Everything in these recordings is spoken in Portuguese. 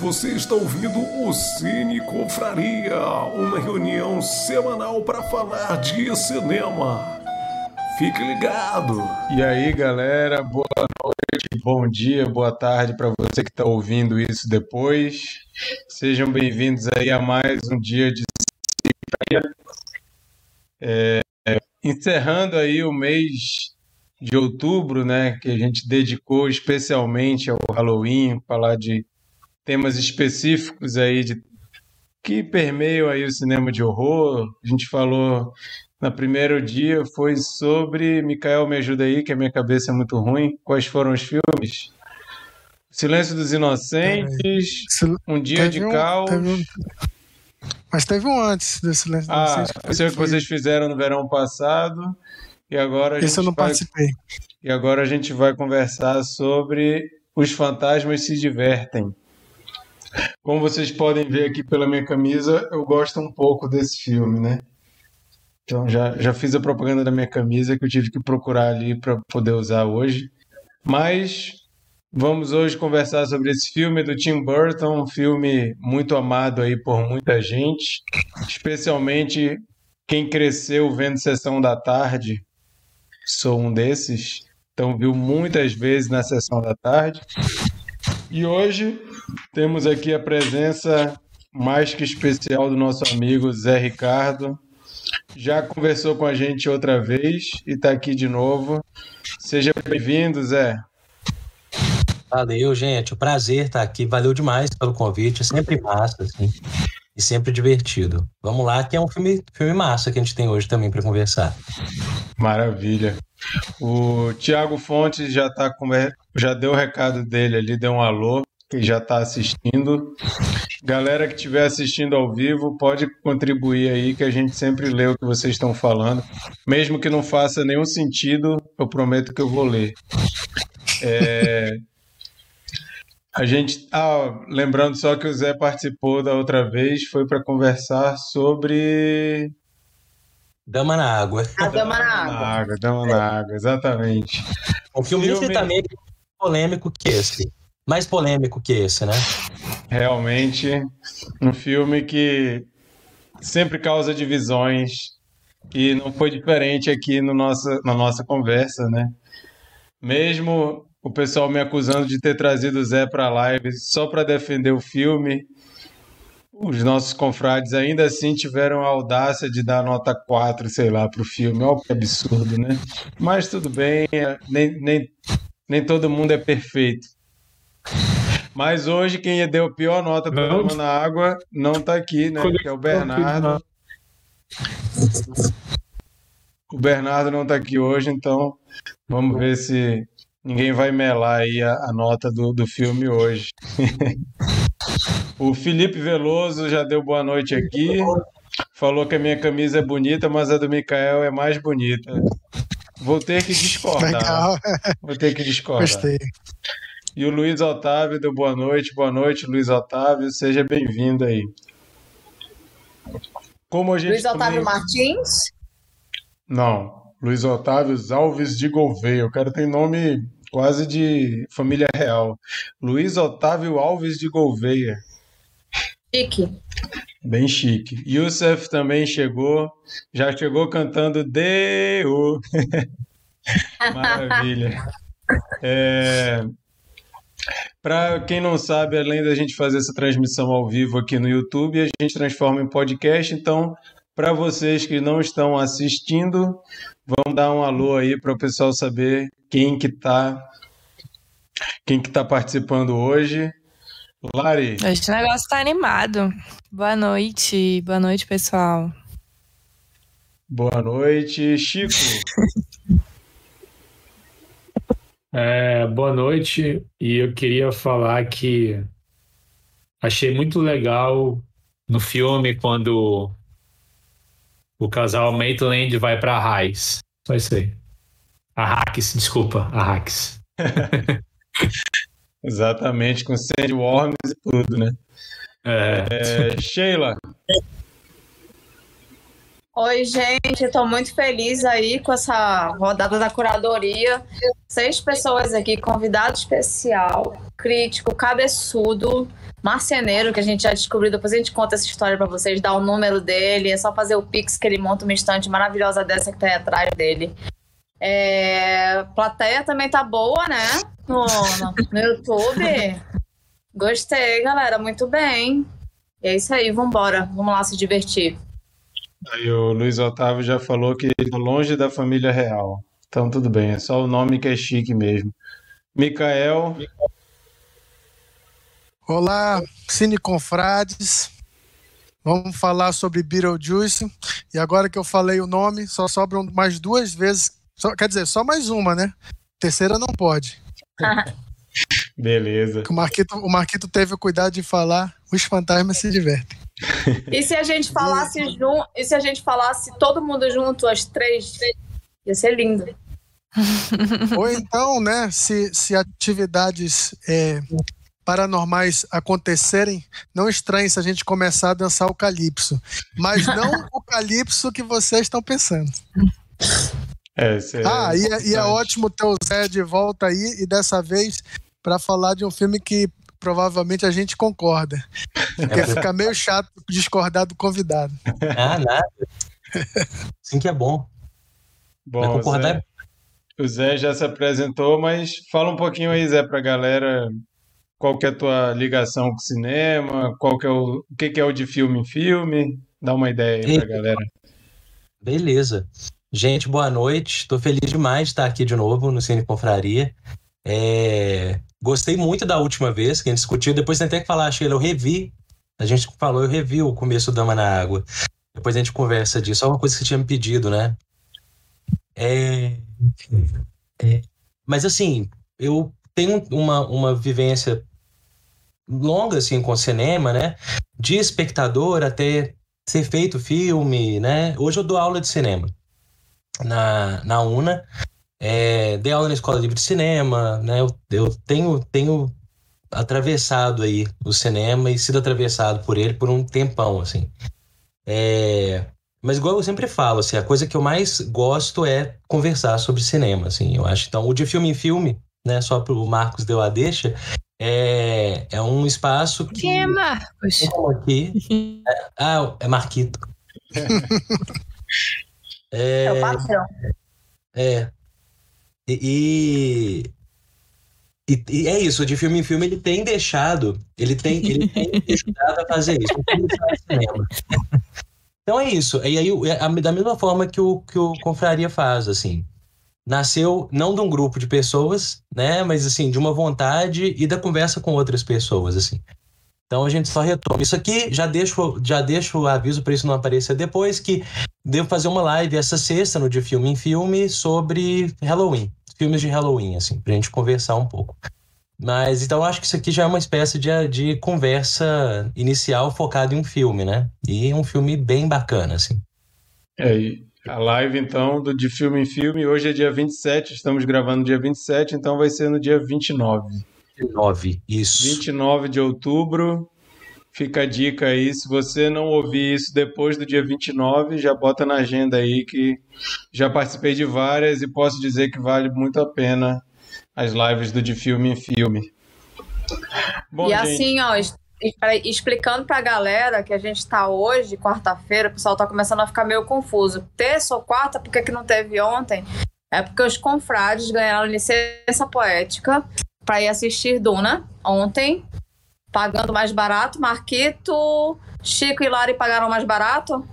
Você está ouvindo o Cine Confraria, uma reunião semanal para falar de cinema. Fique ligado. E aí, galera, boa noite, bom dia, boa tarde para você que está ouvindo isso depois. Sejam bem-vindos aí a mais um dia de é, encerrando aí o mês de outubro, né, que a gente dedicou especialmente ao Halloween, falar de temas específicos aí de que permeiam aí o cinema de horror. A gente falou no primeiro dia foi sobre Mikael me ajuda aí, que a minha cabeça é muito ruim. Quais foram os filmes? Silêncio dos Inocentes, Um Dia de um, Caos. Teve um... Mas teve um antes do Silêncio dos ah, Inocentes. Ah, esse é o que vocês fizeram no verão passado. E agora Esse eu não vai... participei. E agora a gente vai conversar sobre Os Fantasmas Se Divertem. Como vocês podem ver aqui pela minha camisa, eu gosto um pouco desse filme, né? Então já, já fiz a propaganda da minha camisa que eu tive que procurar ali para poder usar hoje. Mas vamos hoje conversar sobre esse filme do Tim Burton, um filme muito amado aí por muita gente, especialmente quem cresceu vendo Sessão da Tarde sou um desses, então viu muitas vezes na sessão da tarde. E hoje temos aqui a presença mais que especial do nosso amigo Zé Ricardo. Já conversou com a gente outra vez e está aqui de novo. Seja bem-vindo, Zé. Valeu, gente. O prazer estar aqui. Valeu demais pelo convite. É sempre massa, assim e sempre divertido. Vamos lá, que é um filme, filme massa que a gente tem hoje também para conversar. Maravilha. O Tiago Fontes já tá já deu o recado dele ali, deu um alô, que já está assistindo. Galera que estiver assistindo ao vivo, pode contribuir aí, que a gente sempre lê o que vocês estão falando. Mesmo que não faça nenhum sentido, eu prometo que eu vou ler. É, a gente. Ah, lembrando só que o Zé participou da outra vez, foi para conversar sobre. Dama na Água. A Dama na Água. Na água Dama na Água, exatamente. Um filme, filme infinitamente polêmico que esse. Mais polêmico que esse, né? Realmente, um filme que sempre causa divisões e não foi diferente aqui no nossa, na nossa conversa, né? Mesmo o pessoal me acusando de ter trazido o Zé para a live só para defender o filme. Os nossos confrades ainda assim tiveram a audácia de dar nota 4, sei lá, para o filme. Olha que absurdo, né? Mas tudo bem, nem, nem, nem todo mundo é perfeito. Mas hoje quem deu a pior nota para na água não está aqui, né? Que é o Bernardo. O Bernardo não está aqui hoje, então vamos ver se Ninguém vai melar aí a, a nota do, do filme hoje. o Felipe Veloso já deu boa noite aqui. Falou que a minha camisa é bonita, mas a do Mikael é mais bonita. Vou ter que discordar. Legal. Vou ter que discordar. Gostei. E o Luiz Otávio deu boa noite. Boa noite, Luiz Otávio. Seja bem-vindo aí. Como a gente Luiz Otávio também... Martins? Não. Luiz Otávio Alves de Gouveia. O cara tem nome quase de família real. Luiz Otávio Alves de Gouveia. Chique. Bem chique. Youssef também chegou, já chegou cantando Deu. Maravilha. É... Para quem não sabe, além da gente fazer essa transmissão ao vivo aqui no YouTube, a gente transforma em podcast. Então, para vocês que não estão assistindo, vamos dar um alô aí para o pessoal saber quem que tá quem que tá participando hoje. Lari. Hoje o negócio tá animado. Boa noite, boa noite, pessoal. Boa noite, Chico. é, boa noite, e eu queria falar que achei muito legal no filme quando o casal Maitland vai para Raiz. Só isso aí. A Hacks, desculpa, a Hacks. Exatamente, com Sandy Worms e tudo, né? É. É, Sheila. Oi, gente, estou muito feliz aí com essa rodada da curadoria. Seis pessoas aqui, convidado especial, crítico, cabeçudo, marceneiro, que a gente já descobriu. Depois a gente conta essa história para vocês, dá o número dele, é só fazer o pix que ele monta uma estante maravilhosa dessa que tá aí atrás dele. É... Plateia também tá boa, né? No, no YouTube. Gostei, galera, muito bem. E é isso aí, vambora, vamos lá se divertir. Aí o Luiz Otávio já falou que tá longe da família real. Então tudo bem, é só o nome que é chique mesmo. Micael. Olá, Cine Confrades. Vamos falar sobre Beetlejuice. E agora que eu falei o nome, só sobram mais duas vezes. Só, quer dizer, só mais uma, né? Terceira não pode. Beleza. O Marquito, o Marquito teve o cuidado de falar, os fantasmas se divertem. E se a gente falasse junto, e se a gente falasse todo mundo junto, as três, ia ser lindo. Ou então, né, se, se atividades é, paranormais acontecerem, não estranhe se a gente começar a dançar o calypso. Mas não o calypso que vocês estão pensando. É, ah, e, é, e é ótimo ter o Zé de volta aí, e dessa vez para falar de um filme que provavelmente a gente concorda. Porque fica meio chato discordar do convidado. Ah, nada. Sim que é bom. Bom, Vai concordar Zé, é... o Zé já se apresentou, mas fala um pouquinho aí, Zé, pra galera qual que é a tua ligação com cinema, qual que é o, o que, que é o de filme em filme, dá uma ideia aí pra galera. Beleza. Gente, boa noite. Estou feliz demais de estar aqui de novo no Cine Confraria. É... Gostei muito da última vez que a gente discutiu. Depois tem até que falar, Sheila, eu revi. A gente falou, eu revi o começo do Dama na Água. Depois a gente conversa disso. É uma coisa que você tinha me pedido, né? É... é... Mas assim, eu tenho uma, uma vivência longa assim com o cinema, né? De espectador até ser feito filme, né? Hoje eu dou aula de cinema na, na UNA é, dei aula na Escola Livre de Cinema, né? Eu, eu tenho, tenho atravessado aí o cinema e sido atravessado por ele por um tempão, assim. É, mas igual eu sempre falo, assim, a coisa que eu mais gosto é conversar sobre cinema, assim, eu acho. Então, o de filme em filme, né, só para o Marcos deu a deixa, é, é um espaço que... Quem é Marcos? Aqui, é, ah, é Marquito. é, é o patrão. É, e, e, e, é isso, de filme em filme ele tem deixado, ele tem, ele tem ajudado a fazer isso. Então é isso. E aí, é da mesma forma que o, que o Confraria faz, assim. Nasceu não de um grupo de pessoas, né? Mas assim, de uma vontade e da conversa com outras pessoas, assim. Então a gente só retoma. Isso aqui já deixo, já deixo o aviso para isso não aparecer depois, que devo fazer uma live essa sexta, no de filme em filme, sobre Halloween filmes de Halloween, assim, pra gente conversar um pouco. Mas então acho que isso aqui já é uma espécie de, de conversa inicial focada em um filme, né? E um filme bem bacana, assim. É, a live então do de filme em filme, hoje é dia 27, estamos gravando dia 27, então vai ser no dia 29. 29, isso. 29 de outubro, Fica a dica aí, se você não ouvir isso depois do dia 29, já bota na agenda aí que já participei de várias e posso dizer que vale muito a pena as lives do De Filme em Filme. Bom, e gente... assim, ó, explicando pra galera que a gente tá hoje, quarta-feira, o pessoal tá começando a ficar meio confuso. Terça ou quarta, por que, que não teve ontem? É porque os confrades ganharam licença poética para ir assistir Duna ontem pagando mais barato. Marquito, Chico e Lari pagaram mais barato?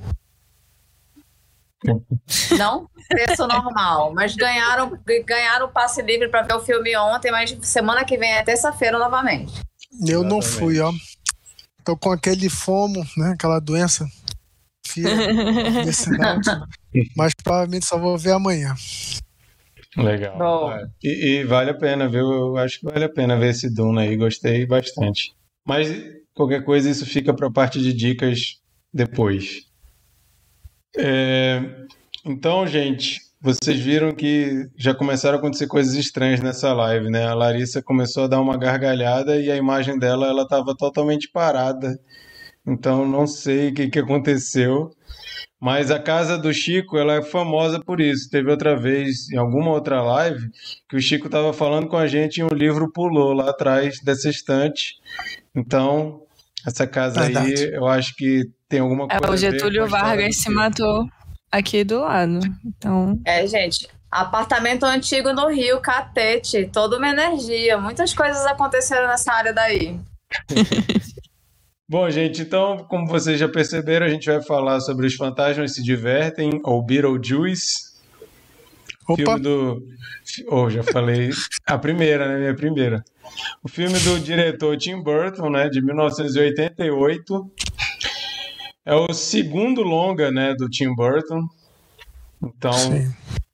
Não? Preço normal. Mas ganharam, ganharam o passe livre para ver o filme ontem, mas semana que vem é terça-feira novamente. Eu Exatamente. não fui, ó. Tô com aquele fomo, né? Aquela doença. mas provavelmente só vou ver amanhã. Legal. É. E, e, vale a pena, viu? Eu acho que vale a pena ver esse Duna aí. Gostei bastante. Mas qualquer coisa, isso fica para a parte de dicas depois. É, então, gente, vocês viram que já começaram a acontecer coisas estranhas nessa live, né? A Larissa começou a dar uma gargalhada e a imagem dela ela estava totalmente parada. Então, não sei o que, que aconteceu. Mas a casa do Chico, ela é famosa por isso. Teve outra vez, em alguma outra live, que o Chico estava falando com a gente e um livro pulou lá atrás dessa estante. Então, essa casa Verdade. aí, eu acho que tem alguma É, coisa o a ver com Getúlio Vargas se matou aqui do lado. Então, É, gente, apartamento antigo no Rio, Catete, toda uma energia. Muitas coisas aconteceram nessa área daí. Bom, gente, então, como vocês já perceberam, a gente vai falar sobre Os Fantasmas Se Divertem, ou Beetlejuice, Opa, filme do. Oh, já falei. A primeira, né? Minha primeira. O filme do diretor Tim Burton, né? De 1988. É o segundo longa, né? Do Tim Burton. Então, sim.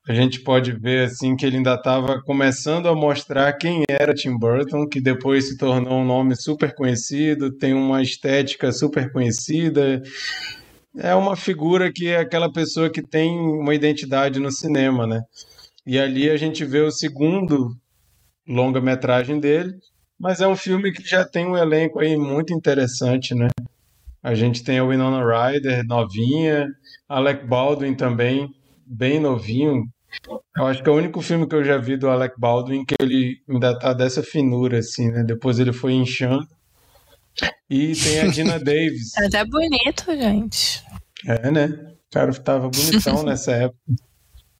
a gente pode ver assim que ele ainda estava começando a mostrar quem era Tim Burton, que depois se tornou um nome super conhecido, tem uma estética super conhecida. É uma figura que é aquela pessoa que tem uma identidade no cinema, né? E ali a gente vê o segundo longa-metragem dele, mas é um filme que já tem um elenco aí muito interessante, né? A gente tem a Winona Ryder, novinha, Alec Baldwin também, bem novinho. Eu acho que é o único filme que eu já vi do Alec Baldwin que ele ainda tá dessa finura, assim, né? Depois ele foi inchando. E tem a Dina Davis. é até bonito, gente. É, né? O cara tava bonitão nessa época.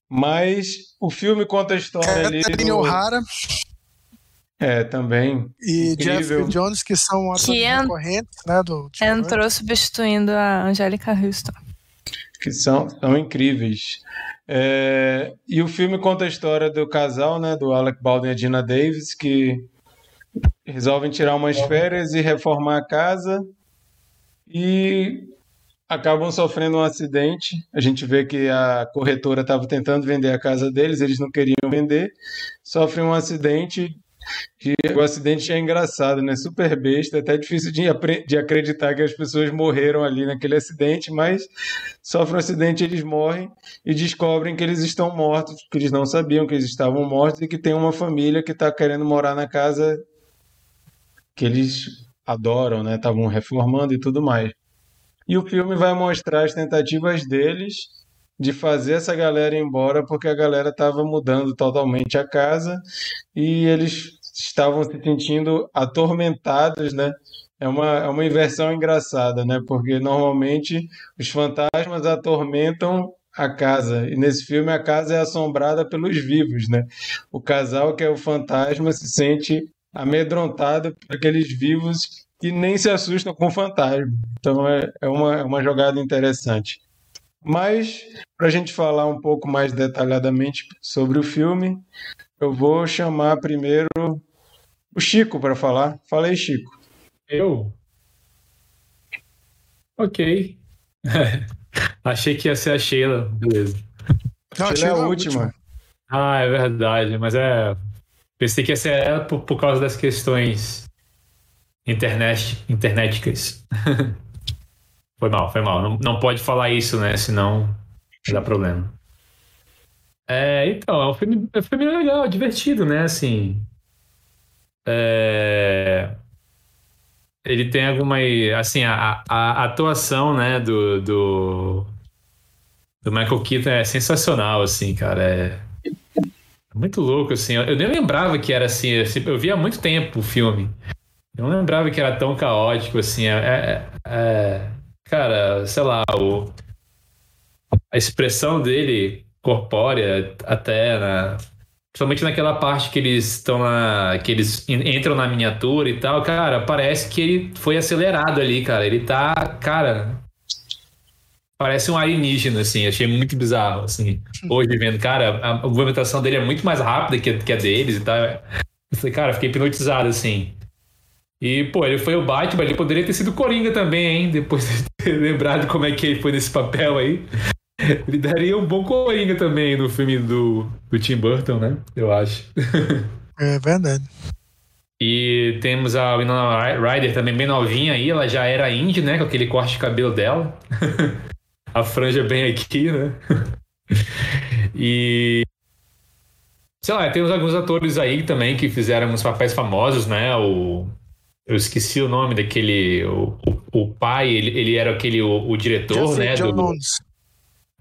Mas o filme conta a história ali Catherine do... O'Hara É, também. e Incrível. Jeffrey Jones, que são atores Que en- recorrentes, né, do. Entrou substituindo a Angélica Houston. que são, são incríveis. É, e o filme conta a história do casal, né, do Alec Baldwin e a Gina Davis, que resolvem tirar umas férias e reformar a casa e acabam sofrendo um acidente. A gente vê que a corretora estava tentando vender a casa deles, eles não queriam vender, sofrem um acidente. E o acidente é engraçado, né? Super besta, até difícil de, de acreditar que as pessoas morreram ali naquele acidente, mas sofrem um acidente, eles morrem e descobrem que eles estão mortos, que eles não sabiam que eles estavam mortos e que tem uma família que está querendo morar na casa que eles adoram, né? Estavam reformando e tudo mais. E o filme vai mostrar as tentativas deles de fazer essa galera ir embora porque a galera estava mudando totalmente a casa e eles estavam se sentindo atormentados, né? É uma, é uma inversão engraçada, né? Porque normalmente os fantasmas atormentam a casa e nesse filme a casa é assombrada pelos vivos, né? O casal que é o fantasma se sente amedrontado por aqueles vivos que nem se assustam com o fantasma. Então é, é uma, é uma jogada interessante. Mas, para a gente falar um pouco mais detalhadamente sobre o filme, eu vou chamar primeiro o Chico para falar. Fala aí, Chico. Eu? Ok. Achei que ia ser a Sheila. Beleza. Não, é achei a a última. Ah, é verdade. Mas é. Pensei que ia ser ela por, por causa das questões internet, internéticas. foi mal, foi mal. Não, não pode falar isso, né? Senão dá problema. É, então, é um filme, é um filme legal, divertido, né? Assim. É, ele tem alguma. Assim, a, a atuação, né, do, do, do Michael Keaton é sensacional, assim, cara. É muito louco, assim. Eu, nem lembrava que era assim. Eu, eu vi há muito tempo o filme. Eu não lembrava que era tão caótico, assim. É, é- é- cara, sei lá, o, a expressão dele corpórea até na, Principalmente naquela parte que eles estão lá, que eles en- entram na miniatura e tal, cara, parece que ele foi acelerado ali, cara. Ele tá, cara, parece um alienígena, assim. Achei muito bizarro, assim. Hoje vendo, cara, a, movimentação dele é muito mais rápida que, a- que a deles e tal. Eu falei, cara, fiquei hipnotizado, assim. E, pô, ele foi o Batman, ele poderia ter sido Coringa também, hein? Depois de ter lembrado como é que ele foi nesse papel aí. Ele daria um bom Coringa também no filme do, do Tim Burton, né? Eu acho. É verdade. E temos a Winona Ryder também bem novinha aí, ela já era indie, né? Com aquele corte de cabelo dela. a franja bem aqui, né? e. Sei lá, temos alguns atores aí também que fizeram uns papéis famosos, né? O. Eu esqueci o nome daquele. O, o, o pai, ele, ele era aquele. O, o diretor, Jeffrey né? do- Jones.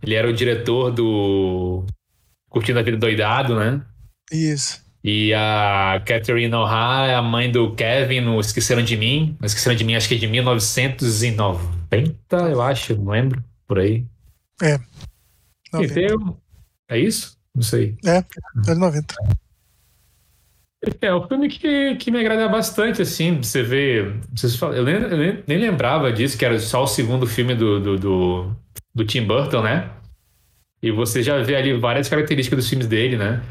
Ele era o diretor do Curtindo a Vida Doidado, né? Isso. E a Catherine O'Hara é a mãe do Kevin no Esqueceram de Mim. No Esqueceram de Mim, acho que é de 1990, eu acho, não lembro, por aí. É. E 90. tem um- É isso? Não sei. É, é 90. É um filme que, que me agrada bastante, assim, você vê. Eu, nem, eu nem, lembrava disso, que era só o segundo filme do, do, do, do Tim Burton, né? E você já vê ali várias características dos filmes dele, né?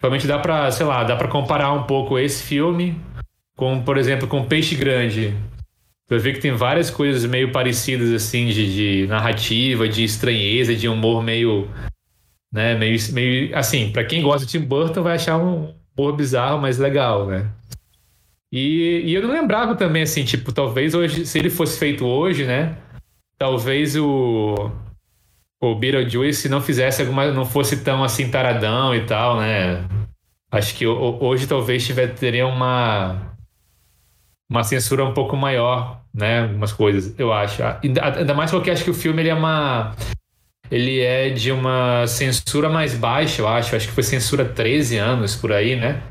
Realmente dá pra, sei lá, dá pra comparar um pouco esse filme com, por exemplo, com Peixe Grande. Você vê que tem várias coisas meio parecidas, assim, de, de narrativa, de estranheza, de humor meio. Né, meio, meio. Assim, pra quem gosta de Tim Burton, vai achar um humor bizarro, mas legal, né? E, e eu não lembrava também, assim, tipo, talvez hoje, se ele fosse feito hoje, né? Talvez o. O Beetlejuice não fizesse alguma. não fosse tão assim taradão e tal, né? Acho que ho- hoje talvez tiver, teria uma. Uma censura um pouco maior, né? Algumas coisas, eu acho. Ainda ainda mais porque acho que o filme ele é uma. Ele é de uma censura mais baixa, eu acho. Acho que foi censura 13 anos por aí, né?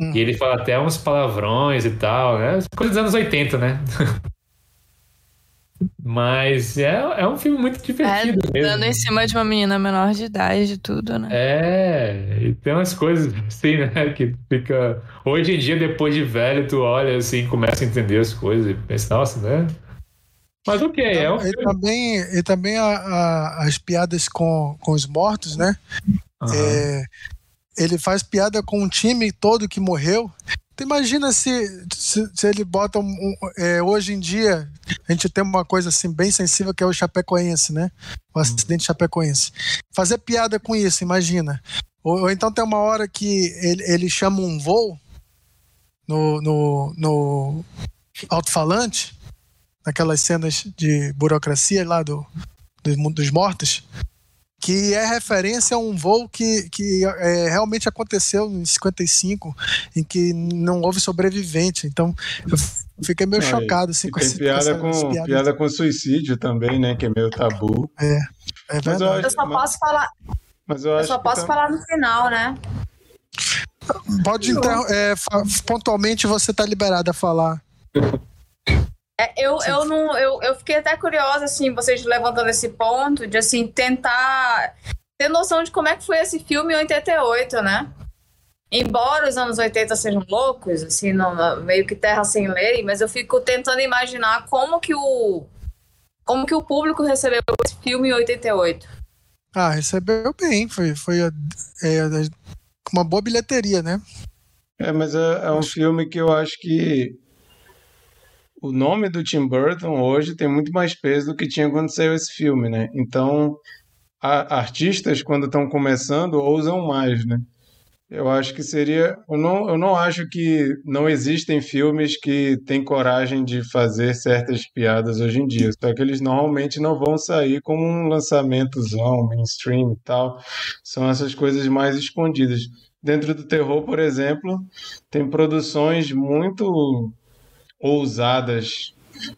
Hum. E ele fala até uns palavrões e tal, né? Coisa dos anos 80, né? Mas é, é um filme muito É, divertido mesmo. dando em cima de uma menina menor de idade e tudo, né? É, e tem umas coisas assim, né? Que fica. Hoje em dia, depois de velho, tu olha assim, começa a entender as coisas e pensa, nossa, né? Mas ok, é um e também, e também a- a- as piadas com, com os mortos, né? Aham. É, ele faz piada com um time todo que morreu. Tu imagina se, se, se ele bota um, um- é, hoje em dia a gente tem uma coisa assim bem sensível que é o chapecoense, né? O acidente chapecoense. Fazer piada com isso, imagina. Ou, ou então tem uma hora que ele, ele chama um voo no, no, no alto-falante, naquelas cenas de burocracia lá do, do dos mortos, que é referência a um voo que, que é, realmente aconteceu em 55, em que não houve sobrevivente. Então, eu fiquei meio Olha, chocado assim, com, tem esse, piada essa- com, essa piada. piada com suicídio também, né? Que é meio tabu. É Mas eu verdade. acho, Eu só posso falar, mas eu eu só que posso tam- falar no final, né? Pode inter... é, pontualmente você tá liberado a falar. É, eu, eu não eu, eu fiquei até curiosa assim vocês levantando esse ponto de assim tentar ter noção de como é que foi esse filme em 88 né? Embora os anos 80 sejam loucos assim não, meio que terra sem lei mas eu fico tentando imaginar como que o como que o público recebeu esse filme em 88 Ah, recebeu bem, foi, foi é, uma boa bilheteria, né? É, mas é, é um filme que eu acho que o nome do Tim Burton hoje tem muito mais peso do que tinha quando saiu esse filme, né? Então, a- artistas, quando estão começando, ousam mais, né? Eu acho que seria. Eu não, eu não acho que não existem filmes que têm coragem de fazer certas piadas hoje em dia. Só que eles normalmente não vão sair como um lançamentozão, mainstream e tal. São essas coisas mais escondidas. Dentro do terror, por exemplo, tem produções muito ousadas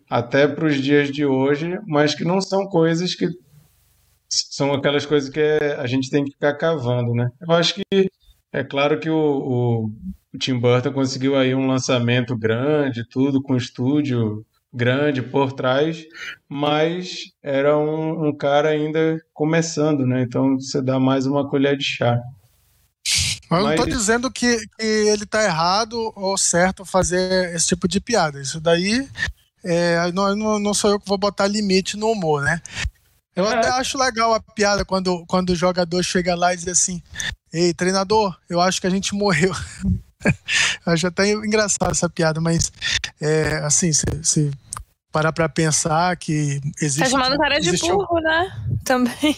até para os dias de hoje, mas que não são coisas que são aquelas coisas que é- a gente tem que ficar cavando, né? Eu acho que é claro que o, o, Tim Burton conseguiu aí um lançamento grande, tudo com estúdio grande por trás, mas era um, um cara ainda começando, né? Então você dá mais uma colher de chá. Mas eu não Mas- dizendo que, que ele tá errado ou certo fazer esse tipo de piada. Isso daí é, não, não, sou eu que vou botar limite no humor, né? Eu É. até acho legal a piada quando, quando o jogador chega lá e diz assim: Ei, treinador, eu acho que a gente morreu. eu acho até engraçado essa piada, mas é, assim, se, se parar pra pensar que existe. Tá chamando o cara de burro, né? Também.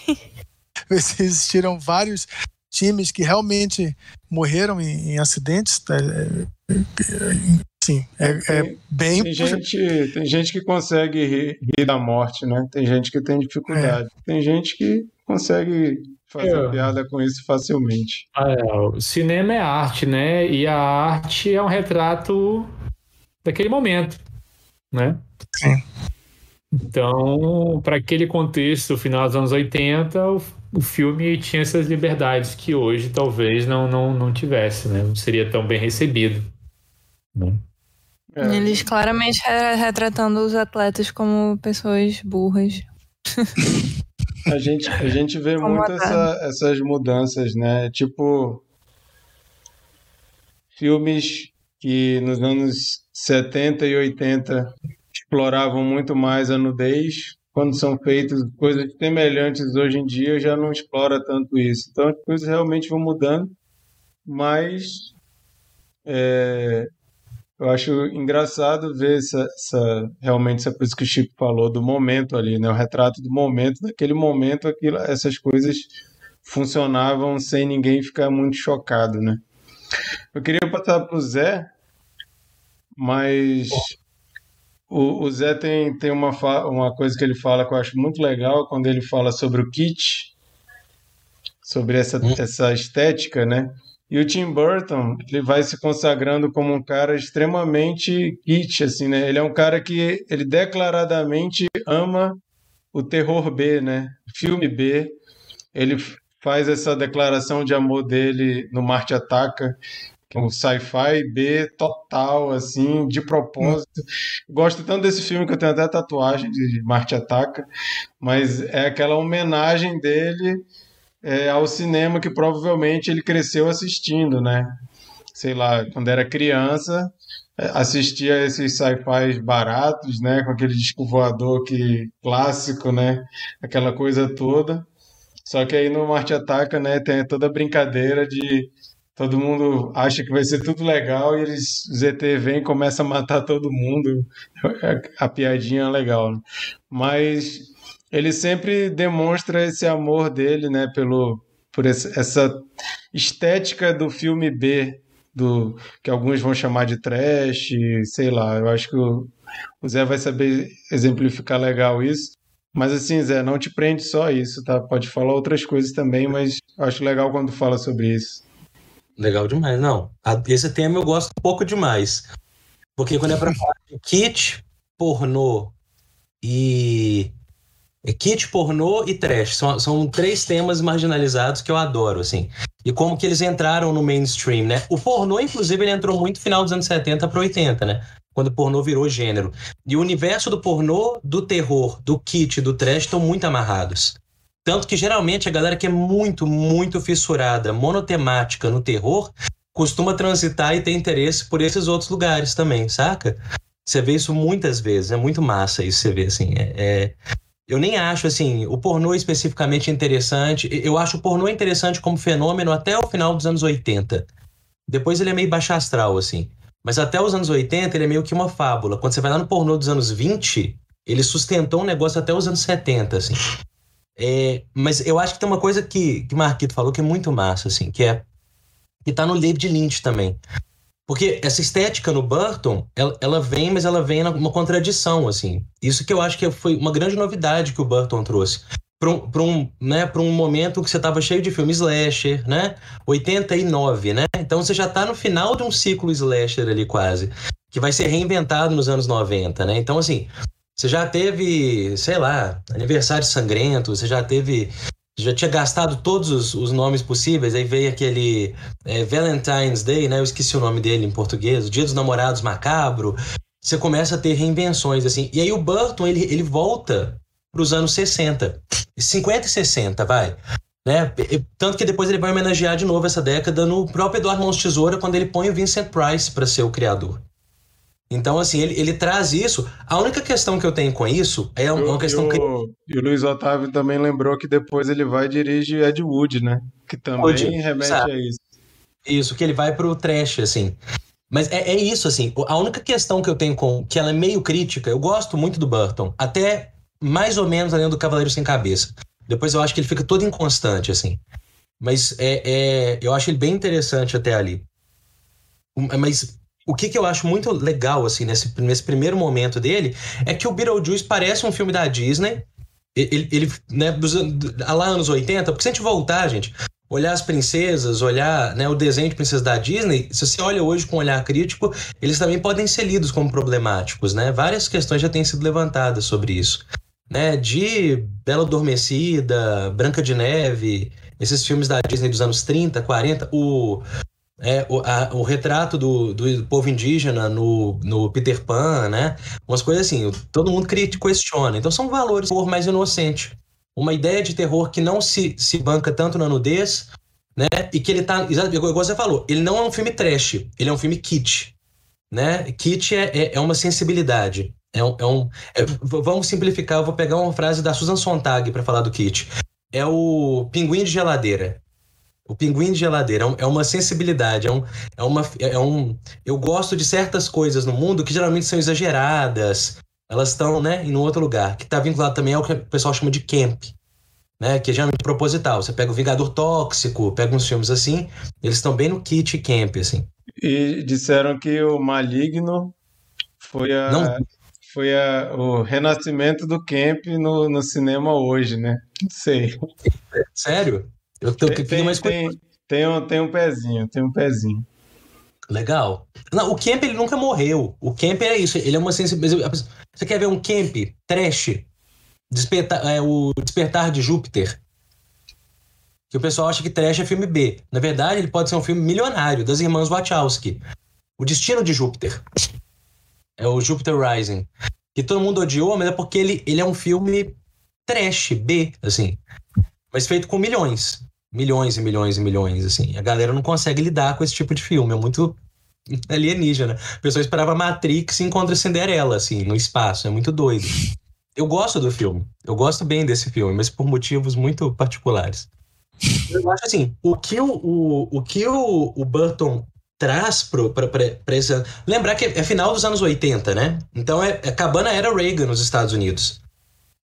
existiram vários times que realmente morreram em, em acidentes. É, é, é, sim, é, é bem. Tem gente, tem gente que consegue rir, rir da morte, né? Tem gente que tem dificuldade. Tem gente que consegue fazer É. piada com isso facilmente. Ah, é, o cinema é arte, né? E a arte é um retrato daquele momento, né? Sim. Então, para aquele contexto, final dos anos 80, o, o filme tinha essas liberdades que hoje talvez não, não, não tivesse, né? Não seria tão bem recebido. Né? É. Eles claramente retratando os atletas como pessoas burras. A gente, a gente vê como muito essa, essas mudanças, né? Tipo, filmes que nos anos 70 e 80 exploravam muito mais a nudez, quando são feitas coisas semelhantes hoje em dia, já não explora tanto isso. Então as coisas realmente vão mudando, mas é, eu acho engraçado ver essa, essa, realmente essa coisa que o Chico falou do momento ali, né? O retrato do momento, daquele momento, aquilo, essas coisas funcionavam sem ninguém ficar muito chocado, né? Eu queria passar para o Zé, mas o, o Zé tem, tem uma, uma coisa que ele fala que eu acho muito legal quando ele fala sobre o kit, sobre essa, hum. essa estética, né? E o Tim Burton, ele vai se consagrando como um cara extremamente kit, assim, né? Ele é um cara que ele declaradamente ama o terror B, né? Filme B. Ele faz essa declaração de amor dele no Marte Ataca, um sci-fi B total, assim, de propósito. Gosto tanto desse filme que eu tenho até tatuagem de Marte Ataca, mas é aquela homenagem dele é, ao cinema que provavelmente ele cresceu assistindo, né? Sei lá, quando era criança, é, assistia esses sci-fi baratos, né? Com aquele disco voador que, clássico, né? Aquela coisa toda. Só que aí no Marte Ataca, né, tem toda a brincadeira de todo mundo acha que vai ser tudo legal e eles, ZT vem e começa a matar todo mundo. A piadinha é legal, né? Mas ele sempre demonstra esse amor dele, né, pelo por essa estética do filme B, do que alguns vão chamar de trash, sei lá. Eu acho que o, o Zé vai saber exemplificar legal isso. Mas assim, Zé, não te prende só isso, tá? Pode falar outras coisas também, mas acho legal quando fala sobre isso. Legal demais, não. Esse tema eu gosto um pouco demais. Porque quando é pra falar de kit, pornô e é kit, pornô e trash. São, são três temas marginalizados que eu adoro, assim. E como que eles entraram no mainstream, né? O pornô, inclusive, ele entrou muito no final dos anos 70 para 80, né? Quando o pornô virou gênero. E o universo do pornô, do terror, do kit, do trash estão muito amarrados. Tanto que geralmente a galera que é muito, muito fissurada, monotemática no terror, costuma transitar e ter interesse por esses outros lugares também, saca? Você vê isso muitas vezes, é muito massa isso você vê, assim. É, é, eu nem acho, assim, o pornô especificamente interessante. Eu acho o pornô interessante como fenômeno até o final dos anos 80. Depois ele é meio baixo astral, assim. Mas até os anos 80 ele é meio que uma fábula. Quando você vai lá no pornô dos anos 20, ele sustentou um negócio até os anos 70, assim. É, mas eu acho que tem uma coisa que, que Marquito falou que é muito massa, assim, que é. que tá no David Lynch também. Porque essa estética no Burton, ela, ela, vem, mas ela vem numa contradição, assim. Isso que eu acho que foi uma grande novidade que o Burton trouxe. Para um, um, né, um momento que você estava cheio de filmes slasher, né? 89, né? Então você já está no final de um ciclo slasher ali quase, que vai ser reinventado nos anos 90, né? Então, assim, você já teve, sei lá, aniversário sangrento, você já teve já tinha gastado todos os, os, nomes possíveis, aí veio aquele é, Valentine's Day, né? Eu esqueci o nome dele em português, o Dia dos Namorados Macabro. Você começa a ter reinvenções, assim. E aí o Burton, ele, ele volta para os anos 60. 50 e 60, vai. Né? Tanto que depois ele vai homenagear de novo essa década no próprio Eduardo Mãos Tesoura, quando ele põe o Vincent Price para ser o criador. Então, assim, ele, ele traz isso. A única questão que eu tenho com isso é uma eu, questão eu, que. E o Luiz Otávio também lembrou que depois ele vai e dirige Ed Wood, né? Que também Wood, remete sabe? a isso. Isso, que ele vai pro trash, assim. Mas é, é, isso, assim. A única questão que eu tenho com. que ela é meio crítica, eu gosto muito do Burton. Até mais ou menos além do Cavaleiro Sem Cabeça. Depois eu acho que ele fica todo inconstante, assim. Mas é, é eu acho ele bem interessante até ali. Mas o que, que eu acho muito legal, assim, nesse, nesse primeiro momento dele, é que o Beetlejuice parece um filme da Disney. Ele, ele né, dos, lá anos 80, porque se a gente voltar, gente, olhar as princesas, olhar né, o desenho de princesas da Disney, se você olha hoje com um olhar crítico, eles também podem ser lidos como problemáticos, né? Várias questões já têm sido levantadas sobre isso. Né, de Bela Adormecida, Branca de Neve, esses filmes da Disney dos anos 30, 40, o, é, o, a, o retrato do, do povo indígena no, no Peter Pan, né? Umas coisas assim, todo mundo questiona. Então são valores por mais inocente. Uma ideia de terror que não se, se banca tanto na nudez, né? E que ele tá. Igual você falou, ele não é um filme trash, ele é um filme kit. Né? Kit é, é, é uma sensibilidade. É um, é um é, vamos simplificar, eu vou pegar uma frase da Susan Sontag para falar do kit. É o pinguim de geladeira. O pinguim de geladeira é, uma sensibilidade, é, um, é, uma, é um. Eu gosto de certas coisas no mundo que geralmente são exageradas, elas estão, né, em um outro lugar, que está vinculado também ao que o pessoal chama de camp, né, que é geralmente proposital. Você pega o Vingador Tóxico, pega uns filmes assim, eles estão bem no kit camp, assim. E disseram que o Maligno foi a. Não. Foi a, o renascimento do camp no, no cinema hoje, né? Não sei. Sério? Eu tô tem, tem, mais tem, tem, um, tem um pezinho, tem um pezinho. Legal. Não, o Kemp ele nunca morreu. O Kemp é isso. Ele é uma sensibilidade. Você quer ver um Kemp trash? Despertar, é, o Despertar de Júpiter. Que o pessoal acha que trash é filme B. Na verdade, ele pode ser um filme milionário das irmãs Wachowski. O Destino de Júpiter. É o Júpiter Rising. Que todo mundo odiou, mas é porque ele, ele é um filme trash, B, assim. Mas feito com milhões milhões e milhões e milhões, assim. A galera não consegue lidar com esse tipo de filme, é muito alienígena. A pessoa esperava Matrix e encontra Cinderela, assim, no espaço, é muito doido. Eu gosto do filme, eu gosto bem desse filme, mas por motivos muito particulares. Eu acho assim, o que o, o, o, que o, o Burton traz para esse... Lembrar que é final dos anos 80, né? Então é, é acabando a era Reagan nos Estados Unidos.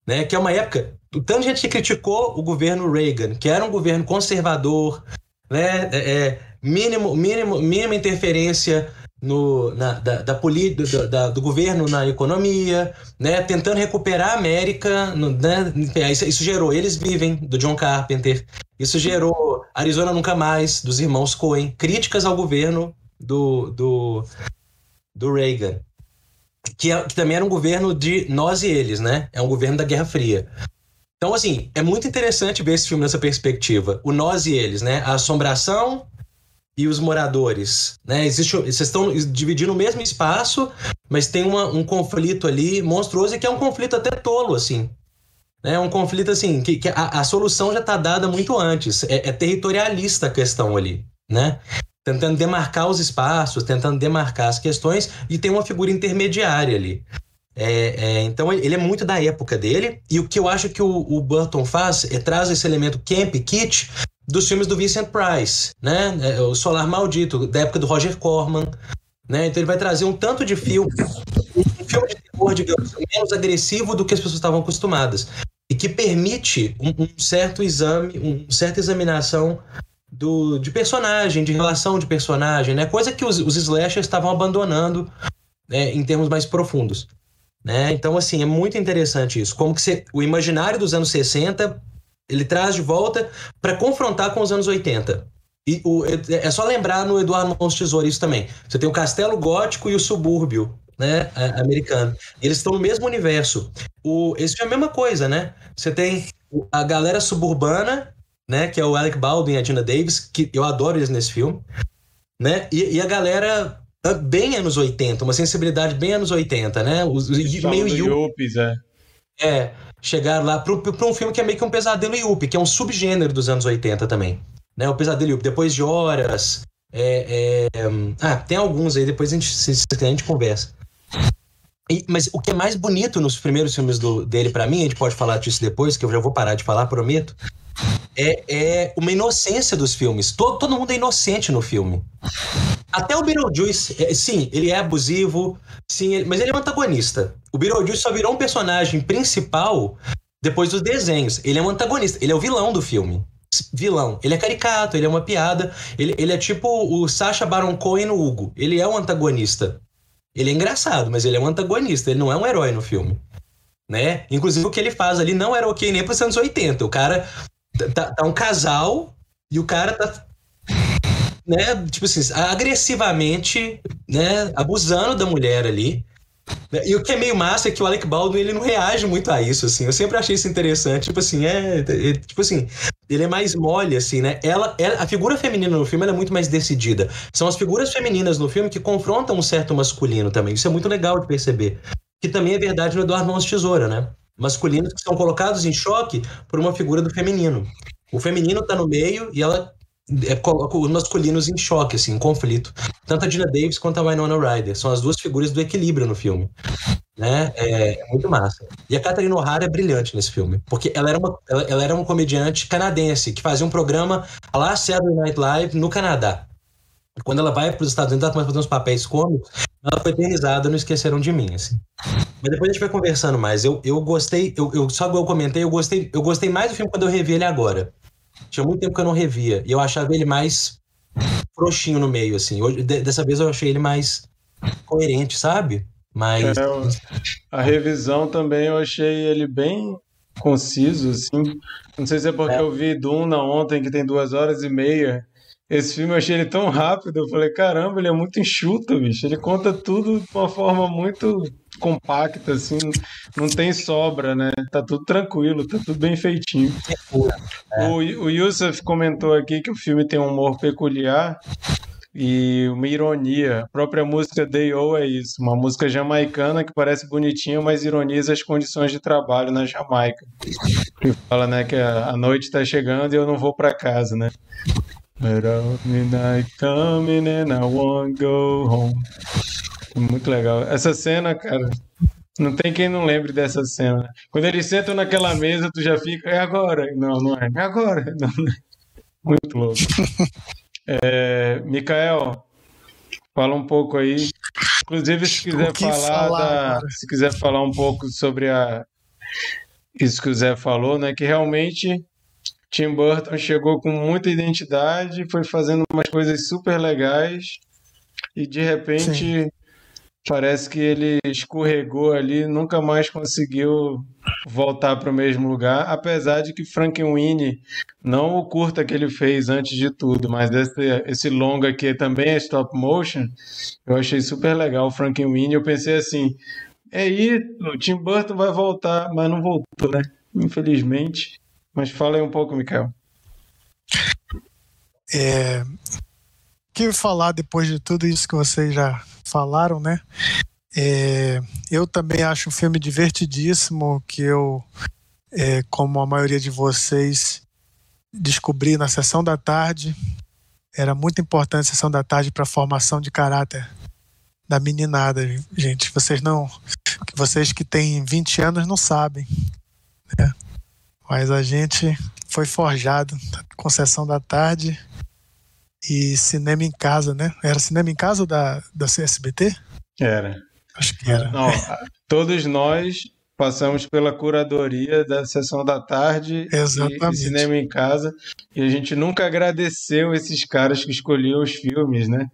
Né, que é uma época o tanto de gente que criticou o governo Reagan, que era um governo conservador, né, é, é mínimo, mínimo, mínima interferência no, na, da, da, do, da, do governo na economia, né, tentando recuperar a América, no, né, isso, isso, gerou Eles Vivem, do John Carpenter, isso gerou Arizona Nunca Mais, dos irmãos Coen, críticas ao governo do, do, do Reagan, que, é, que também era um governo de nós e eles, né, é um governo da Guerra Fria. Então, assim, é muito interessante ver esse filme nessa perspectiva. O nós e eles, né? A assombração e os moradores, né? Existe, vocês estão dividindo o mesmo espaço, mas tem uma, um conflito ali monstruoso e que é um conflito até tolo, assim. É um conflito, assim, que, que a, a, solução já está dada muito antes. É, é territorialista a questão ali, né? Tentando demarcar os espaços, tentando demarcar as questões e tem uma figura intermediária ali. É, é, então ele é muito da época dele, e o que eu acho que o, o Burton faz é traz esse elemento camp kit dos filmes do Vincent Price, né? É, o Solar Maldito, da época do Roger Corman. Né? Então ele vai trazer um tanto de filme, um filme de terror, digamos, menos agressivo do que as pessoas estavam acostumadas. E que permite um, um certo exame, uma certa examinação do, de personagem, de relação de personagem, né? Coisa que os, os slashers estavam abandonando né, em termos mais profundos. Né? Então, assim, é muito interessante isso. Como que você, o imaginário dos anos 60 ele traz de volta para confrontar com os anos 80. E o, é, só lembrar no Eduardo Mons Tesouro isso também. Você tem o castelo gótico e o subúrbio né, americano. Eles estão no mesmo universo. O, esse é a mesma coisa, né? Você tem a galera suburbana, né, que é o Alec Baldwin e a Gina Davis, que eu adoro eles nesse filme, né? E, e a galera bem anos 80, uma sensibilidade bem anos 80, né? Os, meio Yuppies, é. É, chegar lá para um filme que é meio que um pesadelo Yuppie, que é um subgênero dos anos 80 também. Né? O pesadelo Yuppie, depois de horas. É, é, ah, tem alguns aí, depois a gente, se, a gente conversa. E, mas o que é mais bonito nos primeiros filmes do, dele, para mim, a gente pode falar disso depois, que eu já vou parar de falar, prometo. É, é uma inocência dos filmes. Todo, todo mundo é inocente no filme. Até o Beetlejuice, é, sim, ele é abusivo, sim, ele, mas ele é um antagonista. O Beetlejuice só virou um personagem principal depois dos desenhos. Ele é um antagonista, ele é o vilão do filme. Vilão. Ele é caricato, ele é uma piada. Ele, ele é tipo o Sacha Baron Cohen no Hugo. Ele é um antagonista. Ele é engraçado, mas ele é um antagonista. Ele não é um herói no filme. Né? Inclusive, o que ele faz ali não era ok nem para os anos 80. O cara tá, tá um casal E o cara tá né, tipo assim, agressivamente, né, abusando da mulher ali. E o que é meio massa é que o Alec Baldwin ele não reage muito a isso, assim. Eu sempre achei isso interessante. Tipo assim, é. é tipo assim, ele é mais mole, assim, né? Ela, ela, a figura feminina no filme é muito mais decidida. São as figuras femininas no filme que confrontam um certo masculino também. Isso é muito legal de perceber. Que também é verdade no Eduardo de Tesoura, né? Masculinos que são colocados em choque por uma figura do feminino. O feminino tá no meio e ela é, coloca os masculinos em choque, assim, em conflito. Tanto a Dina Davis quanto a Winona Ryder. São as duas figuras do equilíbrio no filme. Né? É, é muito massa. E a Catherine O'Hara é brilhante nesse filme, porque ela era uma, ela, ela era uma comediante canadense que fazia um programa lá Saturday Night Live no Canadá. Quando ela vai para os Estados Unidos, ela começa a fazer uns papéis cômicos, ela foi eternizada, não esqueceram de mim, assim. Mas depois a gente vai conversando mais. Eu, eu gostei, eu, eu, só que eu comentei, eu gostei, eu gostei mais do filme quando eu revi ele agora. Tinha muito tempo que eu não revia. E eu achava ele mais frouxinho no meio, assim. Hoje, dessa vez eu achei ele mais coerente, sabe? Mas. É, a revisão também eu achei ele bem conciso, assim. Não sei se é porque é. eu vi Duna ontem, que tem duas horas e meia. Esse filme eu achei ele tão rápido, eu falei, caramba, ele é muito enxuto, bicho. Ele conta tudo de uma forma muito compacta, assim, não tem sobra, né? Tá tudo tranquilo, tá tudo bem feitinho. É. O, o Yusuf comentou aqui que o filme tem um humor peculiar e uma ironia. A própria música Day O é isso, uma música jamaicana que parece bonitinha, mas ironiza as condições de trabalho na Jamaica. Que fala, né, que a noite tá chegando e eu não vou para casa, né? Midnight coming and I won't go home. Muito legal. Essa cena, cara, não tem quem não lembre dessa cena. Quando eles sentam naquela mesa, tu já fica, é agora. Não, não é. É agora. Não, não. É. Muito louco. É, Mikael, fala um pouco aí. Inclusive, se quiser falar, falar da, se quiser falar um pouco sobre a isso que o Zé falou, né? Que realmente Tim Burton chegou com muita identidade, foi fazendo umas coisas super legais e de repente Sim. parece que ele escorregou ali, nunca mais conseguiu voltar para o mesmo lugar, apesar de que Frankenweenie, não o curta que ele fez antes de tudo, mas esse, esse longa que também é stop motion, eu achei super legal o Frankenweenie, eu pensei assim, é isso, o Tim Burton vai voltar, mas não voltou, né? Infelizmente. Mas fala aí um pouco, Mikael. É, que falar depois de tudo isso que vocês já falaram, né? É, eu também acho um filme divertidíssimo que eu, é, como a maioria de vocês, descobri na sessão da tarde. Era muito importante a sessão da tarde para a formação de caráter da meninada, gente. Vocês não, vocês que têm 20 anos não sabem. Né? Mas a gente foi forjado com sessão da tarde e cinema em casa, né? Era cinema em casa da, da CSBT? Era. Acho que era. Não, todos nós passamos pela curadoria da sessão da tarde Exatamente. e cinema em casa e a gente nunca agradeceu esses caras que escolhiam os filmes, né?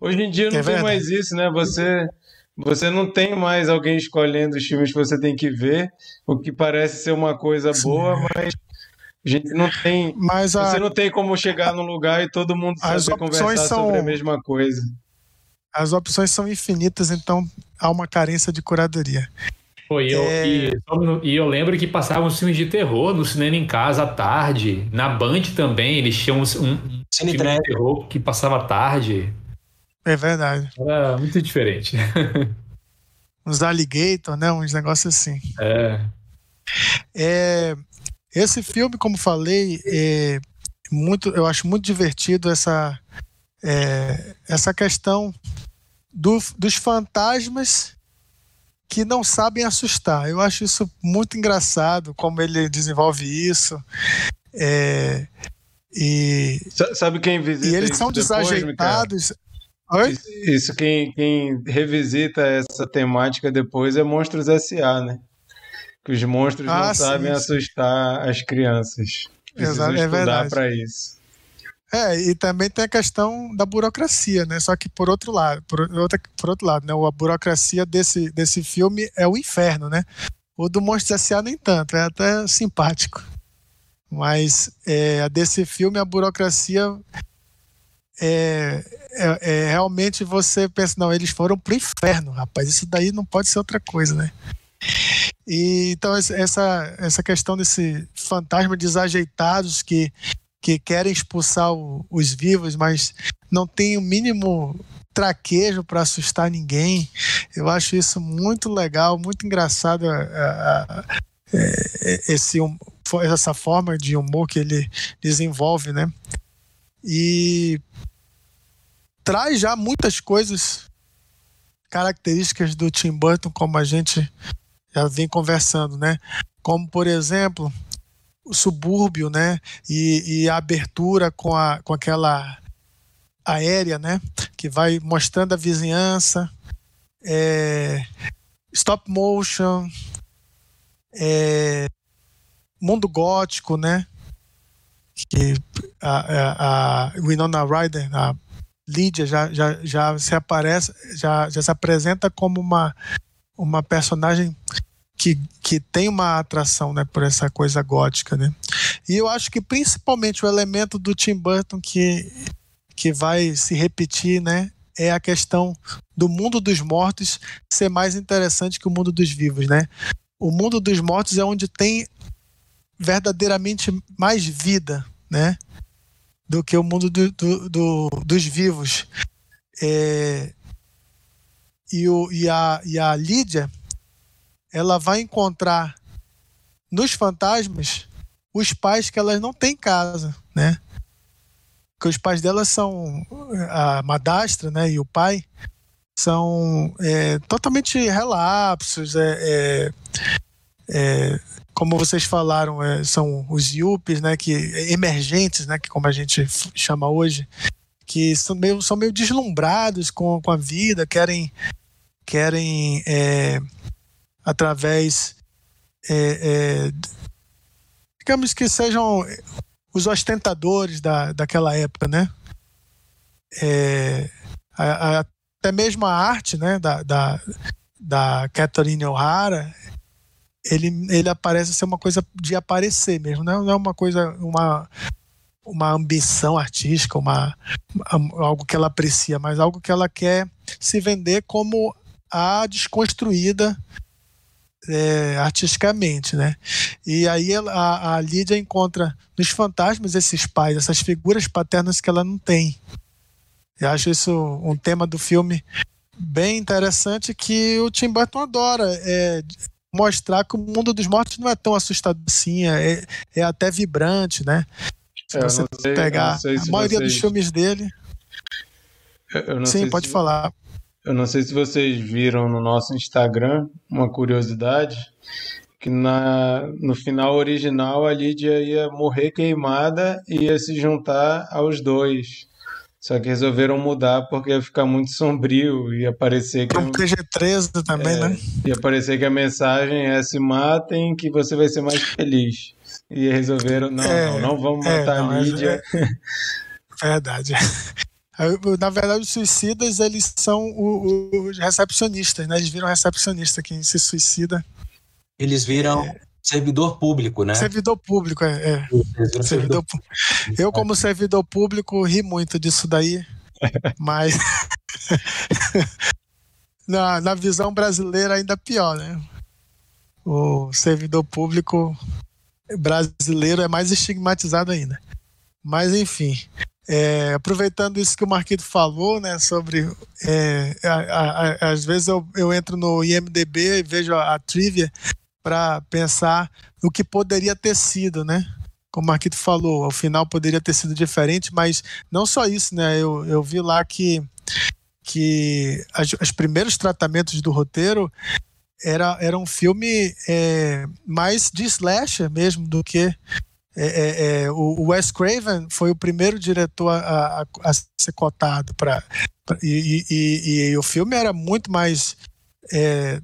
Hoje em dia não é tem verdade. mais isso, né? Você você não tem mais alguém escolhendo os filmes que você tem que ver, o que parece ser uma coisa Sim. boa, mas a gente não tem. Mas a... Você não tem como chegar num lugar e todo mundo sabe conversar são... sobre a mesma coisa. As opções são infinitas, então há uma carência de curadoria. Pô, e, eu, é... e, e, eu lembro que passavam filmes de terror no cinema em casa à tarde. Na Band também, eles tinham um, um filme de terror que passava à tarde. É verdade. Era muito diferente. Uns alligator, né? Uns negócios assim. É. é. Esse filme, como falei, é muito, eu acho muito divertido essa, é, essa questão do, dos fantasmas que não sabem assustar. Eu acho isso muito engraçado, como ele desenvolve isso. É, e, Sabe quem visita E eles são depois, desajeitados. Oi? Isso, quem, quem revisita essa temática depois é Monstros S.A., né? Que os monstros ah, não sim, sabem sim. assustar as crianças. Precisam Exato, é estudar para isso. É, e também tem a questão da burocracia, né? Só que por outro lado, por, outra, por outro lado, né? A burocracia desse, desse filme é o inferno, né? O do Monstros S.A. nem tanto, é até simpático. Mas é, desse filme, a burocracia é, é, é, realmente você pensa, não, eles foram pro inferno, rapaz, isso daí não pode ser outra coisa, né? E, então, essa, essa questão desse fantasma desajeitados que, que querem expulsar o, os vivos, mas não tem o mínimo traquejo para assustar ninguém. Eu acho isso muito legal, muito engraçado a, a, é, esse, essa forma de humor que ele desenvolve, né? E traz já muitas coisas características do Tim Burton, como a gente já vem conversando, né? Como, por exemplo, o subúrbio, né? E, e a abertura com, a, com aquela aérea, né? Que vai mostrando a vizinhança, é, stop motion, é, mundo gótico, né? Que a, a, a Winona Ryder, a Lídia, já, já, já se aparece, já, já se apresenta como uma, uma personagem que, que tem uma atração né, por essa coisa gótica. Né? E eu acho que principalmente o elemento do Tim Burton que, que vai se repetir né, é a questão do mundo dos mortos ser mais interessante que o mundo dos vivos. Né? O mundo dos mortos é onde tem verdadeiramente mais vida, né? Do que o mundo do, do, do, dos vivos. É, e, o, e, a, e a Lídia, ela vai encontrar nos fantasmas os pais que elas não têm em casa, né? Que os pais delas são a madastra, né? E o pai são é, totalmente relapsos, é, é, é como vocês falaram, é, são os IUPs, né, que emergentes, né, que como a gente chama hoje, que são meio, são meio deslumbrados com, com a vida, querem querem é, através é, é digamos que sejam os ostentadores da, daquela época, né? É, a, a, até mesmo a arte, né, da, da, da Catherine O'Hara ele, ele aparece ser uma coisa de aparecer mesmo, não é uma coisa, uma, uma ambição artística, uma, algo que ela aprecia, mas algo que ela quer se vender como a desconstruída é, artisticamente, né? E aí ela, a, a Lídia encontra nos fantasmas esses pais, essas figuras paternas que ela não tem. Eu acho isso um tema do filme bem interessante que o Tim Burton adora. É, mostrar que o mundo dos mortos não é tão assustador assim, é, é até vibrante, né? Se é, você sei, pegar se a maioria vocês... dos filmes dele. Sim, pode se... falar. Eu não sei se vocês viram no nosso Instagram uma curiosidade que na, no final original a Lídia ia morrer queimada e ia se juntar aos dois. Só que resolveram mudar porque ia ficar muito sombrio e parecer que. Um PG-13 também, é, né? Ia parecer que a mensagem é se matem que você vai ser mais feliz. E resolveram, não, é, não, não vamos é, matar não, a Lídia. É, verdade. Na verdade, os suicidas, eles são os recepcionistas, né? Eles viram recepcionista, quem se suicida. Eles viram é servidor público, né? Servidor público, é. é. Servidor, servidor público. Eu, como servidor público, ri muito disso daí, mas na, na visão brasileira ainda pior, né? O servidor público brasileiro é mais estigmatizado ainda. Mas, enfim, é, aproveitando isso que o Marquito falou, né, sobre. É, a, a, a, às vezes eu, eu entro no IMDB e vejo a, a trivia para pensar no que poderia ter sido, né? Como o Marquito falou, ao final poderia ter sido diferente, mas não só isso, né? Eu, eu vi lá que, que as, os primeiros tratamentos do roteiro era, era um filme é, mais de slasher mesmo do que é, é, é, o Wes Craven foi o primeiro diretor a, a, a ser cotado para e, e, e, e, o filme era muito mais é,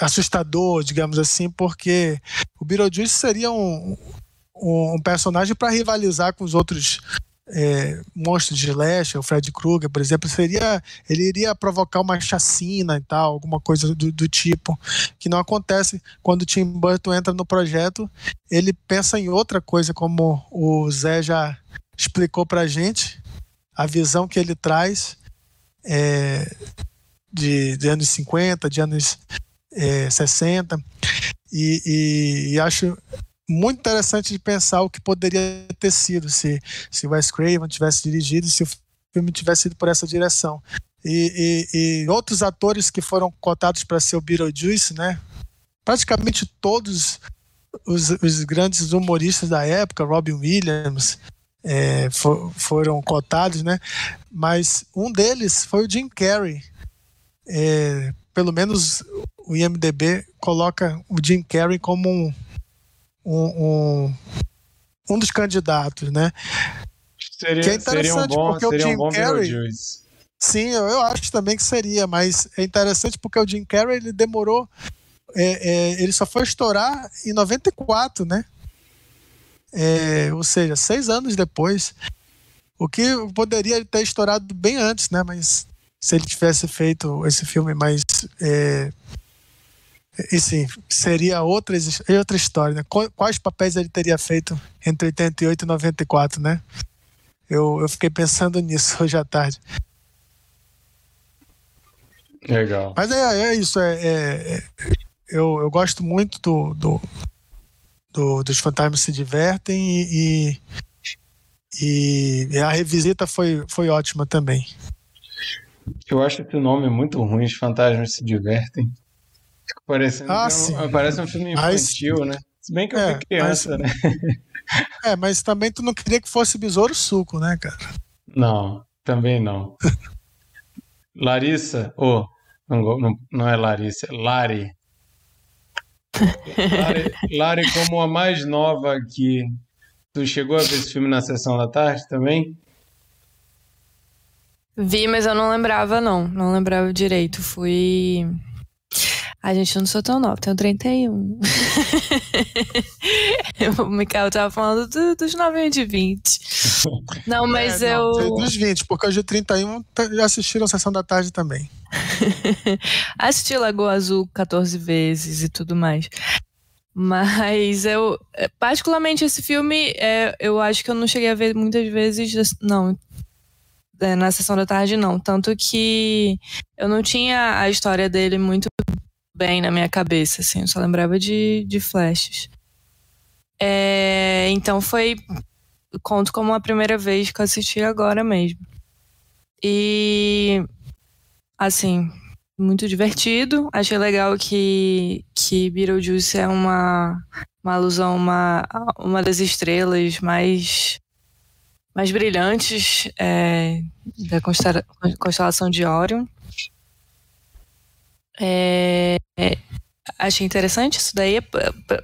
assustador, digamos assim, porque o Beetlejuice seria um, um, um personagem para rivalizar com os outros é, monstros de Slash, o Fred Krueger, por exemplo, seria ele iria provocar uma chacina e tal, alguma coisa do, do, tipo, que não acontece quando o Tim Burton entra no projeto. Ele pensa em outra coisa, como o Zé já explicou pra gente, a visão que ele traz é, de, de, anos 50, de anos é, 60, e, e, e acho muito interessante de pensar o que poderia ter sido se, se Wes Craven tivesse dirigido, se o filme tivesse ido por essa direção. E, e, e outros atores que foram cotados para ser o Beetlejuice, né? Praticamente todos os, os grandes humoristas da época, Robin Williams, é, for, foram cotados, né? Mas um deles foi o Jim Carrey. É, pelo menos o IMDb coloca o Jim Carrey como um, um, um, um dos candidatos, né? Seria, que é interessante um bom, porque o Jim um Carrey. Sim, eu, eu, acho também que seria, mas é interessante porque o Jim Carrey ele demorou. É, é, ele só foi estourar em 94, né? É, ou seja, seis anos depois. O que poderia ter estourado bem antes, né? Mas se ele tivesse feito esse filme mais é, e sim, seria outra, outra história, né? Quais papéis ele teria feito entre 88 e 94, né? Eu, eu fiquei pensando nisso hoje à tarde. Legal. Mas é, é isso, é, é, é eu, eu gosto muito do, do, do, dos Fantasmas se divertem e, e, e, a revisita foi, foi ótima também. Eu acho que o nome é muito ruim, Os Fantasmas se divertem. Fica parecendo ah, um, parece um filme infantil, mas, né? Se bem que eu é, fui criança, mas, né? É, mas também tu não queria que fosse Besouro Suco, né, cara? Não, também não. Larissa, oh, não, não, não é Larissa, é Lari. Lari. Lari, como a mais nova aqui, tu chegou a ver esse filme na sessão da tarde também? Vi, mas eu não lembrava, não. Não lembrava direito. Fui. A gente, não sou tão nova, tenho 31. o Mikael tava falando do, dos novinhos de 20. Não, mas é, eu. Não, dos 20, porque os de 31 já assistiram a sessão da tarde também. Assisti Lagoa Azul 14 vezes e tudo mais. Mas eu, particularmente esse filme, é, eu acho que eu não cheguei a ver muitas vezes, não, é, na sessão da tarde não. Tanto que eu não tinha a história dele muito bem na minha cabeça, assim, eu só lembrava de, de flashes. É, então foi. Conto como a primeira vez que eu assisti agora mesmo. E. Assim, muito divertido. Achei legal que, que Beetlejuice é uma, uma alusão a uma, uma das estrelas mais, mais brilhantes é, da constelação de Orion. É, é, achei interessante isso daí,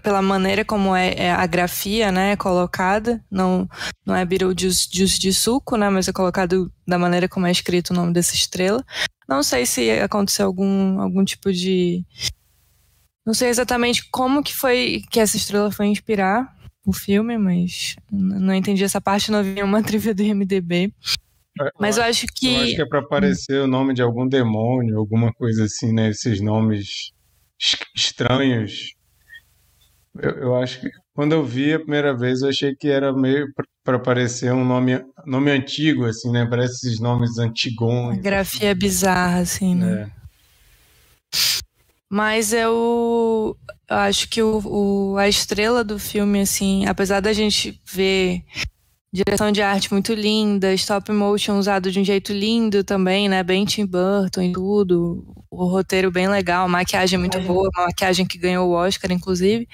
pela maneira como é, é, a grafia, né, colocada. Não, não é Beetlejuice juice de suco, né, mas é colocado da maneira como é escrito o nome dessa estrela. Não sei se aconteceu algum, algum tipo de... Não sei exatamente como que foi que essa estrela foi inspirar o filme, mas não entendi essa parte, não vi uma trilha do MDB. Mas eu, eu acho que. Eu acho que é para aparecer o nome de algum demônio, alguma coisa assim, né? Esses nomes estranhos. Eu, eu acho que quando eu vi a primeira vez, eu achei que era meio para parecer um nome, nome antigo, assim, né? Parece esses nomes antigões. Grafia bizarra, assim, né? É. Mas eu, eu acho que o, o, a estrela do filme, assim, apesar da gente ver Direção de arte muito linda, stop motion usado de um jeito lindo também, né? Bem Tim Burton e tudo. O roteiro bem legal, maquiagem muito boa, uma maquiagem que ganhou o Oscar, inclusive.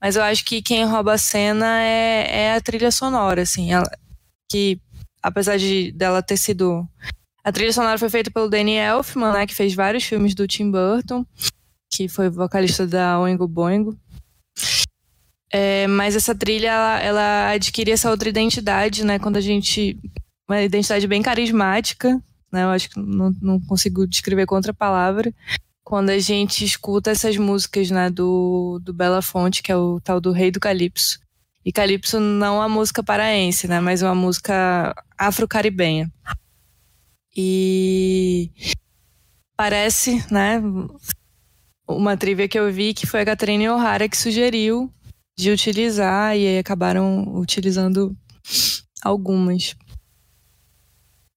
Mas eu acho que quem rouba a cena é, é a trilha sonora, assim. Ela, que, apesar de dela ter sido. A trilha sonora foi feita pelo Danny Elfman, né? Que fez vários filmes do Tim Burton, que foi vocalista da Oingo Boingo. É, mas essa trilha, ela, ela adquire essa outra identidade, né? Quando a gente. Uma identidade bem carismática, né? Eu acho que não, não consigo descrever com outra palavra. Quando a gente escuta essas músicas, né? Do, do Bela Fonte, que é o tal do Rei do Calypso. E Calypso não a música paraense, né? Mas uma música afro-caribenha. E parece, né? Uma trivia que eu vi que foi a Catherine O'Hara que sugeriu de utilizar e aí acabaram utilizando algumas.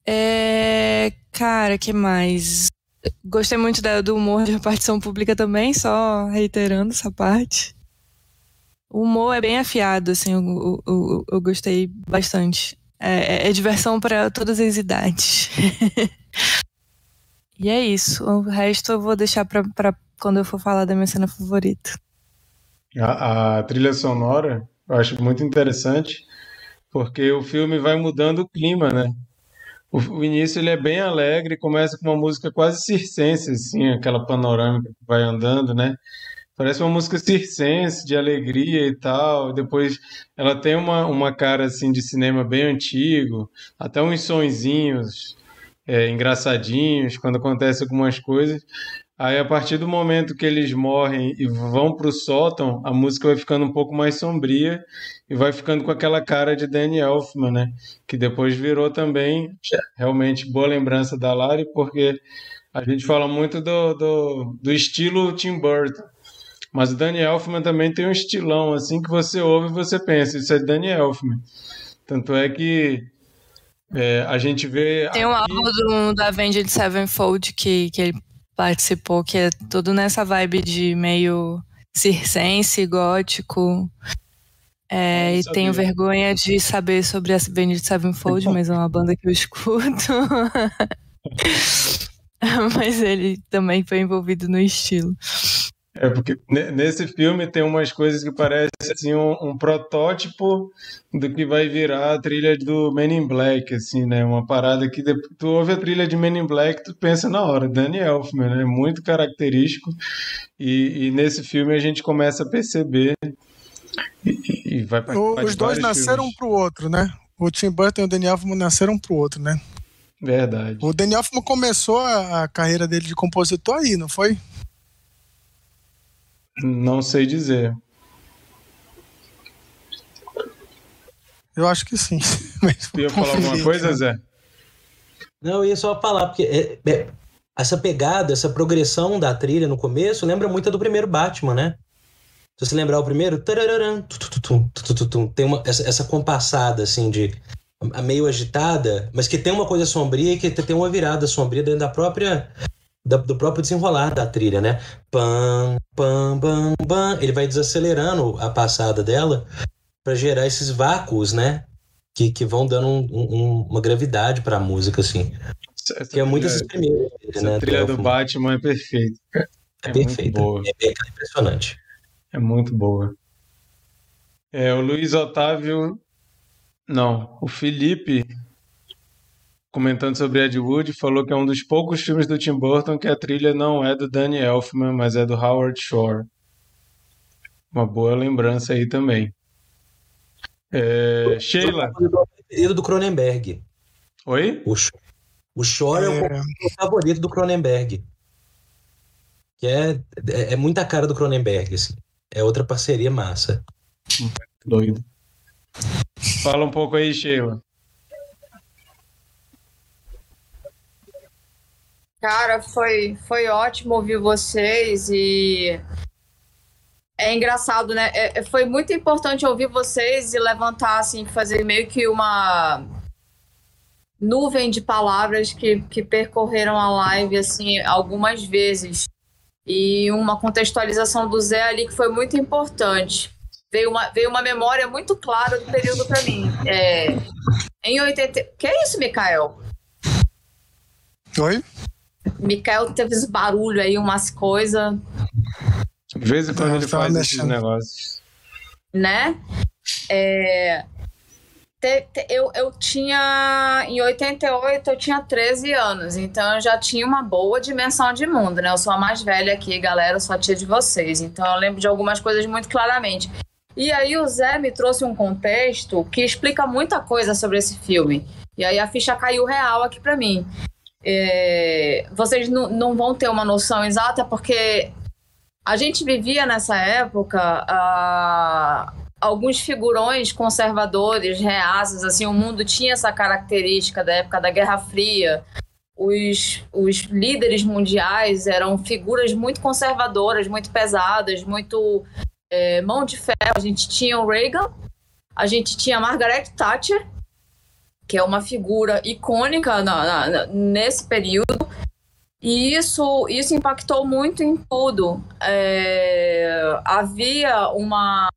É, cara, que mais? Gostei muito da, do humor de repartição pública também, só reiterando essa parte. O humor é bem afiado, assim, eu, eu, eu gostei bastante. É, é, é diversão para todas as idades. e é isso. O resto eu vou deixar para quando eu for falar da minha cena favorita. A, a, trilha sonora eu acho muito interessante, porque o filme vai mudando o clima, né? O, o início ele é bem alegre, começa com uma música quase circense, assim, aquela panorâmica que vai andando, né? Parece uma música circense, de alegria e tal. Depois ela tem uma, uma cara assim de cinema bem antigo, até uns sonzinhos é, engraçadinhos quando acontecem algumas coisas. Aí, a partir do momento que eles morrem e vão para o sótão, a música vai ficando um pouco mais sombria e vai ficando com aquela cara de Danny Elfman, né? Que depois virou também, realmente, boa lembrança da Lari, porque a gente fala muito do, do, do estilo Tim Burton. Mas o Danny Elfman também tem um estilão, assim, que você ouve e você pensa, isso é Danny Elfman. Tanto é que é, a gente vê. Tem um aqui... álbum do, da Avenged Sevenfold que, que ele participou, que é tudo nessa vibe de meio circense, gótico. É, e tenho vergonha de saber sobre a Avenged Sevenfold, mas é uma banda que eu escuto. mas ele também foi envolvido no estilo. É porque nesse filme tem umas coisas que parecem assim um, um, protótipo do que vai virar a trilha do Men in Black, assim, né? Uma parada que tu ouve a trilha de Men in Black, tu pensa na hora, Danny Elfman, né? Muito característico e, e nesse filme a gente começa a perceber e, e vai Os dois nasceram filmes. um pro outro, né? O Tim Burton e o Danny Elfman nasceram um pro outro, né? Verdade. O Danny Elfman começou a, a carreira dele de compositor aí, não foi? Não sei dizer. Eu acho que sim. Mas ia falar alguma coisa, Zé? Não, eu ia só falar, porque é, é, essa pegada, essa progressão da trilha no começo lembra muito do primeiro Batman, né? Se você lembrar o primeiro, tem uma, essa, essa compassada, assim, de meio agitada, mas que tem uma coisa sombria e que tem uma virada sombria dentro da própria do próprio desenrolar da trilha, né? Pam, pam, pam, pam. Ele vai desacelerando a passada dela para gerar esses vácuos, né? Que, que vão dando um, um, uma gravidade para a música, assim. Essa que é muito esses primeiros. Essa né, trilha do Batman é perfeita. É, é perfeita. É, é impressionante. É muito boa. É, o Luiz Otávio. Não, o Felipe comentando sobre Ed Wood, falou que é um dos poucos filmes do Tim Burton que a trilha não é do Danny Elfman, mas é do Howard Shore. Uma boa lembrança aí também. É, Sheila. preferido do Cronenberg. Oi? O, o Shore é, é o favorito do Cronenberg. Que é, é, é, muita cara do Cronenberg, assim. É outra parceria massa. Doido. Fala um pouco aí, Sheila. Cara, foi, foi ótimo ouvir vocês e é engraçado, né? É, é, foi muito importante ouvir vocês e levantar, assim, fazer meio que uma nuvem de palavras que, que percorreram a live, assim, algumas vezes. E uma contextualização do Zé ali que foi muito importante. Veio uma, veio uma memória muito clara do período para mim. É, em 80. Que é isso, Mikael? Oi? Mikael teve esse barulho aí, umas coisas. De vez em quando ele faz esses negócios. Né? É, te, te, eu, eu tinha. Em 88, eu tinha 13 anos, então eu já tinha uma boa dimensão de mundo, né? Eu sou a mais velha aqui, galera, eu sou a tia de vocês, então eu lembro de algumas coisas muito claramente. E aí o Zé me trouxe um contexto que explica muita coisa sobre esse filme. E aí a ficha caiu real aqui para mim. É, vocês não vão ter uma noção exata, porque a gente vivia nessa época a, alguns figurões conservadores, reaços, assim, o mundo tinha essa característica da época da Guerra Fria. Os, os líderes mundiais eram figuras muito conservadoras, muito pesadas, muito é, mão de ferro. A gente tinha o Reagan, a gente tinha Margaret Thatcher, que é uma figura icônica na, na, nesse período. E isso, isso impactou muito em tudo. É, havia uma.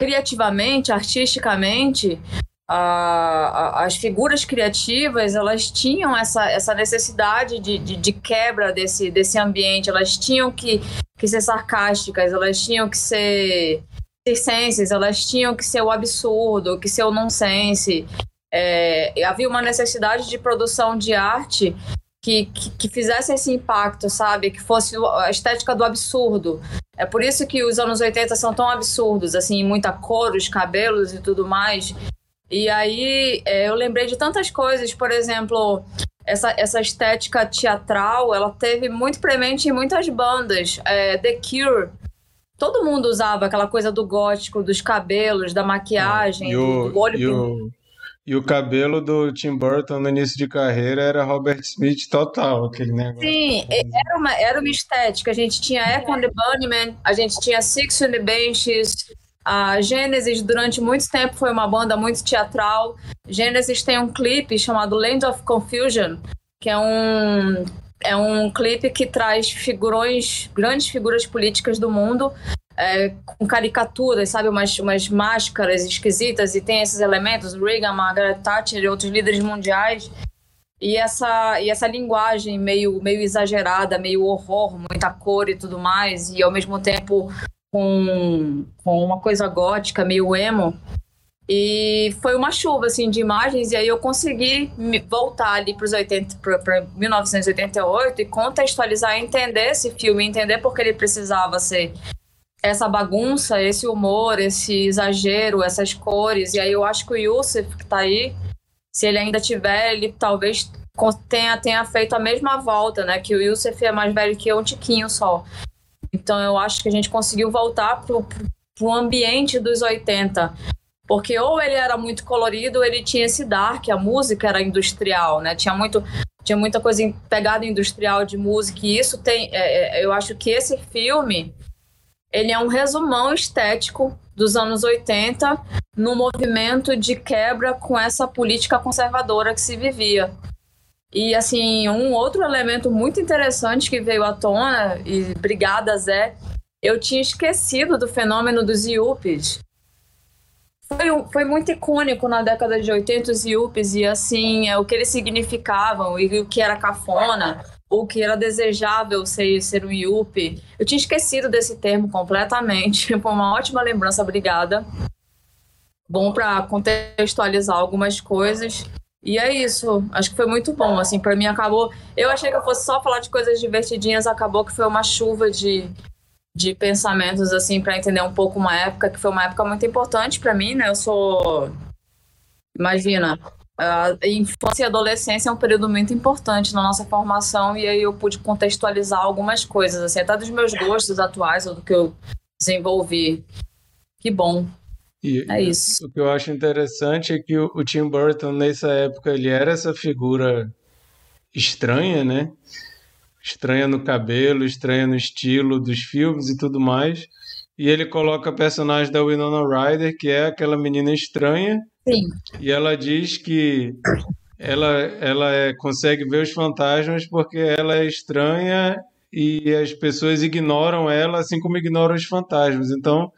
Criativamente, artisticamente, a, a, as figuras criativas elas tinham essa, essa necessidade de, de, de, quebra desse, desse ambiente, elas tinham que, que ser sarcásticas, elas tinham que ser circenses, elas tinham que ser o absurdo, que ser o nonsense. É, havia uma necessidade de produção de arte que, que, que, fizesse esse impacto, sabe? Que fosse a estética do absurdo. É por isso que os anos 80 são tão absurdos, assim, muita cor, os cabelos e tudo mais. E aí é, eu lembrei de tantas coisas, por exemplo, essa, essa estética teatral, ela teve muito premente em muitas bandas. É, The Cure, todo mundo usava aquela coisa do gótico, dos cabelos, da maquiagem, e o, do olho e o, e o cabelo do Tim Burton no início de carreira era Robert Smith total, aquele negócio. Sim, era uma, era uma estética. A gente tinha Echo and the Bunnymen, a gente tinha Six and the Benches, a Genesis durante muito tempo foi uma banda muito teatral. Genesis tem um clipe chamado Land of Confusion, que é um é um clipe que traz figurões, grandes figuras políticas do mundo, é, com caricaturas, sabe? Umas, umas máscaras esquisitas e tem esses elementos, Reagan, Margaret Thatcher e outros líderes mundiais. E essa, e essa linguagem meio, meio exagerada, meio horror, muita cor e tudo mais, e ao mesmo tempo com, com uma coisa gótica, meio emo. E foi uma chuva assim de imagens e aí eu consegui voltar ali para os 80 para 1988 e contextualizar, entender esse filme, entender porque ele precisava ser essa bagunça, esse humor, esse exagero, essas cores. E aí eu acho que o Yusuf que está aí, se ele ainda tiver, ele talvez tenha, tenha feito a mesma volta, né? Que o Yusuf é mais velho que eu, um tiquinho só. Então eu acho que a gente conseguiu voltar pro, pro ambiente dos 80 porque ou ele era muito colorido, ou ele tinha esse dark, a música era industrial, né? Tinha muito tinha muita coisa pegada industrial de música e isso tem é, é, eu acho que esse filme ele é um resumão estético dos anos 80 no movimento de quebra com essa política conservadora que se vivia. E assim, um outro elemento muito interessante que veio à tona, e obrigada Zé, eu tinha esquecido do fenômeno dos Yuppies foi, foi muito icônico na década de 80 os Yuppies e assim, é, o que eles significavam e o que era cafona, o que era desejável ser, ser um Yuppie. Eu tinha esquecido desse termo completamente. Foi uma ótima lembrança, obrigada. Bom para contextualizar algumas coisas. E é isso, acho que foi muito bom, assim, para mim acabou, eu achei que eu fosse só falar de coisas divertidinhas, acabou que foi uma chuva de, de pensamentos assim para entender um pouco uma época que foi uma época muito importante para mim, né? Eu sou imagina, a infância e adolescência é um período muito importante na nossa formação e aí eu pude contextualizar algumas coisas, assim, até dos meus gostos atuais ou do que eu desenvolvi. Que bom. E é isso. O que eu acho interessante é que o, o Tim Burton nessa época ele era essa figura estranha, né? Estranha no cabelo, estranha no estilo dos filmes e tudo mais. E ele coloca a personagem da Winona Ryder, que é aquela menina estranha. Sim. E ela diz que ela, ela é, consegue ver os fantasmas porque ela é estranha e as pessoas ignoram ela assim como ignoram os fantasmas. Então,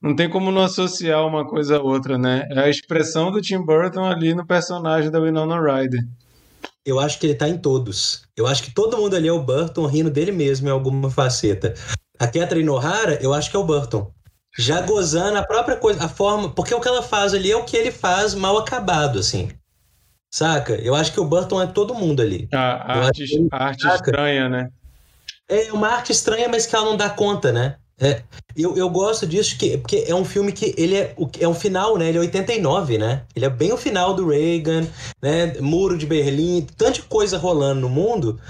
não tem como não associar uma coisa a outra, né? É a expressão do Tim Burton ali no personagem da Winona Ryder. Eu acho que ele tá em todos. Eu acho que todo mundo ali é o Burton rindo dele mesmo em alguma faceta. A Catherine O'Hara, eu acho que é o Burton. Já gozando a própria coisa, a forma. Porque o que ela faz ali é o que ele faz mal acabado, assim. Saca? Eu acho que o Burton é todo mundo ali. A, arte, a arte estranha, né? É uma arte estranha, mas que ela não dá conta, né? É, eu, eu gosto disso que, porque é um filme que ele é, é um final, né? Ele é 89, né? Ele é bem o final do Reagan, né? Muro de Berlim, tanta coisa rolando no mundo.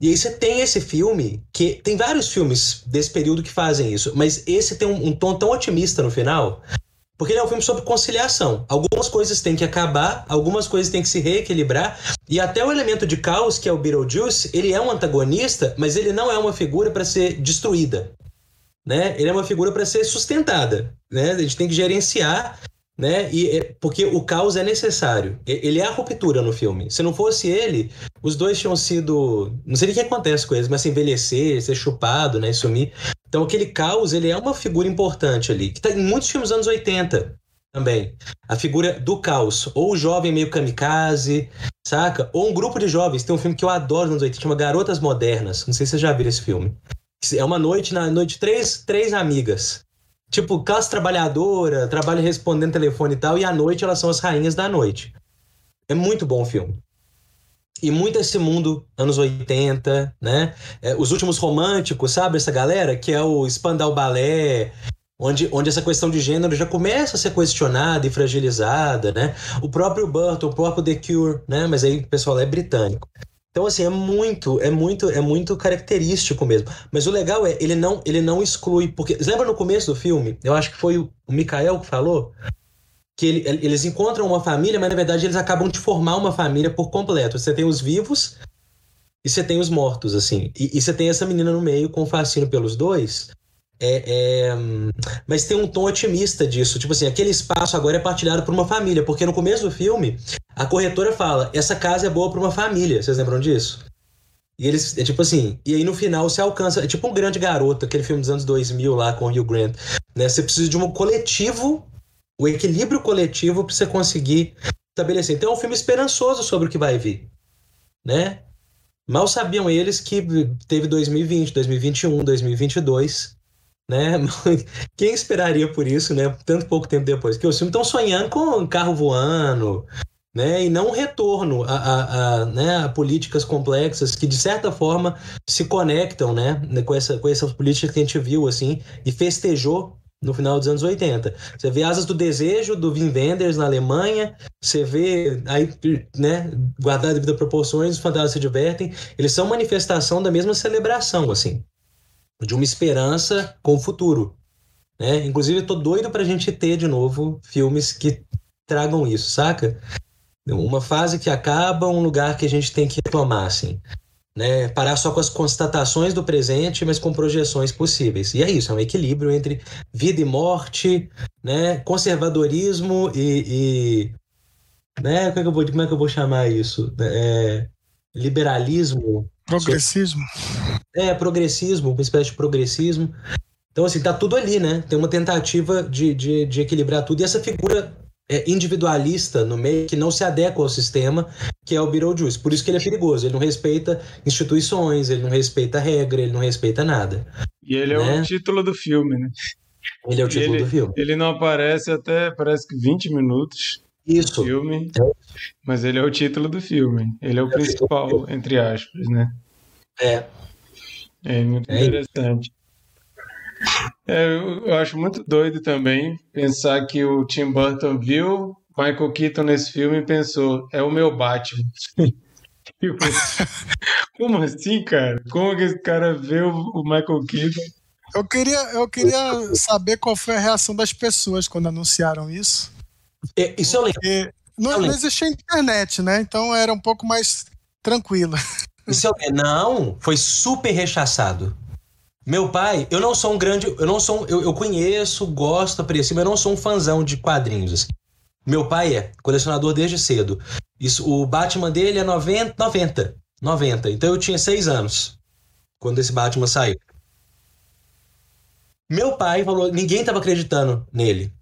E aí você tem esse filme, que tem vários filmes desse período que fazem isso, mas esse tem um, um tom tão otimista no final, porque ele é um filme sobre conciliação. Algumas coisas têm que acabar, algumas coisas têm que se reequilibrar, e até o elemento de caos, que é o Beetlejuice, ele é um antagonista, mas ele não é uma figura para ser destruída. Né? Ele é uma figura para ser sustentada. Né? A gente tem que gerenciar né? E é, porque o caos é necessário. Ele é a ruptura no filme. Se não fosse ele, os dois tinham sido, não sei o que acontece com eles, mas se envelhecer, ser chupado, né, e sumir. Então aquele caos, ele é uma figura importante ali, que tá em muitos filmes dos anos 80 também. A figura do caos, ou o jovem meio kamikaze, saca? Ou um grupo de jovens. Tem um filme que eu adoro nos anos 80, chama Garotas Modernas. Não sei se vocês já viram esse filme. É uma noite, na noite, três, três amigas tipo, classe trabalhadora, trabalha respondendo telefone e tal, e à noite elas são as rainhas da noite. É muito bom o filme. E muito esse mundo, anos 80, né? É, os últimos românticos, sabe? Essa galera que é o Spandau Ballet, onde, onde essa questão de gênero já começa a ser questionada e fragilizada, né? O próprio Burton, o próprio The Cure, né? Mas aí o pessoal é britânico. Então, assim, é muito, é muito, é muito característico mesmo. Mas o legal é, ele não, ele não exclui. Porque. Lembra no começo do filme? Eu acho que foi o Mikael que falou. Que ele, eles encontram uma família, mas na verdade eles acabam de formar uma família por completo. Você tem os vivos e você tem os mortos, assim. E, e você tem essa menina no meio com fascínio pelos dois. É, é, mas tem um tom otimista disso. Tipo assim, aquele espaço agora é partilhado por uma família. Porque no começo do filme, a corretora fala: essa casa é boa para uma família. Vocês lembram disso? E eles, é tipo assim, e aí no final você alcança, é tipo um grande garoto, aquele filme dos anos 2000 lá com o Hugh Grant, né? Você precisa de um coletivo, o equilíbrio coletivo para você conseguir estabelecer. Então é um filme esperançoso sobre o que vai vir, né? Mal sabiam eles que teve 2020, 2021, 2022 né? Quem esperaria por isso, né? Tanto pouco tempo depois. Que os filmes estão sonhando com carro voando, né? E não retorno a, a, a, né? a políticas complexas que, de certa forma, se conectam, né? Com, essa, com essas políticas que a gente viu, assim, e festejou no final dos anos 80. Você vê Asas do Desejo, do Wim Wenders na Alemanha, você vê, aí, né, guardado devido a proporções, os fantasmas se divertem, eles são manifestação da mesma celebração, assim de uma esperança com o futuro. Né? Inclusive, eu tô doido pra gente ter de novo filmes que tragam isso, saca? Uma fase que acaba, um lugar que a gente tem que retomar, assim. Né? Parar só com as constatações do presente, mas com projeções possíveis. E é isso, é um equilíbrio entre vida e morte, né? conservadorismo e. e né? Como, é que eu vou, como é que eu vou chamar isso? É, liberalismo Progressismo? É, progressismo, uma espécie de progressismo. Então, assim, tá tudo ali, né? Tem uma tentativa de, de, de equilibrar tudo. E essa figura individualista no meio que não se adequa ao sistema, que é o Beetlejuice. Por isso que ele é perigoso. Ele não respeita instituições, ele não respeita regra, ele não respeita nada. E ele né? é o título do filme, né? Ele é o título ele, do filme. Ele não aparece até, parece que 20 minutos. Isso. Filme, é. Mas ele é o título do filme. Ele é o é principal, entre aspas, né? É. É muito é. interessante. É, eu, acho muito doido também pensar que o Tim Burton viu Michael Keaton nesse filme e pensou: é o meu Batman. Como assim, cara? Como que esse cara vê o Michael Keaton? Eu queria, eu queria saber qual foi a reação das pessoas quando anunciaram isso. É, isso eu lembro. Não, não existia internet, né? Então era um pouco mais tranquilo. Isso eu, não, foi super rechaçado. Meu pai, eu não sou um grande. Eu não sou. Eu, eu conheço, gosto, aprecio, mas eu não sou um fãzão de quadrinhos. Assim. Meu pai é colecionador desde cedo. Isso, o Batman dele é 90, 90. 90. Então eu tinha seis anos quando esse Batman saiu. Meu pai falou, ninguém estava acreditando nele.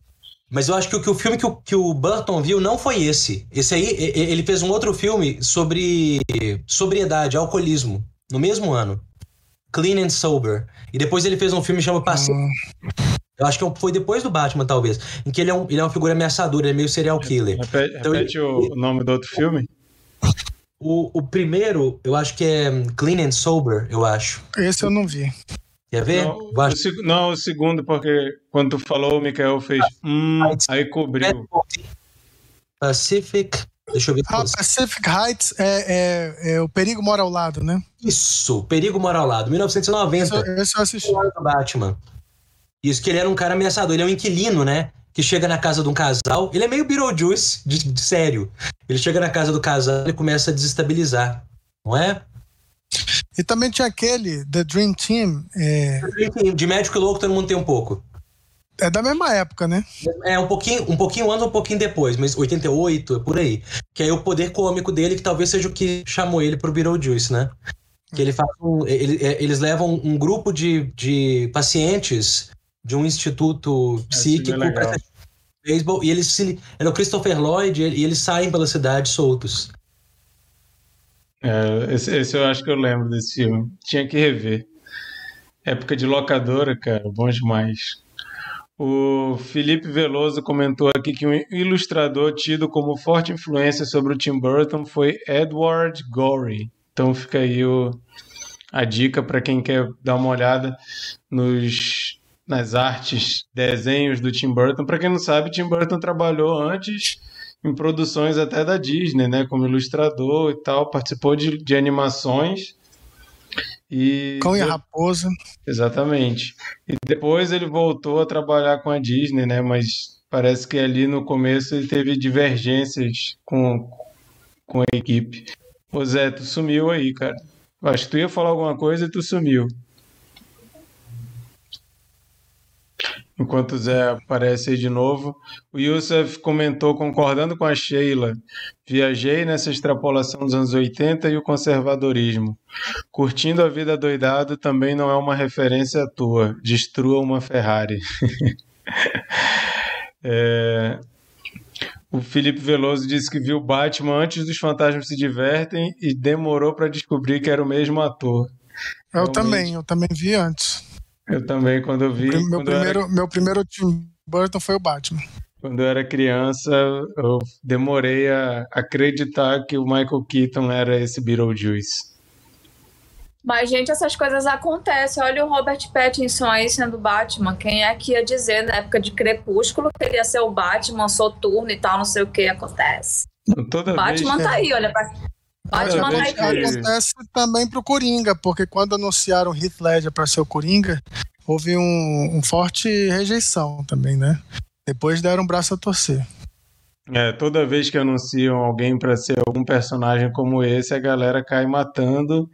Mas eu acho que o, que o filme que o, que o Burton viu não foi esse. Esse aí, ele fez um outro filme sobre sobriedade, alcoolismo, no mesmo ano. Clean and Sober. E depois ele fez um filme chamado Pacific. Eu acho que foi depois do Batman, talvez. Em que ele é, um, ele é uma figura ameaçadora, ele é meio serial killer. Repete, então, repete ele, o nome do outro filme? O, o primeiro, eu acho que é Clean and Sober, eu acho. Esse eu não vi. Quer ver? Não, o, não, o segundo, porque quando tu falou, o Mikael fez. Hum, aí cobriu. Pacific Deixa eu ver. Ah, Pacific Heights é, é, é, O Perigo Mora ao Lado, né? Isso, Perigo Mora ao Lado, 1990. Esse, esse eu assisti. Batman. Isso que ele era um cara ameaçador, ele é um inquilino, né? Que chega na casa de um casal. Ele é meio Beetlejuice, de, de sério. Ele chega na casa do casal e começa a desestabilizar, não é? E também tinha aquele, The Dream Team. É... De médico louco todo mundo tem um pouco. É da mesma época, né? É, um pouquinho, um pouquinho antes, um pouquinho depois, mas 88, é por aí. Que é o poder cômico dele, que talvez seja o que chamou ele pro Beetlejuice, né? Que ele faz um, ele, é, eles levam um grupo de, de pacientes de um instituto psíquico é para beisebol e eles se, é o Christopher Lloyd e eles saem pela cidade soltos. É, esse, esse, eu acho que eu lembro desse filme. Tinha que rever. Época de locadora, cara, bom demais. O Felipe Veloso comentou aqui que um ilustrador tido como forte influência sobre o Tim Burton foi Edward Gorey. Então fica aí o, a dica para quem quer dar uma olhada nos, nas artes, desenhos do Tim Burton. Para quem não sabe, Tim Burton trabalhou antes em produções até da Disney, né, como ilustrador e tal, participou de, de animações e Cão e a Raposa. Exatamente. E depois ele voltou a trabalhar com a Disney, né? Mas parece que ali no começo ele teve divergências com, com a equipe. Ô Zé, tu sumiu aí, cara. Acho que tu ia falar alguma coisa e tu sumiu. Enquanto o Zé aparece aí de novo, o Youssef comentou, concordando com a Sheila, viajei nessa extrapolação dos anos 80 e o conservadorismo. Curtindo a vida doidado também não é uma referência tua. Destrua uma Ferrari. é... O Felipe Veloso disse que viu Batman antes dos Fantasmas se divertem e demorou para descobrir que era o mesmo ator. Eu Realmente... também, eu também vi antes. Eu também, quando eu vi. Meu, primeiro, era... meu primeiro Tim Burton foi o Batman. Quando eu era criança, eu demorei a acreditar que o Michael Keaton era esse Beetlejuice. Mas, gente, essas coisas acontecem. Olha o Robert Pattinson aí sendo Batman. Quem é que ia dizer na época de Crepúsculo que ele ia ser o Batman, soturno e tal, não sei o que acontece. Toda Batman vez... tá aí, olha. Batman. Acontece também pro Coringa, porque quando anunciaram Heath Ledger para ser o Coringa, houve um, um forte rejeição também, né? Depois deram um braço a torcer. É, toda vez que anunciam alguém para ser algum personagem como esse, a galera cai matando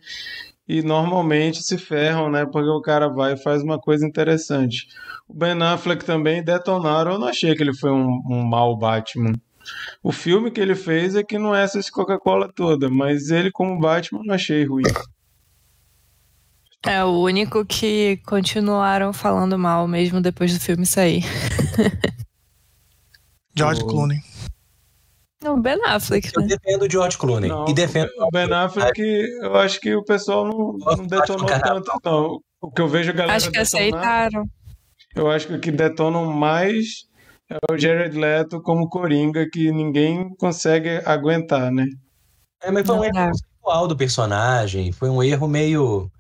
e normalmente se ferram, né? Porque o cara vai e faz uma coisa interessante. O Ben Affleck também detonaram. Eu não achei que ele foi um, um mau Batman. O filme que ele fez é que não é essa Coca-Cola toda, mas ele como Batman não achei ruim. É o único que continuaram falando mal mesmo depois do filme sair. George o... Clooney. O Ben Affleck. Eu né? defendo o George Clooney. Não, e defendo... O Ben Affleck, eu acho que o pessoal não, não detonou tanto, não. O que eu vejo a galera. Acho que detonar, aceitaram. Eu acho que o que detonam mais é o Jared Leto como Coringa, que ninguém consegue aguentar, né? É, mas foi um erro conceitual do personagem. Foi um erro meio.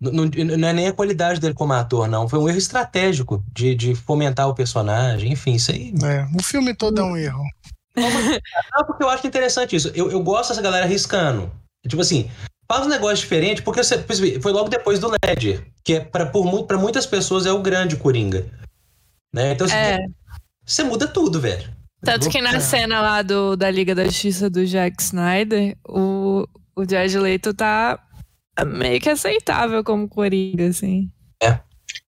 Não, não, é nem a qualidade dele como ator, não. Foi um erro estratégico de, de fomentar o personagem. Enfim, isso aí. É, o filme todo é um erro. Não, porque eu acho interessante isso. Eu, eu gosto dessa galera arriscando. Tipo assim, faz um negócio diferente, porque você, foi logo depois do Ledger, que é para muitas pessoas é o grande Coringa. Né? Então, é. Você muda tudo, velho. Tanto que na cena lá do, da Liga da Justiça do Jack Snyder, o, o Jared Leto tá meio que aceitável como Coringa, assim. É.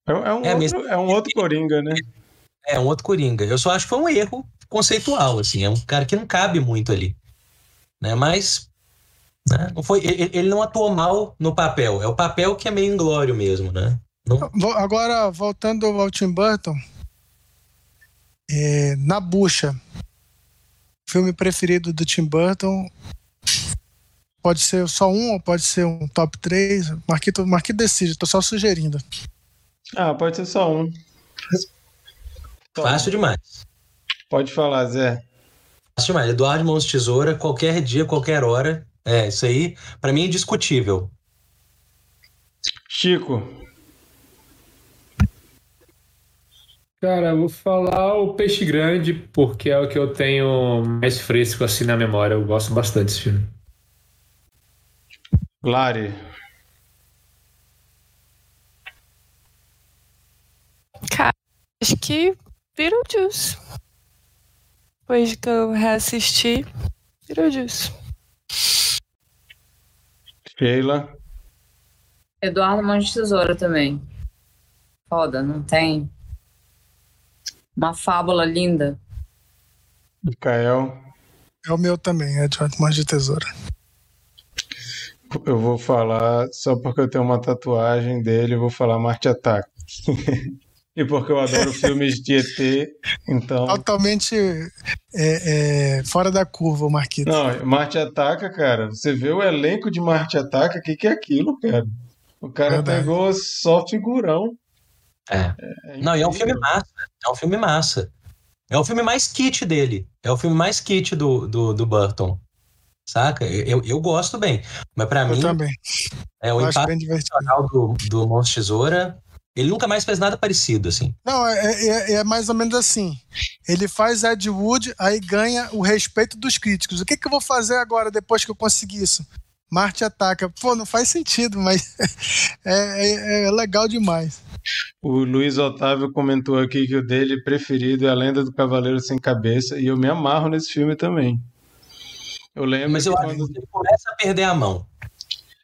É, é um, é, outro, é um outro Coringa, né? É um outro Coringa. Eu só acho que foi um erro conceitual, assim. É um cara que não cabe muito ali. Né? Mas né? não foi, ele, ele, não atuou mal no papel. É o papel que é meio inglório mesmo, né? Não... Agora, voltando ao Tim Burton, é, na bucha, filme preferido do Tim Burton pode ser só um ou pode ser um top 3? Marquito, Marquito decide, tô só sugerindo. Ah, pode ser só um. Fácil demais. Pode falar, Zé. Fácil demais. Eduardo Mãos Tesoura, qualquer dia, qualquer hora. É, isso aí, para mim é indiscutível. Chico. Cara, eu vou falar o Peixe Grande, porque é o que eu tenho mais fresco assim na memória. Eu gosto bastante desse filme. Lari. Cara, acho que Beetlejuice. Depois que eu reassisti, Beetlejuice. Sheila. Eduardo Mão de Tesoura também. Foda, não tem? Uma fábula linda. Mikael. É o meu também, é de Mãos de Tesoura. Eu vou falar, só porque eu tenho uma tatuagem dele, eu vou falar Marte Ataca. e porque eu adoro filmes de ET, então. Totalmente é, é, fora da curva, o Marquito. Não, Marte Ataca, cara. Você vê o elenco de Marte Ataca, o que, que é aquilo, cara? O cara Verdade. pegou só figurão. É. É Não, e é um filme massa. É um filme massa. É o filme mais kit dele. É o filme mais kit do, do, do Burton. Saca? Eu, eu gosto bem. Mas pra Eu mim, também. é o Eu impacto do, do Monstro Tesoura. Ele nunca mais fez nada parecido, assim. Não, é, é- é mais ou menos assim. Ele faz Ed Wood, aí ganha o respeito dos críticos. O que, que eu vou fazer agora, depois que eu conseguir isso? Marte ataca. Pô, não faz sentido, mas é, é- é legal demais. O Luiz Otávio comentou aqui que o dele preferido é A Lenda do Cavaleiro Sem Cabeça, e eu me amarro nesse filme também. Eu lembro Mas eu que acho quando... que ele começa a perder a mão.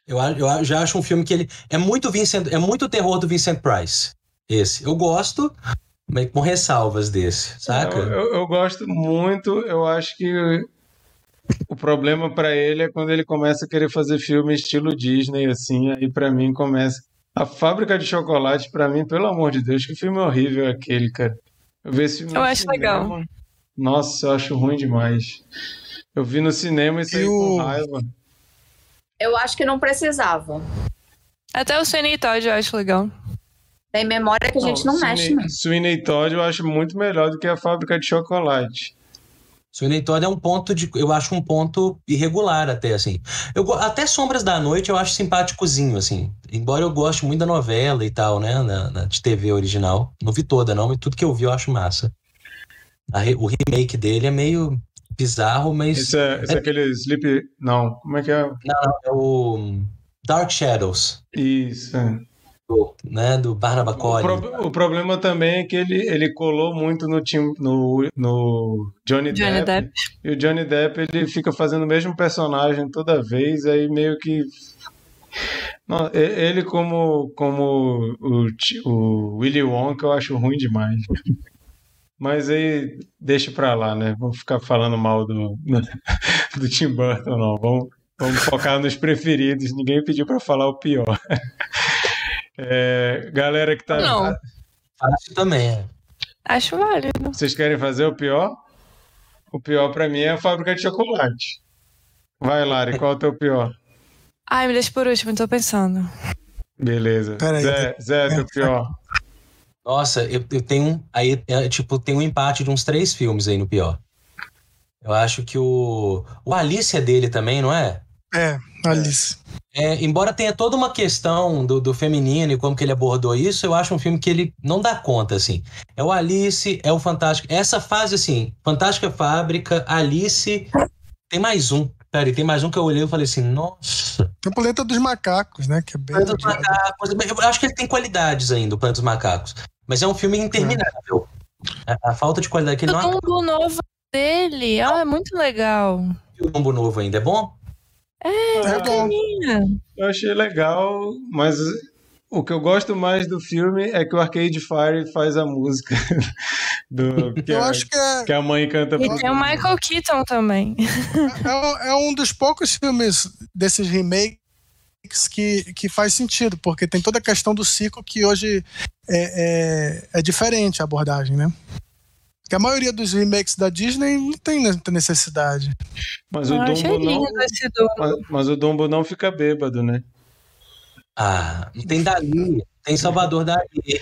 Eu, eu já acho um filme que ele. É muito Vincent, é muito terror do Vincent Price. Esse. Eu gosto, mas com ressalvas desse, saca? Eu, eu- eu gosto muito, eu acho que o problema pra ele é quando ele começa a querer fazer filme estilo Disney, assim, aí pra mim começa. A Fábrica de Chocolate, pra mim, pelo amor de Deus, que filme horrível é aquele, cara. Eu vi esse filme Eu no acho legal. cinema. Nossa, eu acho ruim demais. Eu vi no cinema e saí com raiva. Eu acho que não precisava. Até o Sweeney Todd eu acho legal. Tem memória que a gente não, mexe, Sweeney, não. Sweeney Todd eu acho muito melhor do que a Fábrica de Chocolate. Sweeney Todd é um ponto de. Eu acho um ponto irregular até, assim. Eu, até Sombras da Noite eu acho simpáticozinho, assim. Embora eu goste muito da novela e tal, né? Na, na- de TV original. Não vi toda, não, mas tudo que eu vi eu acho massa. A o remake dele é meio bizarro, mas. Esse é, esse é aquele Sleep. Não, como é que é? Não, é o Dark Shadows, Isso. é. Do, né? Do Barnaba O, pro- o problema também é que ele, ele colou muito no, Tim, no, no Johnny, Johnny Depp, Depp. E o Johnny Depp ele fica fazendo o mesmo personagem toda vez, aí meio que. Não, ele como, como o, o Willy Wonka eu acho ruim demais. Mas aí deixa pra lá, né? Vamos ficar falando mal do, do Tim Burton, não. Vamos, vamos focar nos preferidos. Ninguém pediu pra falar o pior. É, galera que tá. Não. Fácil também, é. Acho válido. Vocês querem fazer o pior? O pior pra mim é a fábrica de chocolate. Vai, Lari, qual é o teu pior? Ai, me deixa por último, tô pensando. Beleza. Peraí, Zé, Zé, teu pior. Nossa, eu, eu tenho. Aí, é, tipo, tem um empate de uns três filmes aí no pior. Eu acho que o. O Alice é dele também, não é? É, Alice. É, embora tenha toda uma questão do, do feminino e como que ele abordou isso, eu acho um filme que ele não dá conta, assim. É o Alice, é o Fantástico. Essa fase, assim, Fantástica Fábrica, Alice. Tem mais um. Peraí, tem mais um que eu olhei e falei assim, nossa. Tem o Planeta dos Macacos, né? Que é bem. Planeta dos Macacos. Eu acho que ele tem qualidades ainda, o Planeta dos Macacos. Mas é um filme interminável. A, a falta de qualidade que ele O não Dumbo novo dele. Ah, é muito legal. o Dumbo novo ainda é bom? É bom. Menina. Eu achei legal, mas o que eu gosto mais do filme é que o Arcade Fire faz a música do que, Eu a, acho que é, que a mãe canta E tem o Michael Keaton também. é, é um dos poucos filmes desses remakes que, que faz sentido, porque tem toda a questão do ciclo que hoje é, é, é diferente a abordagem, né? Porque a maioria dos remakes da Disney não tem ne- necessidade. Mas o achei Dumbo não, mas, mas o Dumbo não fica bêbado, né? Ah, não tem Dali, tem Salvador Dali.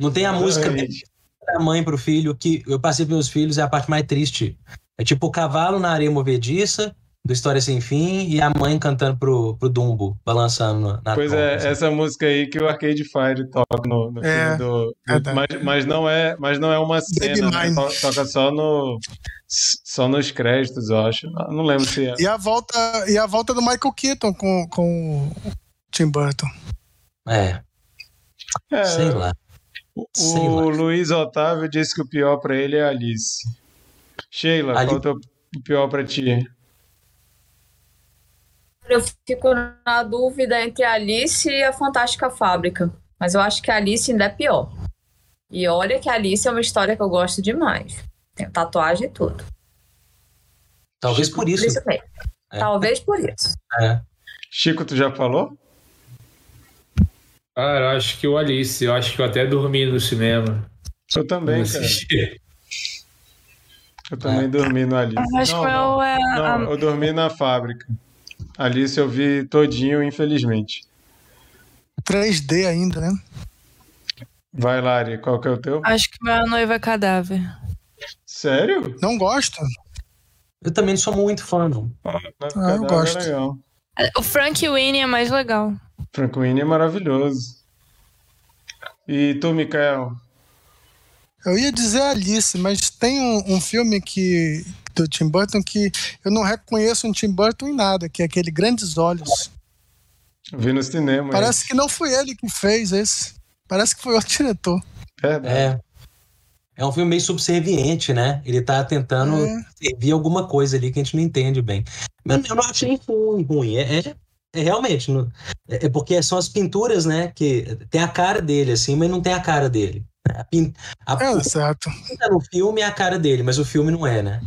Não tem a música Exatamente. da mãe pro filho, que eu passei pros meus filhos, é a parte mais triste. É tipo o cavalo na areia movediça do História Sem Fim e a mãe cantando pro, pro Dumbo, balançando na Pois é, assim. essa música aí que o Arcade Fire toca no, no É, filme do. é do- mas, mas não é, mas não é uma cena, né? Toca só no. Só nos créditos, eu acho. Não lembro se é. E a volta, e a volta do Michael Keaton com, com o Tim Burton. É, É, sei lá. O, Sei o lá. Luiz Otávio disse que o pior pra ele é a Alice. Sheila, Ali- qual é o teu pior pra ti? Eu fico na dúvida entre a Alice e a Fantástica Fábrica. Mas eu acho que a Alice ainda é pior. E olha que a Alice é uma história que eu gosto demais. Tem tatuagem e tudo. Talvez por isso. Por isso. É. Talvez por isso. É. Chico, tu já falou? Cara, eu acho que o Alice, eu acho que eu até dormi no cinema. Eu também, cara. Eu também dormi no Alice. Eu acho não, que não. meu é. Não, a- eu dormi na fábrica. Alice eu vi todinho, infelizmente. 3D ainda, né? Vai, Lari, qual que é o teu? Acho que meu é a noiva cadáver. Sério? Não gosto. Eu também não sou muito fã, não. Ah, eu Cadáver gosto. É legal. O Frank Winnie é mais legal. Frank Winnie é maravilhoso. E tu, Mikael? Eu ia dizer Alice, mas tem um, um filme que do Tim Burton que eu não reconheço um Tim Burton em nada, que é aquele Grandes Olhos. Vi no cinema. Parece que não foi ele que fez esse. Parece que foi outro diretor. é verdade. É. É um filme meio subserviente, né? Ele tá tentando É. servir alguma coisa ali que a gente não entende bem. Mas eu não achei ruim, ruim. É, é, é realmente. não- é, é porque são as pinturas, né? Que tem a cara dele, assim, mas não tem a cara dele. A, pin, a É, certo. no filme é a cara dele, mas o filme não é, né?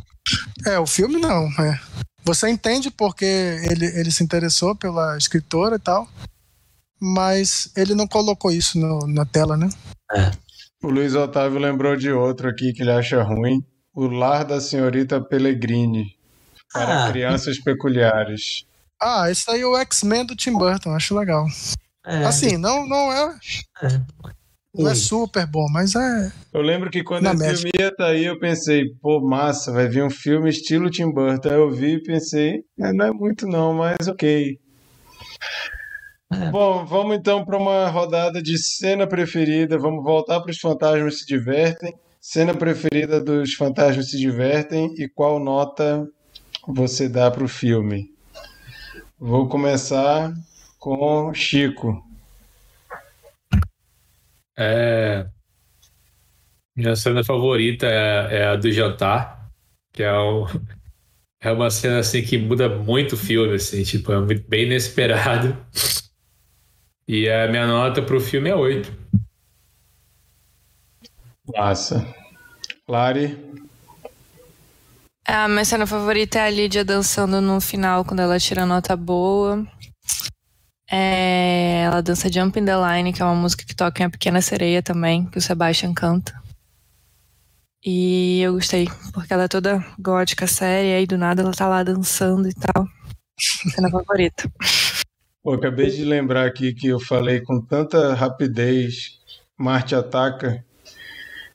É, o filme não. É. Você entende porque ele, ele se interessou pela escritora e tal, mas ele não colocou isso no- na tela, né? O Luiz Otávio lembrou de outro aqui que ele acha ruim. O Lar da Senhorita Pellegrini. Para Ah. crianças peculiares. Ah, esse aí é o X-Men do Tim Burton, acho legal. É, Assim, não, não é, não é super bom, mas é. Eu lembro que quando Na esse média. filme ia sair, eu pensei, pô, massa, vai vir um filme estilo Tim Burton. Aí eu vi e pensei, "É, não é muito não, mas ok. É. Bom, vamos então para uma rodada de cena preferida. Vamos voltar para os Fantasmas se Divertem. Cena preferida dos Fantasmas se Divertem e qual nota você dá para o filme? Vou começar com Chico. É, minha cena favorita é, é a do jantar, que é, um, é uma cena assim que muda muito o filme, assim, tipo, é bem inesperado. E a minha nota pro filme é 8. Massa. Lari. A minha cena favorita é a Lídia dançando no final, quando ela tira nota boa. É, ela dança Jump in the Line, que é uma música que toca em A Pequena Sereia também, que o Sebastian canta. E eu gostei, porque ela é toda gótica, séria, e do nada ela tá lá dançando e tal. Cena favorita. Pô, acabei de lembrar aqui que eu falei com tanta rapidez Marte ataca,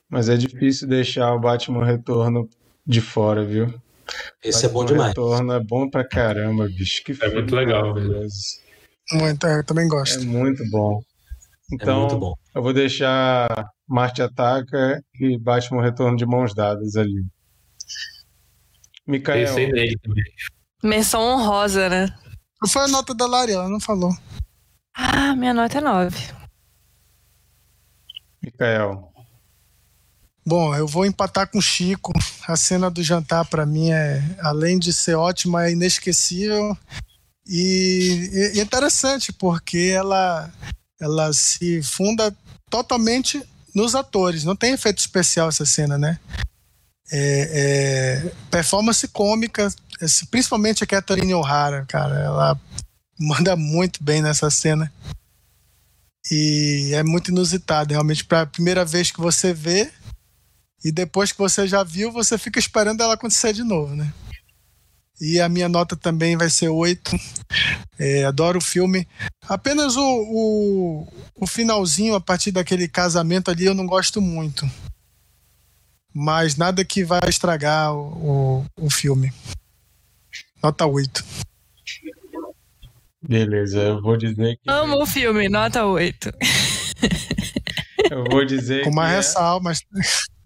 mas é difícil deixar o Batman Retorno de fora, viu? Esse é bom Batman demais. Retorno é bom pra caramba, bicho. Que filme muito legal. Muito, é, eu também É gosto. muito bom. É Então, muito bom. eu vou deixar Marte Ataca e Batman Retorno de mãos dadas ali. Mikael, Pensei nele também. Menção honrosa, né? Qual foi a nota da Lari? Ela não falou. Ah, minha nota é 9. Mikael. Bom, eu vou empatar com o Chico. A cena do jantar, pra mim, é, além de ser ótima, é inesquecível. E, e interessante, porque ela, ela se funda totalmente nos atores. Não tem efeito especial essa cena, né? É, é performance cômica, principalmente a Catherine O'Hara, cara. Ela manda muito bem nessa cena. E é muito inusitado, realmente, para a primeira vez que você vê, e depois que você já viu, você fica esperando ela acontecer de novo, né? E a minha nota também vai ser 8. É, adoro o filme. Apenas o, o, o finalzinho, a partir daquele casamento ali, eu não gosto muito. Mas nada que vai estragar o, o, o filme. Nota 8. Beleza, eu vou dizer que. Amo o filme, nota 8. Eu vou dizer Com que. mais é- ressalva, mas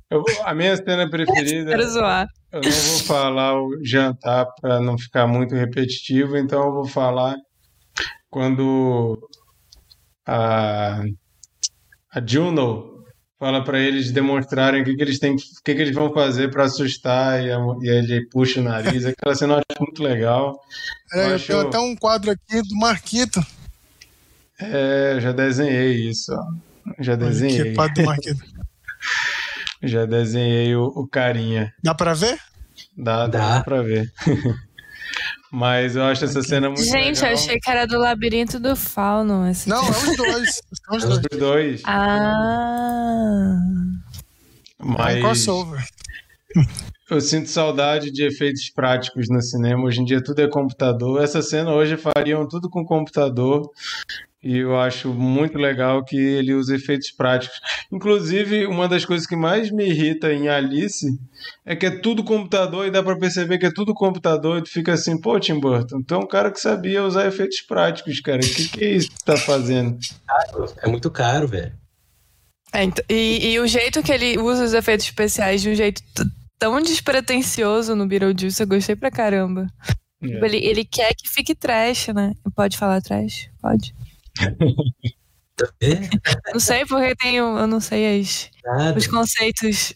eu a minha cena preferida. Quero zoar. Eu não vou falar o jantar para não ficar muito repetitivo, então eu vou falar quando a, a Juno fala para eles demonstrarem o que, que eles têm, o que, que eles vão fazer para assustar e, a- e ele puxa o nariz. Aquela cena eu acho muito legal. é, eu acho- tenho até um quadro aqui do Marquito. É, eu já desenhei isso. ó. Já Olha desenhei. aqui, quadro do Marquito. Já desenhei o, o carinha. Dá pra ver? Dá, dá, Dá. pra ver. Mas eu acho essa cena muito Gente, eu legal. achei que era do labirinto do fauno. esse Não, filme. é os dois. São os Os dois. dois. Ah. É um Mas crossover. eu sinto saudade de efeitos práticos no cinema. Hoje em dia tudo é computador. Essa cena hoje fariam tudo com computador. E eu acho muito legal que ele usa efeitos práticos. Inclusive, uma das coisas que mais me irrita em Alice é que é tudo computador e dá pra perceber que é tudo computador. E tu fica assim, pô, Tim Burton, tu é um cara que sabia usar efeitos práticos, cara. O que, que é isso que tu tá fazendo? É muito caro, velho. É, ent- e, e o jeito que ele usa os efeitos especiais de um jeito tão despretensioso no Beetlejuice, eu gostei pra caramba. Tipo, Ele, ele quer que fique trash, né? Pode falar trash? Pode. É, Não sei porque tem, o- eu não sei as, nada. os conceitos.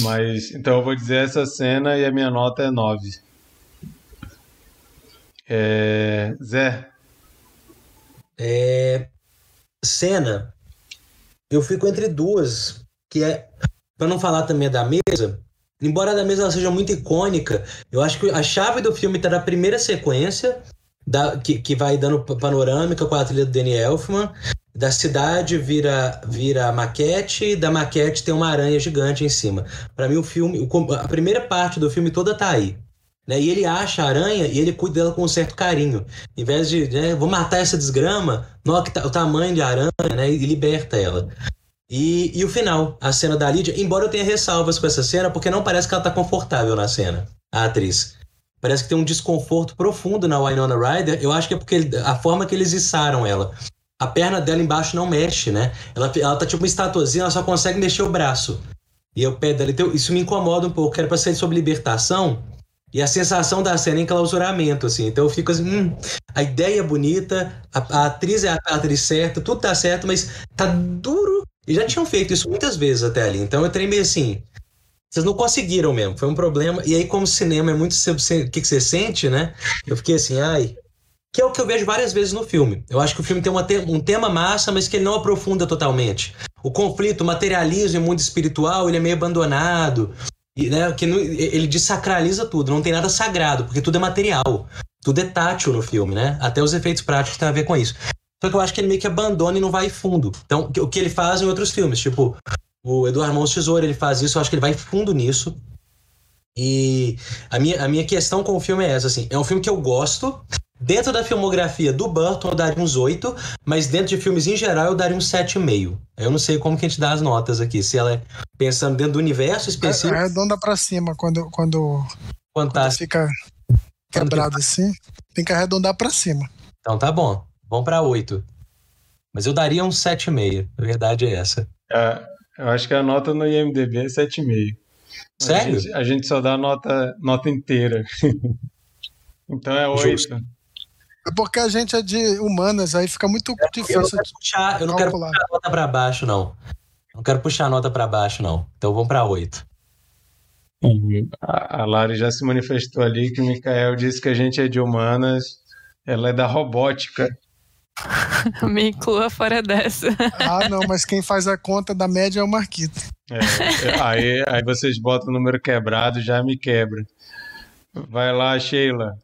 Mas então eu vou dizer essa cena e a minha nota é 9. É... Zé, É, cena, eu fico entre duas, que é, pra não falar também da mesa, embora a da mesa ela seja muito icônica, eu acho que a chave do filme tá na primeira sequência, da, que, que vai dando pa- panorâmica com a trilha do Danny Elfman, da cidade vira, vira maquete, da maquete tem uma aranha gigante em cima. Pra mim o filme, a primeira parte do filme toda tá aí. Né? E ele acha a aranha e ele cuida dela com um certo carinho. Em vez de, né, vou matar essa desgrama, nota o tamanho de aranha, né, e liberta ela. E, e o final, a cena da Lídia, embora eu tenha ressalvas com essa cena, porque não parece que ela tá confortável na cena, a atriz. Parece que tem um desconforto profundo na Winona Ryder. Eu acho que é porque a forma que eles içaram ela. A perna dela embaixo não mexe, né? Ela, ela tá tipo uma estatuazinha, ela só consegue mexer o braço. E o pé dela. Então, isso me incomoda um pouco, era pra ser sobre libertação. E a sensação da cena em clausuramento, assim. Então eu fico assim, hum, a ideia é bonita, a, a atriz é a, a atriz certa, tudo tá certo, mas tá duro. E já tinham feito isso muitas vezes até ali. Então eu entrei meio assim. Vocês não conseguiram mesmo, foi um problema. E aí, como cinema é muito o que, que você sente, né? Eu fiquei assim, ai. Que é o que eu vejo várias vezes no filme. Eu acho que o filme tem uma te um tema massa, mas que ele não aprofunda totalmente. O conflito, o materialismo e o mundo espiritual, ele é meio abandonado. E, né, que não- ele desacraliza tudo, não tem nada sagrado, porque tudo é material. Tudo é tátil no filme, né? Até os efeitos práticos têm a ver com isso. Só que eu acho que ele meio que abandona e não vai fundo. Então, o que ele faz em outros filmes, tipo, o Eduardo Mãos Tesouro, ele faz isso, eu acho que ele vai fundo nisso. E a minha, a minha questão com o filme é essa, assim, é um filme que eu gosto. Dentro da filmografia do Burton, eu daria uns 8, mas dentro de filmes em geral, eu daria uns 7,5. Eu não sei como que a gente dá as notas aqui. Se ela é pensando dentro do universo específico, Arredonda pra cima quando, quando, quando fica quebrado assim. Tem que arredondar pra cima. Então tá bom. Vamos pra 8. Mas eu daria uns 7,5. A verdade é essa. a- eu acho que a nota no IMDB é 7,5. A Sério? gente, a gente só dá a nota, nota inteira. então é 8. Justo. É porque a gente é de humanas, aí fica muito Eu não difícil. quero puxar, eu não quero puxar a nota pra baixo, não. Eu não quero puxar a nota pra baixo, não. Então vamos pra 8. A, a Lari já se manifestou ali que o Mikael disse que a gente é de humanas, ela é da robótica. Me inclua fora dessa. Ah, não, mas quem faz a conta da média é o Marquito. É, é, aí, aí vocês botam o número quebrado, já me quebra. Vai lá, Sheila.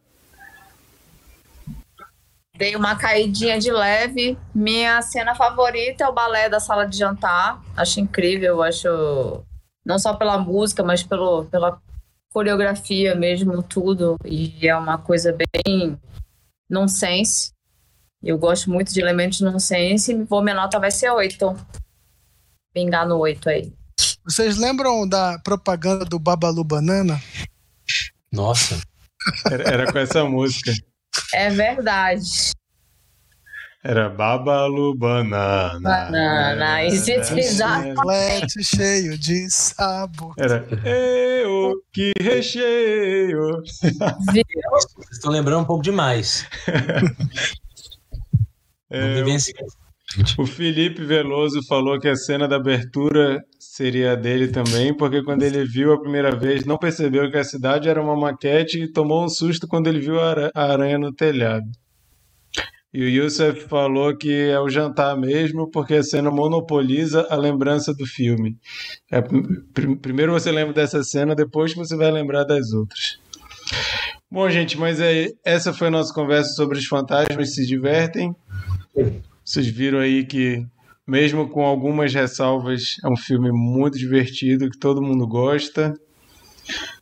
Dei uma caidinha de leve. Minha cena favorita é o balé da sala de jantar. Acho incrível, acho. Não só pela música, mas pelo, pela coreografia mesmo, tudo. E é uma coisa bem nonsense. Eu gosto muito de elementos nonsense. Vou, minha nota vai ser 8. Pingar no 8 aí. Vocês lembram da propaganda do Babalu Banana? Nossa. Era, era com essa música. É verdade. Era Babalu Banana. Banana, exato. Chiclete cheio de sabor. Era eu que recheio. Vocês estão lembrando um pouco demais. É, vivenciei. o Felipe Veloso falou que a cena da abertura seria a dele também, porque quando ele viu a primeira vez, não percebeu que a cidade era uma maquete e tomou um susto quando ele viu a aranha no telhado. E o Youssef falou que é o jantar mesmo, porque a cena monopoliza a lembrança do filme. É, pr- primeiro você lembra dessa cena, depois você vai lembrar das outras. Bom, gente, mas é, essa foi a nossa conversa sobre os fantasmas se divertem. Vocês viram aí que, mesmo com algumas ressalvas, é um filme muito divertido, que todo mundo gosta.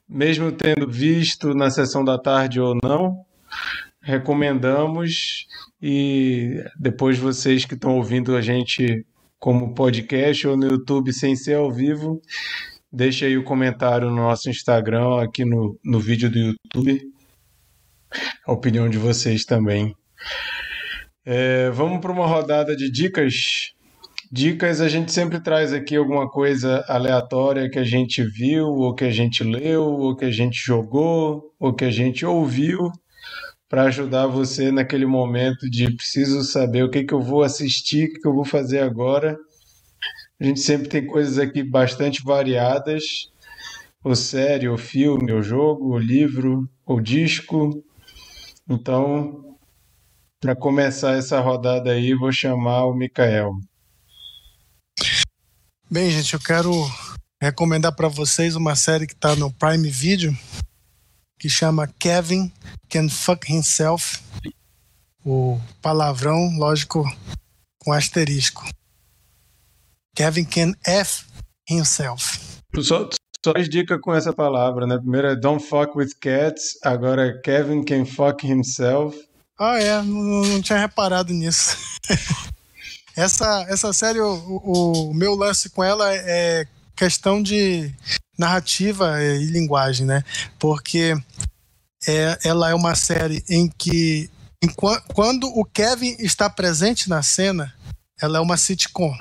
Mesmo tendo visto na sessão da tarde ou não, recomendamos. E depois vocês que estão ouvindo a gente como podcast ou no YouTube sem ser ao vivo, deixa aí o comentário no nosso Instagram, aqui no, no vídeo do YouTube. A opinião de vocês também. É, vamos para uma rodada de dicas. Dicas, a gente sempre traz aqui alguma coisa aleatória que a gente viu, ou que a gente leu, ou que a gente jogou, ou que a gente ouviu, para ajudar você naquele momento de preciso saber o que, que eu vou assistir, o que, que eu vou fazer agora. A gente sempre tem coisas aqui bastante variadas, ou série, ou filme, ou jogo, ou livro, ou disco. Então, para começar essa rodada aí, vou chamar o Mikael. Bem, gente, eu quero recomendar para vocês uma série que está no Prime Video que chama Kevin Can Fuck Himself. O palavrão, lógico, com asterisco. Kevin Can F Himself. Só, só as dicas com essa palavra, né? Primeiro é Don't Fuck with Cats, agora é Kevin Can Fuck Himself. Ah, é, não, não tinha reparado nisso. essa, essa série, o, o, o meu lance com ela é questão de narrativa e linguagem, né? Porque é, ela é uma série em que, em, quando o Kevin está presente na cena, ela é uma sitcom.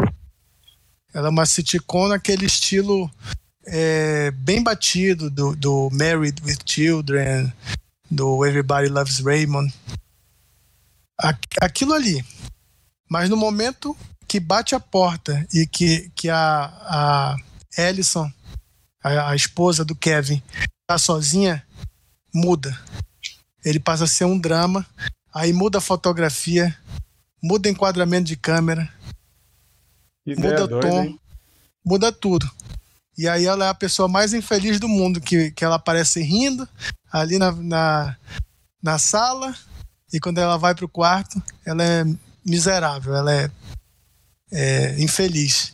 Ela é uma sitcom naquele estilo é, bem batido do, do Married with Children, do Everybody Loves Raymond. Aquilo ali. Mas no momento que bate a porta e que, que a, a Ellison, a, a esposa do Kevin, tá sozinha, muda. Ele passa a ser um drama, aí muda a fotografia, muda o enquadramento de câmera, muda doida, tom, hein? muda tudo. E aí ela é a pessoa mais infeliz do mundo, que, que ela aparece rindo ali na, na, na sala, e quando ela vai pro quarto, ela é miserável, ela é, é infeliz.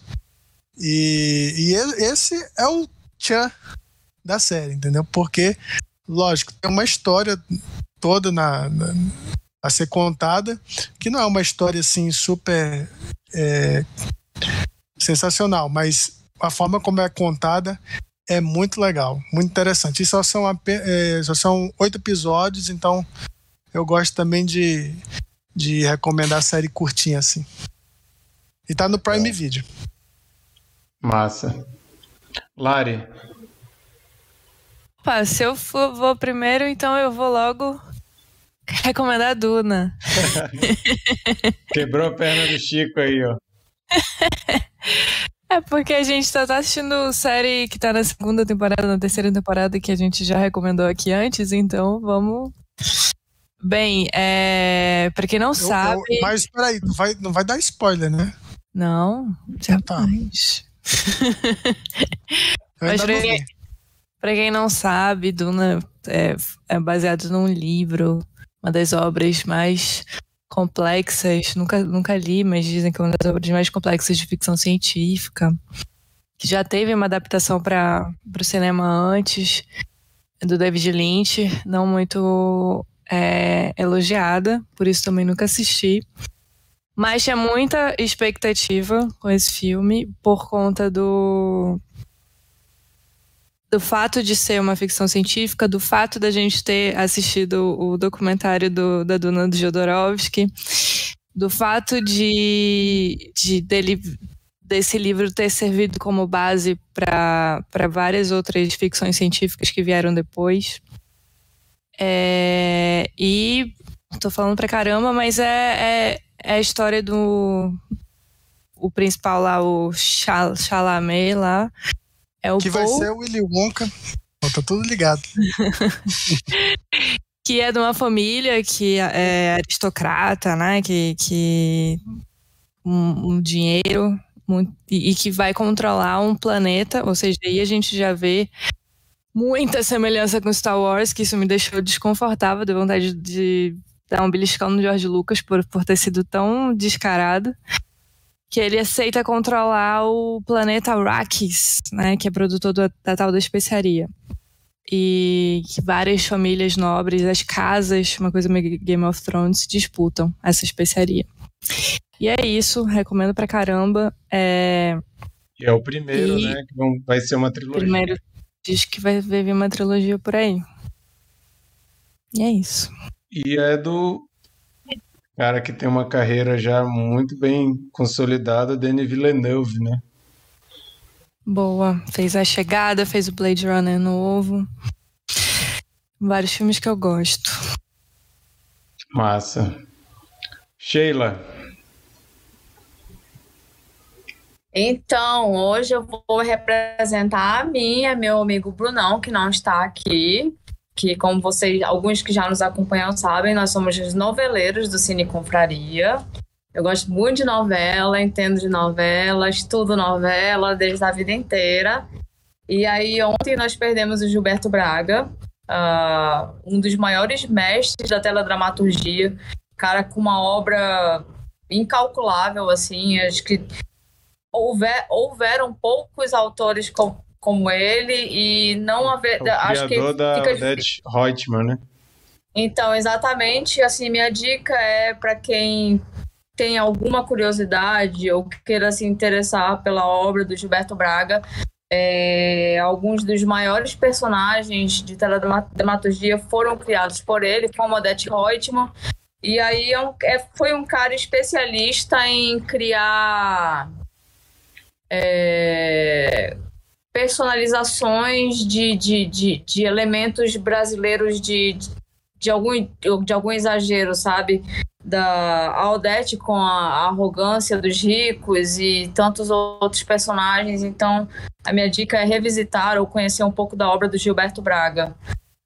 E, e esse é o tchan da série, entendeu? Porque, lógico, tem uma história toda na, na- a ser contada, que não é uma história assim super é, sensacional, mas a forma como é contada é muito legal, muito interessante. E só são, é, só são oito episódios, então eu gosto também de, de recomendar a série curtinha assim. E tá no Prime Video. Massa. Lari, Opa, se eu for, vou primeiro, então eu vou logo recomendar a Duna. quebrou a perna do Chico aí, ó. É porque a gente tá, tá assistindo série que tá na segunda temporada, na terceira temporada, que a gente já recomendou aqui antes, então vamos. Bem, é... pra quem não Eu- sabe. eu- mas peraí, não vai, não vai dar spoiler, né? Não, Tá. jamais. Eu Mas pra quem, pra quem não sabe, Duna é, é baseado num livro, uma das obras mais complexas, nunca, nunca li, mas dizem que é uma das obras mais complexas de ficção científica, que já teve uma adaptação para o cinema antes, do David Lynch, não muito é, elogiada, por isso também nunca assisti. Mas tinha muita expectativa com esse filme por conta do do fato de ser uma ficção científica, do fato da gente ter assistido o documentário do, da Duna de Jodorowsky, do fato de, de dele desse livro ter servido como base para várias outras ficções científicas que vieram depois. É, e tô falando pra caramba, mas é, é, é a história do o principal lá, o Chalamet lá. É o que Paul, vai ser o Willy Wonka. Tá tudo ligado. que é de uma família que é aristocrata, né? Que, que um, um dinheiro muito, e, e que vai controlar um planeta, ou seja, aí a gente já vê muita semelhança com Star Wars, que isso me deixou desconfortável, deu vontade de dar um beliscão no George Lucas por, por ter sido tão descarado. Que ele aceita controlar o planeta Arrakis, né, que é produtor do, da tal da especiaria. E que várias famílias nobres, as casas, uma coisa meio Game of Thrones, disputam essa especiaria. E é isso, recomendo pra caramba. É, é o primeiro, E- né? Que vai ser uma trilogia. primeiro diz que vai vir uma trilogia por aí. E é isso. E é do cara que tem uma carreira já muito bem consolidada, Denis Villeneuve, né? Boa. Fez A Chegada, fez o Blade Runner novo. Vários filmes que eu gosto. Massa. Sheila, Então, hoje eu vou representar a minha, meu amigo Brunão, que não está aqui. Que, como vocês, alguns que já nos acompanham sabem, nós somos os noveleiros do Cine Confraria. Eu gosto muito de novela, entendo de novela, estudo novela desde a vida inteira. E aí, ontem nós perdemos o Gilberto Braga, ah, um dos maiores mestres da teledramaturgia, cara com uma obra incalculável, assim, acho que houver, houveram poucos autores com, como ele e não haver. o acho que criador da fica Odette Reutemann, né? então, exatamente, assim, minha dica é para quem tem alguma curiosidade ou queira se interessar pela obra do Gilberto Braga, é, alguns dos maiores personagens de teledramaturgia foram criados por ele, como Odette Reutemann, e aí é um- é- foi um cara especialista em criar é, personalizações de, de, de, de elementos brasileiros de, de, algum, de algum exagero, sabe? Da Aldete com a arrogância dos ricos e tantos outros personagens. Então, a minha dica é revisitar ou conhecer um pouco da obra do Gilberto Braga.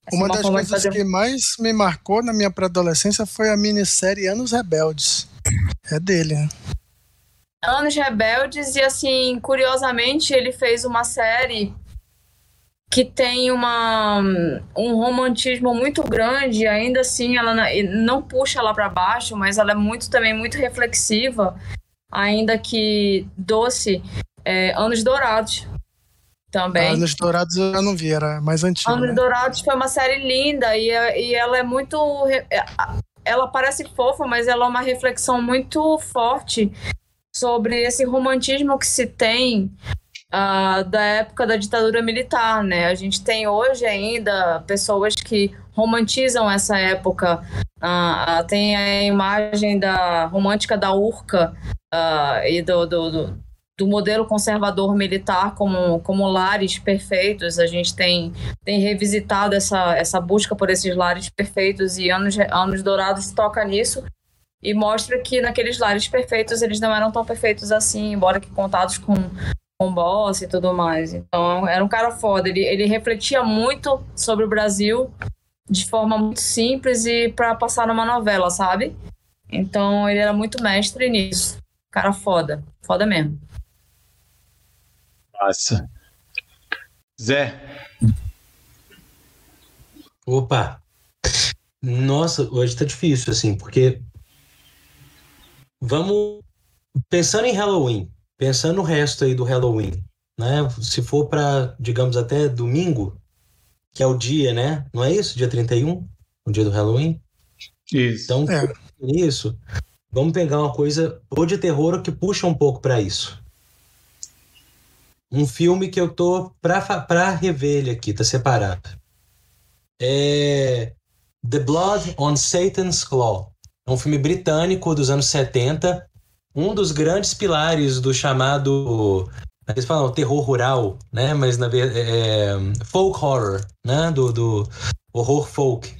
Essa é Uma das forma de coisas fazer- que mais me marcou na minha pré-adolescência foi a minissérie Anos Rebeldes. É dele, né? Anos Rebeldes e assim, curiosamente, ele fez uma série que tem uma, um romantismo muito grande, ainda assim ela não puxa lá para baixo, mas ela é muito também muito reflexiva, ainda que doce, é, Anos Dourados também. Anos Dourados eu não vi, era mais antigo. Anos né? Dourados foi uma série linda e, e ela é muito. Ela parece fofa, mas ela é uma reflexão muito forte sobre esse romantismo que se tem ah, da época da ditadura militar, né? A gente tem hoje ainda pessoas que romantizam essa época. Ah, ah, tem a imagem da romântica da Urca e do, do, do, do modelo conservador militar como, como lares perfeitos. A gente tem, tem revisitado essa, essa busca por esses lares perfeitos e Anos, Anos Dourados toca nisso e mostra que naqueles lares perfeitos eles não eram tão perfeitos assim, embora que contados com, com boss e tudo mais. Então era um cara foda. Ele, ele refletia muito sobre o Brasil de forma muito simples e para passar numa novela, sabe? Então ele era muito mestre nisso. Cara foda. Foda mesmo. Massa. Zé, Opa! Nossa, hoje tá difícil, assim, porque. Vamos. Pensando em Halloween, pensando no resto aí do Halloween, né? Se for para, digamos, até domingo, que é o dia, né? Não é isso? Dia 31? O dia do Halloween? isso. Então, É. isso, vamos pegar uma coisa ou de terror que puxa um pouco para isso. um filme que eu tô pra, pra rever ele aqui, tá separado. É The Blood on Satan's Claw. É um filme britânico dos anos 70, um dos grandes pilares do chamado eles falam terror rural, né? Mas na verdade é, folk horror, né? Do, do horror folk.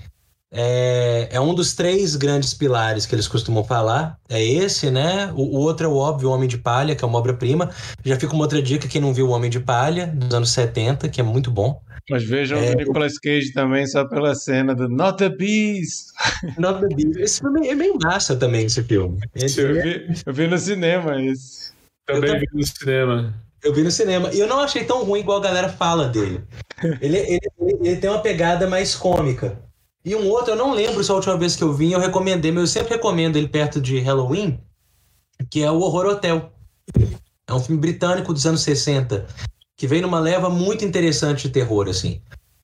É, é, um dos três grandes pilares que eles costumam falar. É esse, né? O, o outro é o óbvio, o Homem de Palha, que é uma obra-prima. Já fica uma outra dica, quem não viu o Homem de Palha, dos anos 70, que é muito bom. Mas vejam é, o Nicolas Cage também, só pela cena do Not the Beast. Not the Beast. Esse filme é meio massa também, esse filme. Eu vi, eu vi no cinema esse. Também, também vi no cinema. Eu vi no cinema. E eu não achei tão ruim igual a galera fala dele. Ele, ele, ele, ele, tem uma pegada mais cômica. E um outro, eu não lembro se a última vez que eu vi, eu recomendei, mas eu sempre recomendo ele perto de Halloween, que é o Horror Hotel. É um filme britânico dos anos 60, que veio numa leva muito interessante de terror, assim.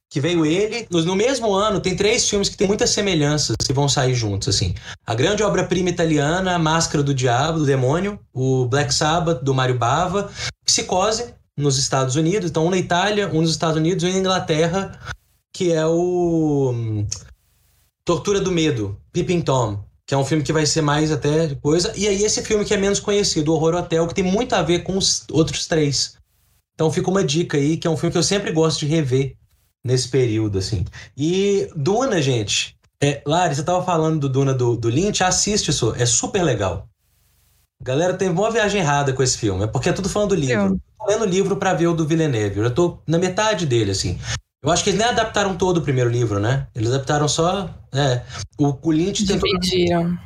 Que veio ele, no mesmo ano, tem três filmes que tem muitas semelhanças que vão sair juntos, assim. A grande obra-prima italiana, A Máscara do Diabo, do Demônio, o Black Sabbath, do Mário Bava, Psicose, nos Estados Unidos. Então, um na Itália, um nos Estados Unidos e um na Inglaterra, que é o hum, Tortura do Medo, Pippin Tom, que é um filme que vai ser mais até coisa. E aí esse filme que é menos conhecido, Horror Hotel, que tem muito a ver com os outros três. Então fica uma dica aí, que é um filme que eu sempre gosto de rever nesse período, assim. E Duna, gente. É, Lari, você tava falando do Duna do, do Lynch, assiste isso, é super legal. Galera, tem uma viagem errada com esse filme. É porque é tudo falando do livro. Eu tô lendo o livro pra ver o do Villeneuve. Eu já tô na metade dele, assim. Eu acho que eles nem adaptaram todo o primeiro livro, né? Eles adaptaram só. É, o, o Lynch tentou. Dividiram.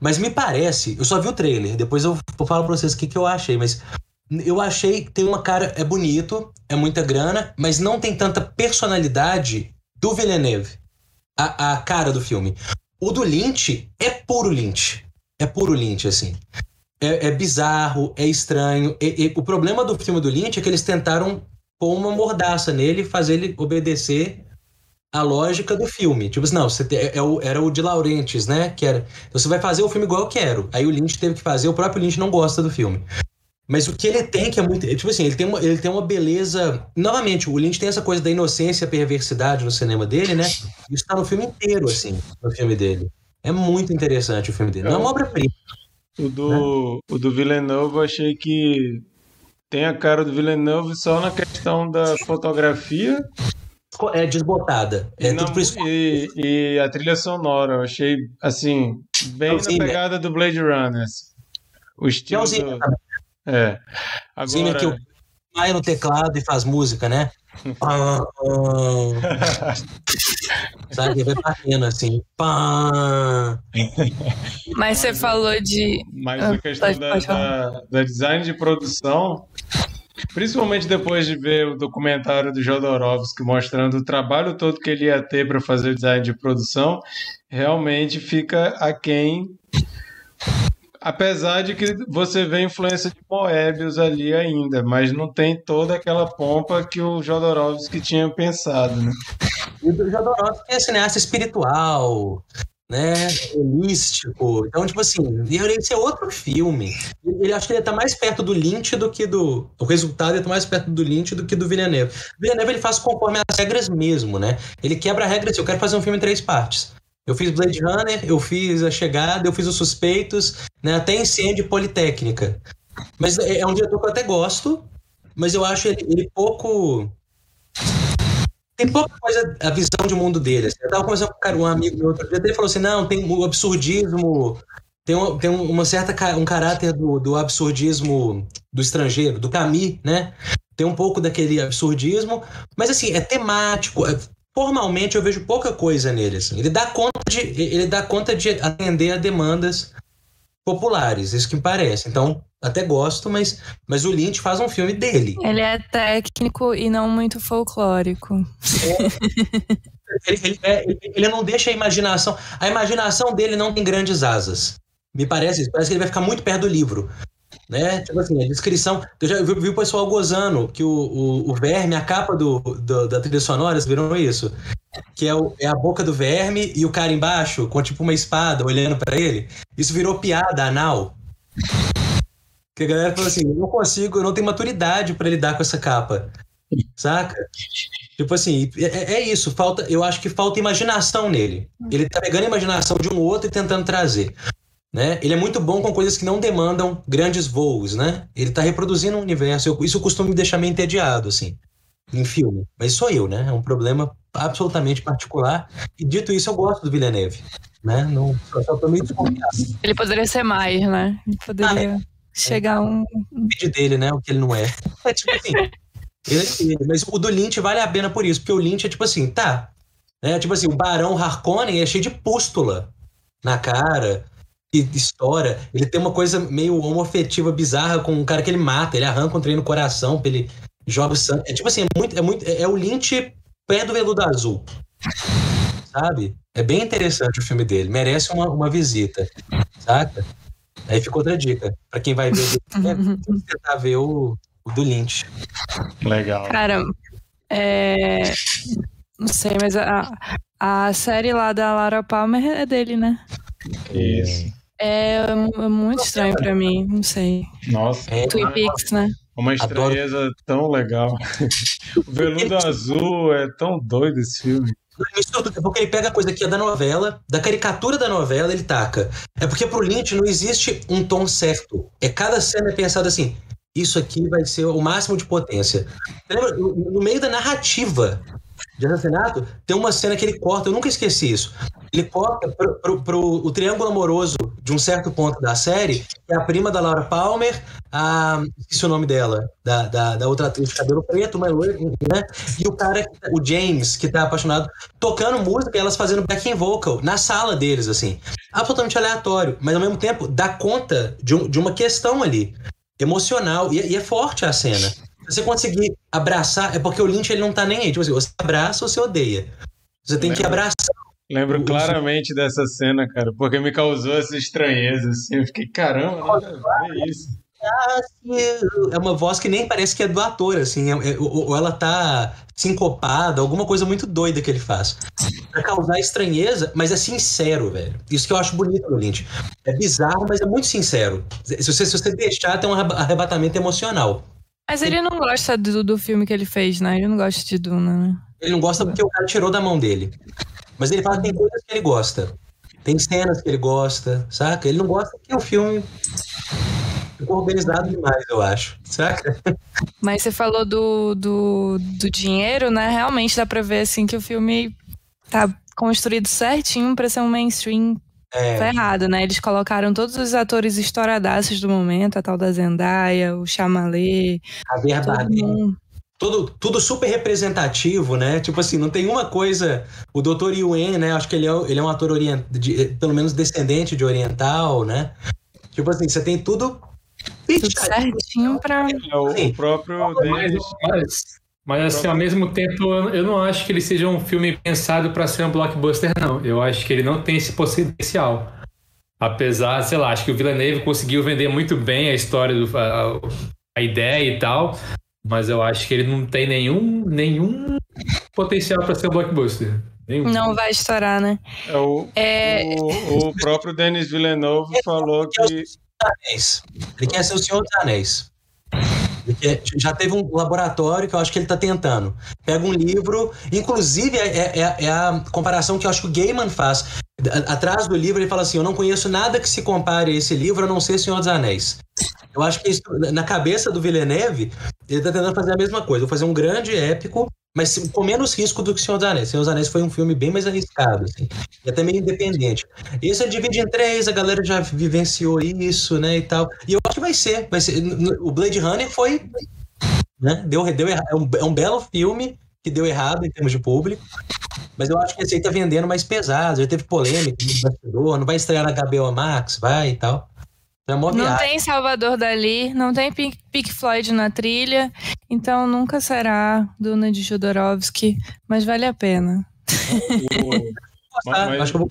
Mas me parece, eu só vi o trailer, depois eu, falo pra vocês o que, que eu achei, mas eu achei que tem uma cara. É bonito, é muita grana, mas não tem tanta personalidade do Villeneuve. A, a cara do filme. O do Lynch é puro Lynch. É puro Lynch, assim é, é bizarro, é estranho. E, e, o problema do filme do Lynch é que eles tentaram pôr uma mordaça nele e fazer ele obedecer a lógica do filme. Tipo assim, não, você te, é, é o, era o de Laurentiis, né? Que era, então você vai fazer o filme igual eu quero. Aí o Lynch teve que fazer, o próprio Lynch não gosta do filme. Mas o que ele tem que é muito. Tipo assim, ele tem uma, ele tem uma beleza. Novamente, o Lynch tem essa coisa da inocência e perversidade no cinema dele, né? Isso tá no filme inteiro, assim, no filme dele. É muito interessante o filme dele. Não é uma obra-prima. O do, né? o do Villeneuve eu achei que tem a cara do Villeneuve só na questão da fotografia. É desbotada. É Não, e, e, a trilha sonora, eu achei assim, bem Não, na pegada do Blade Runner. O estilo. Do... É. Agora... Sim, é que o vai no teclado e faz música, né? Pá, Sabe? Vai batendo assim. Pá. Mas você falou de. Mas a ah, questão pode, da, pode da, da, design de produção, principalmente depois de ver o documentário do Jodorowsky mostrando o trabalho todo que ele ia ter para fazer o design de produção, realmente fica aquém Apesar de que você vê influência de Moebius ali ainda, mas não tem toda aquela pompa que o Jodorowsky tinha pensado, né? E o Jodorowsky é cineasta espiritual, né? Holístico. Então, tipo assim, esse é outro filme. Ele acho que ele tá mais perto do Lynch do que do. O resultado ele tá mais perto do Lynch do que do Villeneuve. O Villeneuve ele faz conforme as regras mesmo, né? Ele quebra a regra assim, eu quero fazer um filme em três partes. Eu fiz Blade Runner, eu fiz A Chegada, eu fiz Os Suspeitos, né, até Incêndio Politécnica. Mas é, é um diretor que eu até gosto, mas eu acho ele, ele pouco. Tem pouca coisa, a visão de mundo dele. Assim. Eu tava conversando com um amigo meu outro dia, ele falou assim: não, tem o absurdismo, tem, um, tem uma certa um caráter do, do absurdismo do estrangeiro, do Camus, né? Tem um pouco daquele absurdismo, mas assim, é temático, é, formalmente eu vejo pouca coisa nele. Assim. Ele dá conta de ele dá conta de atender a demandas populares, isso que me parece. Então até gosto, mas mas o Lynch faz um filme dele. Ele é técnico e não muito folclórico. É, ele, ele, é, ele não deixa a imaginação. A imaginação dele não tem grandes asas. Me parece isso. Parece que ele vai ficar muito perto do livro né? Tipo assim, a descrição. Eu já vi, vi o pessoal gozando que o, o, o verme, a capa do, do, da trilha sonora, vocês viram isso? Que é, o, é a boca do verme e o cara embaixo com tipo uma espada olhando para ele. Isso virou piada anal. Que a galera fala assim: eu não consigo, eu não tenho maturidade pra lidar com essa capa. Saca? Tipo assim, é, é isso. Falta, eu acho que falta imaginação nele. Ele tá pegando a imaginação de um outro e tentando trazer. Né? Ele é muito bom com coisas que não demandam grandes voos, né? Ele tá reproduzindo um universo. Eu- isso costuma me deixar meio entediado, assim, em filme. Mas sou eu, né? É um problema absolutamente particular. E dito isso, eu gosto do Villeneuve. Né? Não, só, tô meio desconfiado. Ele poderia ser mais, né? Ele poderia chegar a um. O vídeo dele, né? O que ele não é. É tipo assim. ele é ele. Mas o do Lynch vale a pena por isso, porque o Lynch é tipo assim, tá. Né? Tipo assim, o Barão Harkonnen é cheio de pústula na cara. E estoura. Ele tem uma coisa meio homoafetiva bizarra com um cara que ele mata. Ele arranca um trem no coração, pra ele joga o sangue. É tipo assim, é muito. É, muito, é, o Lynch pé do veludo azul. Sabe? É bem interessante o filme dele. Merece uma, uma visita. Saca? Aí fica outra dica. Pra quem vai ver, é, tentar ver o, o do Lynch. Legal. Cara, é. Não sei, mas a, a série lá da Lara Palmer é dele, né? Isso. É, é muito estranho pra mim, não sei. Nossa, É, Twin Peaks, né? uma Adoro. estranheza tão legal. o veludo azul é tão doido esse filme. É porque ele pega a coisa que é da novela, da caricatura da novela, ele taca. É porque pro Lynch não existe um tom certo. É cada cena é pensado assim. Isso aqui vai ser o máximo de potência. Lembra? No, no meio da narrativa de assassinato, tem uma cena que ele corta, eu nunca esqueci isso. Ele corta pro, pro- pro- o triângulo amoroso de um certo ponto da série, que é a prima da Laura Palmer, a. esqueci o nome dela, da, da, da outra atriz de cabelo preto, mas loira, né? E o cara, o James, que tá apaixonado, tocando música e elas fazendo backing vocal na sala deles, assim. Absolutamente aleatório, mas ao mesmo tempo dá conta de, um- de uma questão ali, emocional, e, e é forte a cena. Se você conseguir abraçar, é porque o Lynch ele não tá nem aí. Tipo assim, você abraça ou você odeia. Você tem que Lembra? abraçar. Lembro claramente dessa cena, cara, porque me causou essa estranheza, assim. Eu fiquei, caramba, nada a ver isso. É uma voz que nem parece que é do ator, assim. é- é- ou, ela tá sincopada, alguma coisa muito doida que ele faz. Pra causar estranheza, mas é sincero, velho. Isso que eu acho bonito no Lynch. É bizarro, mas é muito sincero. Se você, se você deixar, tem um arreba- arrebatamento emocional. Mas ele não gosta do, do filme que ele fez, né? Ele não gosta de Duna, né? Ele não gosta porque o cara tirou da mão dele. Mas ele fala que tem coisas que ele gosta. Tem cenas que ele gosta, saca? Ele não gosta porque o filme ficou organizado demais, eu acho. Saca? Mas você falou do, do, do dinheiro, né? Realmente dá pra ver, assim, que o filme tá construído certinho pra ser um mainstream É, ferrado, né? Eles colocaram todos os atores estouradaços do momento, a tal da Zendaya, o Chamalet, Javier todo Bardem. Tudo, tudo super representativo, né? Tipo assim, não tem uma coisa. O Dr. Yuen, né? Acho que ele é, ele é um ator orient, de- pelo menos descendente de oriental, né? Tipo assim, você tem tudo. Tudo certinho pra. É, o, próprio Mas, David. mas, mas assim, ao mesmo tempo, eu eu não acho que ele seja um filme pensado para ser um blockbuster, não. Eu acho que ele não tem esse potencial. Apesar, sei lá, acho que o Villeneuve conseguiu vender muito bem a história, do, a, a ideia e tal, mas eu acho que ele não tem nenhum, nenhum potencial para ser um blockbuster. Nenhum. Não vai estourar, né? É, o, É, o, o próprio Denis Villeneuve falou que. Anéis. Ele quer ser o Senhor dos Anéis. Já teve um laboratório que eu acho que ele tá tentando. Pega um livro, inclusive é, é- é a comparação que eu acho que o Gaiman faz. Atrás do livro ele fala assim: Eu não conheço nada que se compare a esse livro a não ser Senhor dos Anéis. Eu acho que isso, na cabeça do Villeneuve, ele tá tentando fazer a mesma coisa. Vou fazer um grande épico, mas com menos risco do que Senhor dos Anéis. Senhor dos Anéis foi um filme bem mais arriscado, assim, e até meio independente. Esse é divide em três, a galera já vivenciou isso, né, e tal. E eu acho que vai ser. Vai ser. O Blade Runner foi. Né, deu, deu é, um, é um belo filme que deu errado em termos de público. Mas eu acho que esse aí tá vendendo mais pesado. Já teve polêmica não vai estrear na HBO Max, vai e tal. É não viagem. tem Salvador Dali, não tem Pink, Floyd na trilha, então nunca será Duna de Jodorowsky, mas vale a pena. o- Gostar, Mas- acho que eu vou-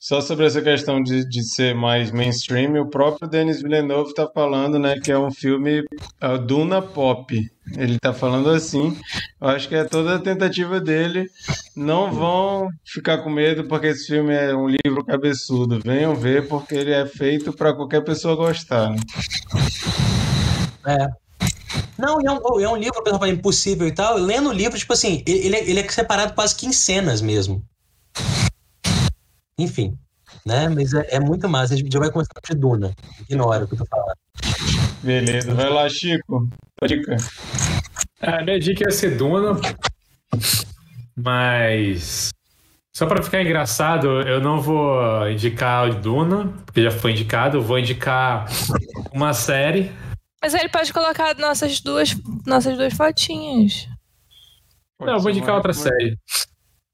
Só sobre essa questão de, de ser mais mainstream, o próprio Denis Villeneuve está falando, né, que é um filme uh, Duna Pop. Ele está falando assim. Eu acho que é toda a tentativa dele. Não vão ficar com medo porque esse filme é um livro cabeçudo. Venham ver porque ele é feito para qualquer pessoa gostar. Né? É. Não, é um, é um livro, por exemplo, impossível e tal. Lendo o livro, tipo assim, ele, ele é separado quase que em cenas mesmo. Enfim, né? Mas é, é muito massa. A gente já vai começar de Duna. Ignora o que eu tô falando. Beleza, vai lá, Chico. Dica. A minha dica ia ser Duna, mas só para ficar engraçado, eu não vou indicar o Duna, porque já foi indicado. Eu vou indicar uma série. Mas ele pode colocar nossas duas, nossas duas fotinhas. Não, eu vou indicar outra série.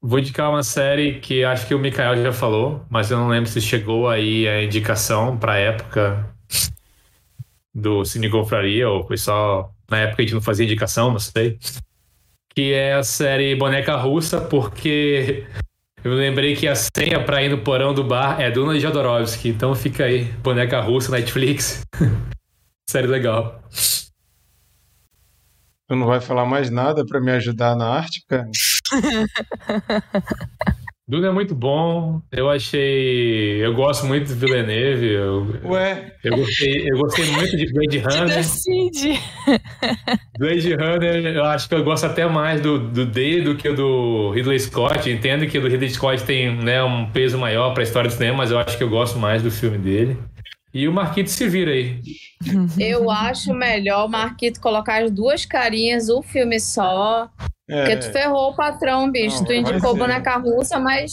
Vou indicar uma série que acho que o Mikael já falou, mas eu não lembro se chegou aí a indicação para época do Cine Confraria, ou foi só na época a gente não fazia indicação, não sei. Que é a série Boneca Russa, porque eu lembrei que a senha para ir no porão do bar é Duna Jodorowsky, então fica aí, Boneca Russa, Netflix. série legal. Tu não vai falar mais nada para me ajudar na arte, cara? Duna é muito bom. Eu achei. Eu gosto muito do Villeneuve. Eu, Ué? Eu gostei, eu gostei muito de Blade Runner. Decide. Blade Runner, eu acho que eu gosto até mais do, do dele do que do Ridley Scott. Entendo que o do Ridley Scott tem né, um peso maior para a história do cinema, mas eu acho que eu gosto mais do filme dele. E o Marquito se vira aí. Eu acho melhor o Marquito colocar as duas carinhas, um filme só. É, Porque tu ferrou o patrão, bicho. Não, tu indicou ser. boneca russa, mas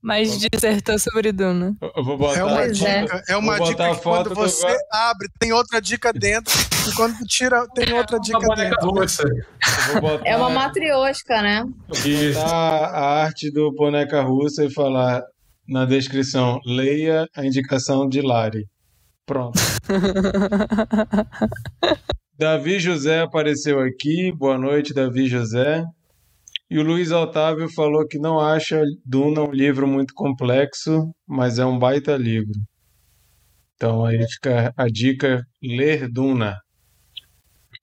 Mas dissertou sobre Duna. eu vou botar. É uma Pois é. dica, é uma Vou dica que quando do você Val- abre, tem outra dica dentro, e quando tu tira, tem outra dica dentro. russa. botar, é uma matriosca, né? Isso. botar a arte do boneca russa e falar na descrição: leia a indicação de Lari. Pronto. Davi José apareceu aqui. Boa noite, Davi José. E o Luiz Otávio falou que não acha Duna um livro muito complexo, mas é um baita livro. Então aí fica a dica: ler Duna.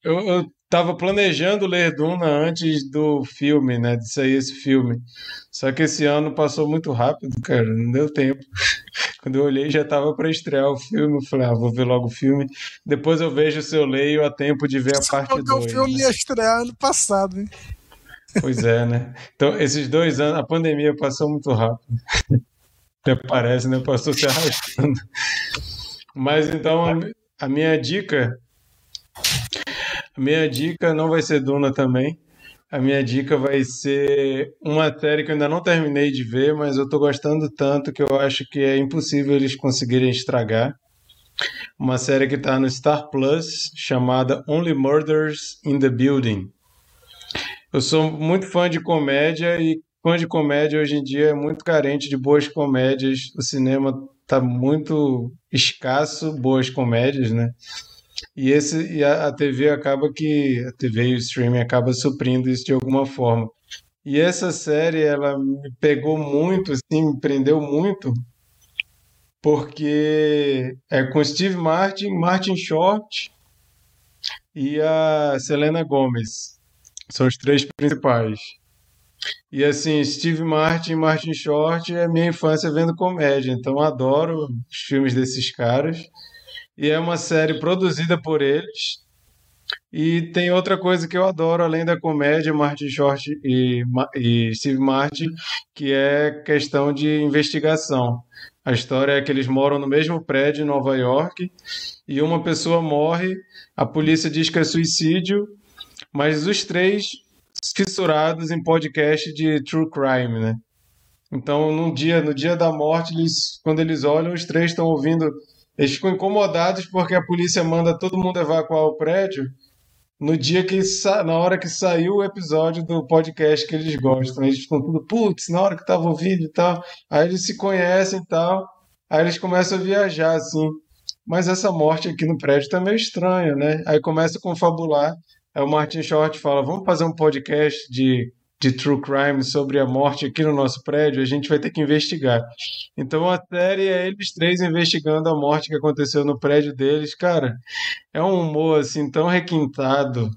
Eu, eu tava planejando ler Duna antes do filme, né? De sair esse filme. Só que esse ano passou muito rápido, cara, não deu tempo. Quando eu olhei, já tava para estrear o filme. Eu falei, ah, vou ver logo o filme. Depois eu vejo se eu leio a tempo de ver a Isso parte porque o 2. filme ia estrear ano passado, hein? Pois é, né? Então, esses dois anos, a pandemia passou muito rápido. Até parece, né? Passou se arrastando. Mas então, a minha dica. A minha dica não vai ser Duna também. A minha dica vai ser uma série que eu ainda não terminei de ver, mas eu tô gostando tanto que eu acho que é impossível eles conseguirem estragar. Uma série que tá no Star Plus chamada Only Murders in the Building. Eu sou muito fã de comédia e fã de comédia hoje em dia é muito carente de boas comédias. O cinema tá muito escasso boas comédias, né? E esse e a, a TV acaba que a TV e o streaming acaba suprindo isso de alguma forma. E essa série ela me pegou muito, assim, me prendeu muito, porque é com Steve Martin, Martin Short e a Selena Gomez. São os três principais. E assim, Steve Martin e Martin Short é minha infância vendo comédia, então adoro os filmes desses caras. E é uma série produzida por eles. E tem outra coisa que eu adoro além da comédia, Martin Short e, e Steve Martin, que é questão de investigação. A história é que eles moram no mesmo prédio em Nova York e uma pessoa morre, a polícia diz que é suicídio, mas os três fissurados em podcast de true crime, né? Então, num dia, no dia da morte, eles, quando eles olham, os três estão ouvindo, eles ficam incomodados porque a polícia manda todo mundo evacuar o prédio. No dia que na hora que saiu o episódio do podcast que eles gostam, eles ficam tudo, putz, na hora que tava ouvindo e tal. Aí eles se conhecem e tal. Aí eles começam a viajar assim. Mas essa morte aqui no prédio tá meio estranha, né? Aí começa a confabular. Aí o Martin Short fala: vamos fazer um podcast de de true crime sobre a morte aqui no nosso prédio, a gente vai ter que investigar. Então a série é eles três investigando a morte que aconteceu no prédio deles. Cara, é um humor assim tão requintado,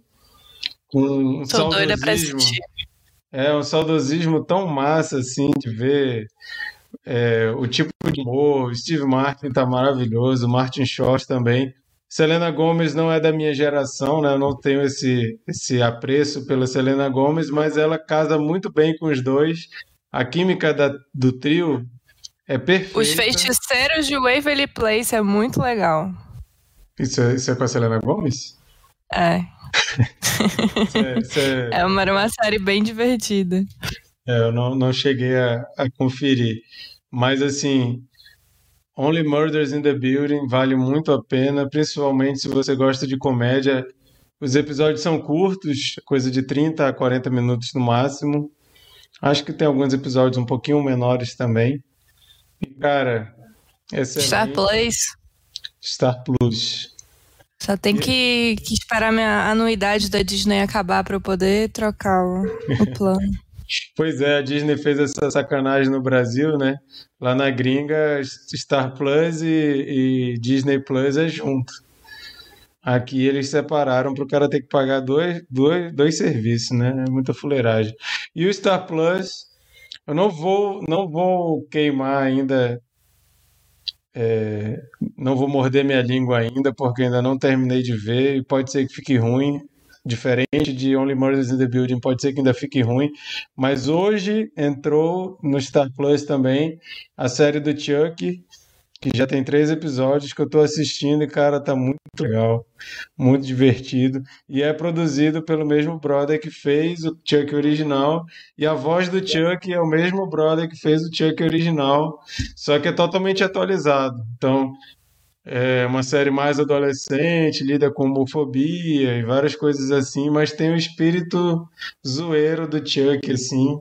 com um Tô doida pra saudosismo. assistir. É um saudosismo tão massa assim de ver é, o tipo de humor. O Steve Martin tá maravilhoso, o Martin Short também. Selena Gomez não é da minha geração, né? Eu não tenho esse, esse apreço pela Selena Gomez, mas ela casa muito bem com os dois. A química da- do trio é perfeita. Os feiticeiros de Waverly Place é muito legal. Isso é, isso é com a Selena Gomez? É. Isso é- isso é- É uma, era uma série bem divertida. É, eu não, não cheguei a, a conferir. Mas, assim, Only Murders in the Building vale muito a pena, principalmente se você gosta de comédia. Os episódios são curtos, coisa de 30 a 40 minutos no máximo. Acho que tem alguns episódios um pouquinho menores também. E, cara, excelente. Star Place. Star Plus. Só tem que, que esperar minha anuidade da Disney acabar pra eu poder trocar o, o plano. Pois é, a Disney fez essa sacanagem no Brasil, né? Lá na gringa, Star Plus e, e Disney Plus é junto. Aqui eles separaram para o cara ter que pagar dois, dois, dois serviços, né? É muita fuleiragem. E o Star Plus, eu não vou, não vou queimar ainda, é, não vou morder minha língua ainda, porque ainda não terminei de ver e pode ser que fique ruim. Diferente de Only Murders in the Building, pode ser que ainda fique ruim. Mas hoje entrou no Star Plus também a série do Chuck, que já tem três episódios que eu tô assistindo e, cara, tá muito legal, muito divertido. E é produzido pelo mesmo brother que fez o Chuck original. E a voz do Chuck é o mesmo brother que fez o Chuck original, só que é totalmente atualizado. Então, é uma série mais adolescente, lida com homofobia e várias coisas assim, mas tem o espírito zoeiro do Chuck, assim,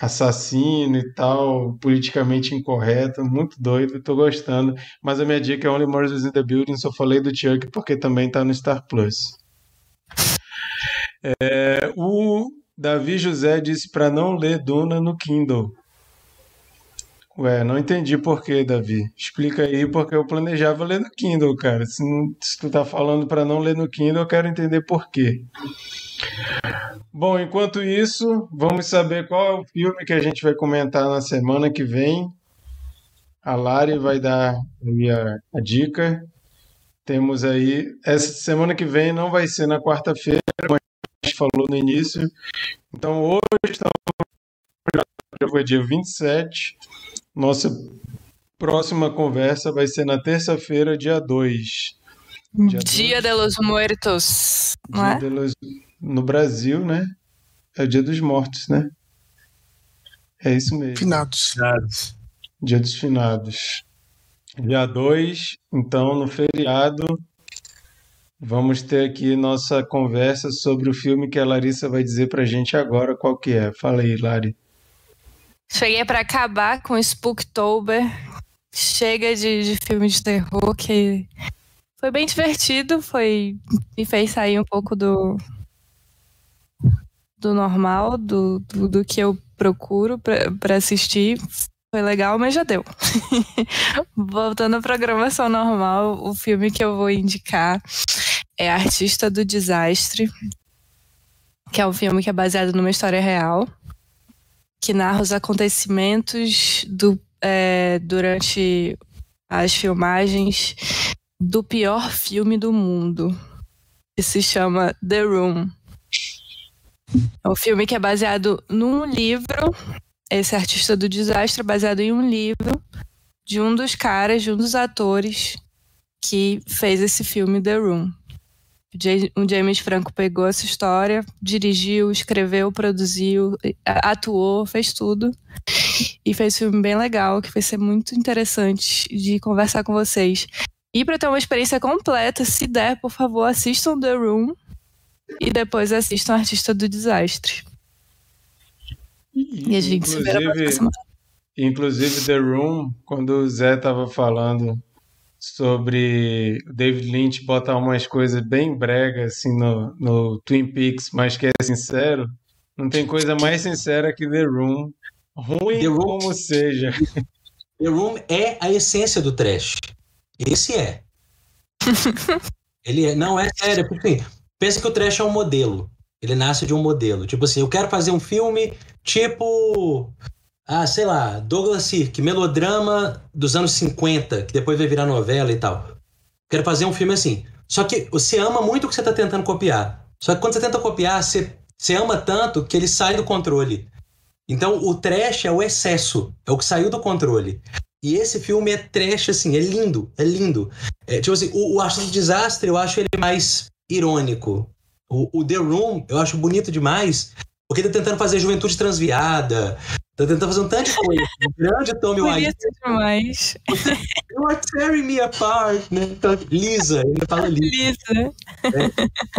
assassino e tal, politicamente incorreto, muito doido, tô gostando. Mas a minha dica é Only Murders in the Building, só falei do Chuck porque também tá no Star Plus. É, o Davi José disse para não ler Duna no Kindle. Ué, não entendi por quê, Davi. Explica aí, porque eu planejava ler no Kindle, cara. Se, não- se tu tá falando para não ler no Kindle, eu quero entender por quê. Bom, enquanto isso, vamos saber qual é o filme que a gente vai comentar na semana que vem. A Lari vai dar a, a dica. Temos aí. Essa semana que vem não vai ser na quarta-feira, como a gente falou no início. Então hoje estamos. Foi dia 27. Nossa próxima conversa vai ser na terça-feira, dia 2. Dia Dia de los Muertos, não Dia é? de los- No Brasil, né? É o dia dos mortos, né? É isso mesmo. Finados. Dia dos finados. Dia 2, então, no feriado, vamos ter aqui nossa conversa sobre o filme que a Larissa vai dizer pra gente agora qual que é. Fala aí, Lari. Cheguei pra acabar com Spooktober. Chega de, de filme de terror que foi bem divertido, foi me fez sair um pouco do do normal, do, do, do que eu procuro pra assistir. Foi legal, mas já deu. Voltando à programação normal, o filme que eu vou indicar é Artista do Desastre, que é um filme que é baseado numa história real que narra os acontecimentos do, é, durante as filmagens do pior filme do mundo, que se chama The Room. É um filme que é baseado num livro, esse artista do desastre é baseado em um livro de um dos caras, de um dos atores que fez esse filme The Room. O Ja- O James Franco pegou essa história, dirigiu, escreveu, produziu, atuou, fez tudo. E fez um filme bem legal, que vai ser muito interessante de conversar com vocês. E para ter uma experiência completa, se der, por favor, assistam The Room e depois assistam Artista do Desastre. E a gente se vê na próxima. Inclusive, The Room, quando o Zé tava falando sobre o David Lynch botar umas coisas bem bregas assim no, no Twin Peaks, mas que é sincero, Não tem coisa mais sincera que The Room. Ruim The Room- como seja. The Room é a essência do trash. Esse é. Ele é, não é sério, porque assim, pensa que o trash é um modelo. Ele nasce de um modelo. Tipo assim, eu quero fazer um filme tipo. Ah, sei lá, Douglas Sirk, melodrama dos anos 50, que depois vai virar novela e tal. Quero fazer um filme assim. Só que você ama muito o que você tá tentando copiar. Só que quando você tenta copiar, você, você ama tanto que ele sai do controle. Então o trash é o excesso, é o que saiu do controle. E esse filme é trash, assim, é lindo, é lindo. É, tipo assim, o, o Astro Desastre eu acho ele mais irônico. O, o The Room eu acho bonito demais, porque tá tentando fazer juventude transviada, tá tentando fazer um tanto de coisa. O grande Tommy Wiseau, demais. you are tearing me apart, né? Então, Lisa, ele fala Lisa. Lisa.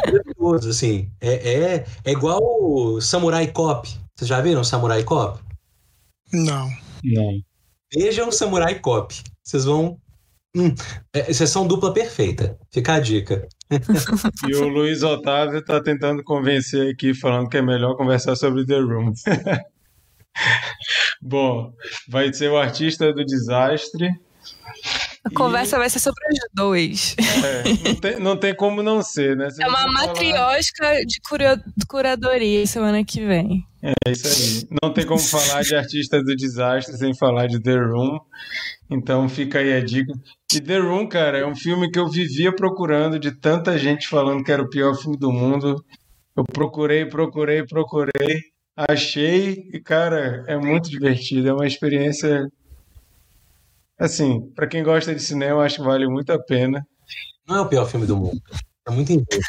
maravilhoso, assim. É, é, é igual o Samurai Cop. Vocês já viram Samurai Cop? Não. Não. Vejam Samurai Cop. Vocês vão. Hum, é, sessão dupla perfeita. Fica a dica. E o Luiz Otávio tá tentando convencer aqui, falando que é melhor conversar sobre The Room. Bom, vai ser o artista do desastre. A conversa vai ser sobre os dois. É, não, tem, não tem como não ser, né? Se É uma você falar- de cura- curadoria semana que vem. É isso aí. Não tem como falar de artista do desastre sem falar de The Room. Então fica aí a dica. E The Room, cara, é um filme que eu vivia procurando, de tanta gente falando que era o pior filme do mundo. Eu procurei, procurei, procurei, achei e, cara, é muito divertido. É uma experiência. Assim, pra quem gosta de cinema, acho que vale muito a pena. Não é o pior filme do mundo. É muito injusto.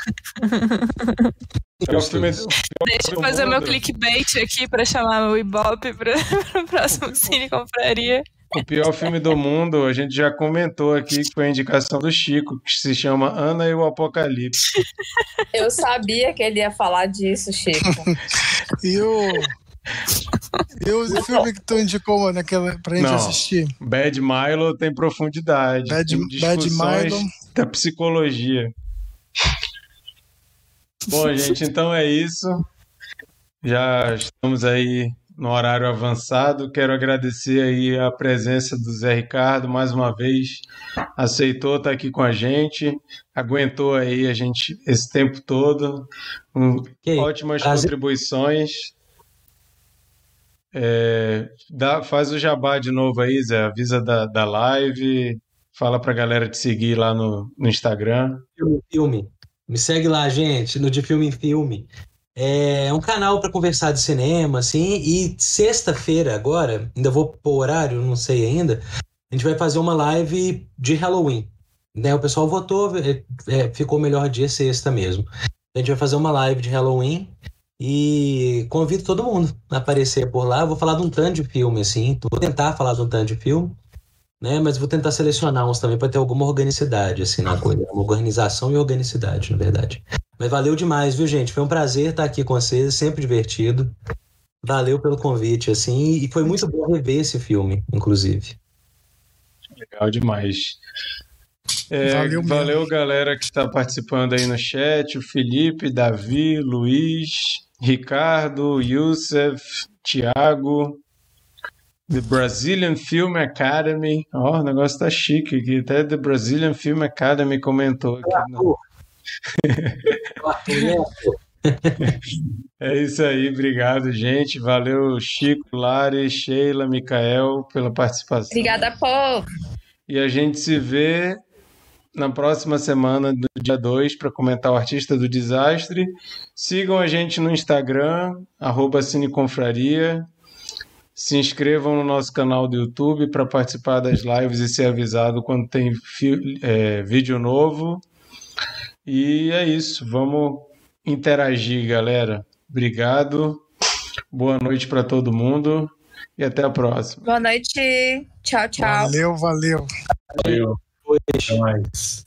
É o filme, Deixa eu fazer meu clickbait aqui pra chamar meu Ibope para o próximo Cine Compraria. O pior filme do mundo, a gente já comentou aqui, que foi a indicação do Chico, que se chama Ana e o Apocalipse. Eu sabia que ele ia falar disso, Chico. E o. E o filme que tu indicou naquela, pra gente Não. assistir? Bad Milo tem profundidade, Bad, tem Bad discussões Milo. da psicologia. Bom, gente, então é isso. Já estamos aí no horário avançado. Quero agradecer aí a presença do Zé Ricardo mais uma vez. Aceitou estar aqui com a gente, aguentou aí a gente esse tempo todo. Um, isso, ótimas prazer. contribuições. É, dá- faz o jabá de novo aí, Zé. Avisa da, da live. Fala pra galera te seguir lá no, no Instagram. Filme, filme. Me segue lá, gente, no De Filme em Filme. É um canal para conversar de cinema, assim, e sexta-feira agora, ainda vou pôr horário, não sei ainda, a gente vai fazer uma live de Halloween. Né? O pessoal votou, é, é, ficou melhor dia sexta mesmo. A gente vai fazer uma live de Halloween e convido todo mundo a aparecer por lá. Eu vou falar de um tanto de filme, assim, vou tentar falar de um tanto de filme né? Mas vou tentar selecionar uns também para ter alguma organicidade, assim, na coisa. Uma organização e organicidade, na verdade. Mas valeu demais, viu, gente? Foi um prazer estar aqui com vocês, sempre divertido. Valeu pelo convite, assim, e foi muito bom rever esse filme, inclusive. Legal demais. É, Valeu valeu, galera que está participando aí no chat. O Felipe, Davi, Luiz, Ricardo, Youssef, Thiago, The Brazilian Film Academy. Ó, o negócio tá chique aqui. Até The Brazilian Film Academy comentou aqui. né? É isso aí, obrigado, gente. Valeu, Chico, Lari, Sheila, Micael, pela participação. Obrigada, povo. E a gente se vê na próxima semana do dia 2 para comentar o Artista do Desastre. Sigam a gente no Instagram, arroba Cineconfraria. Se inscrevam no nosso canal do YouTube para participar das lives e ser avisado quando tem é, vídeo novo. E é isso, vamos interagir, galera. Obrigado, boa noite para todo mundo e até a próxima. Boa noite. Tchau, tchau. Valeu, valeu. Valeu. Até mais.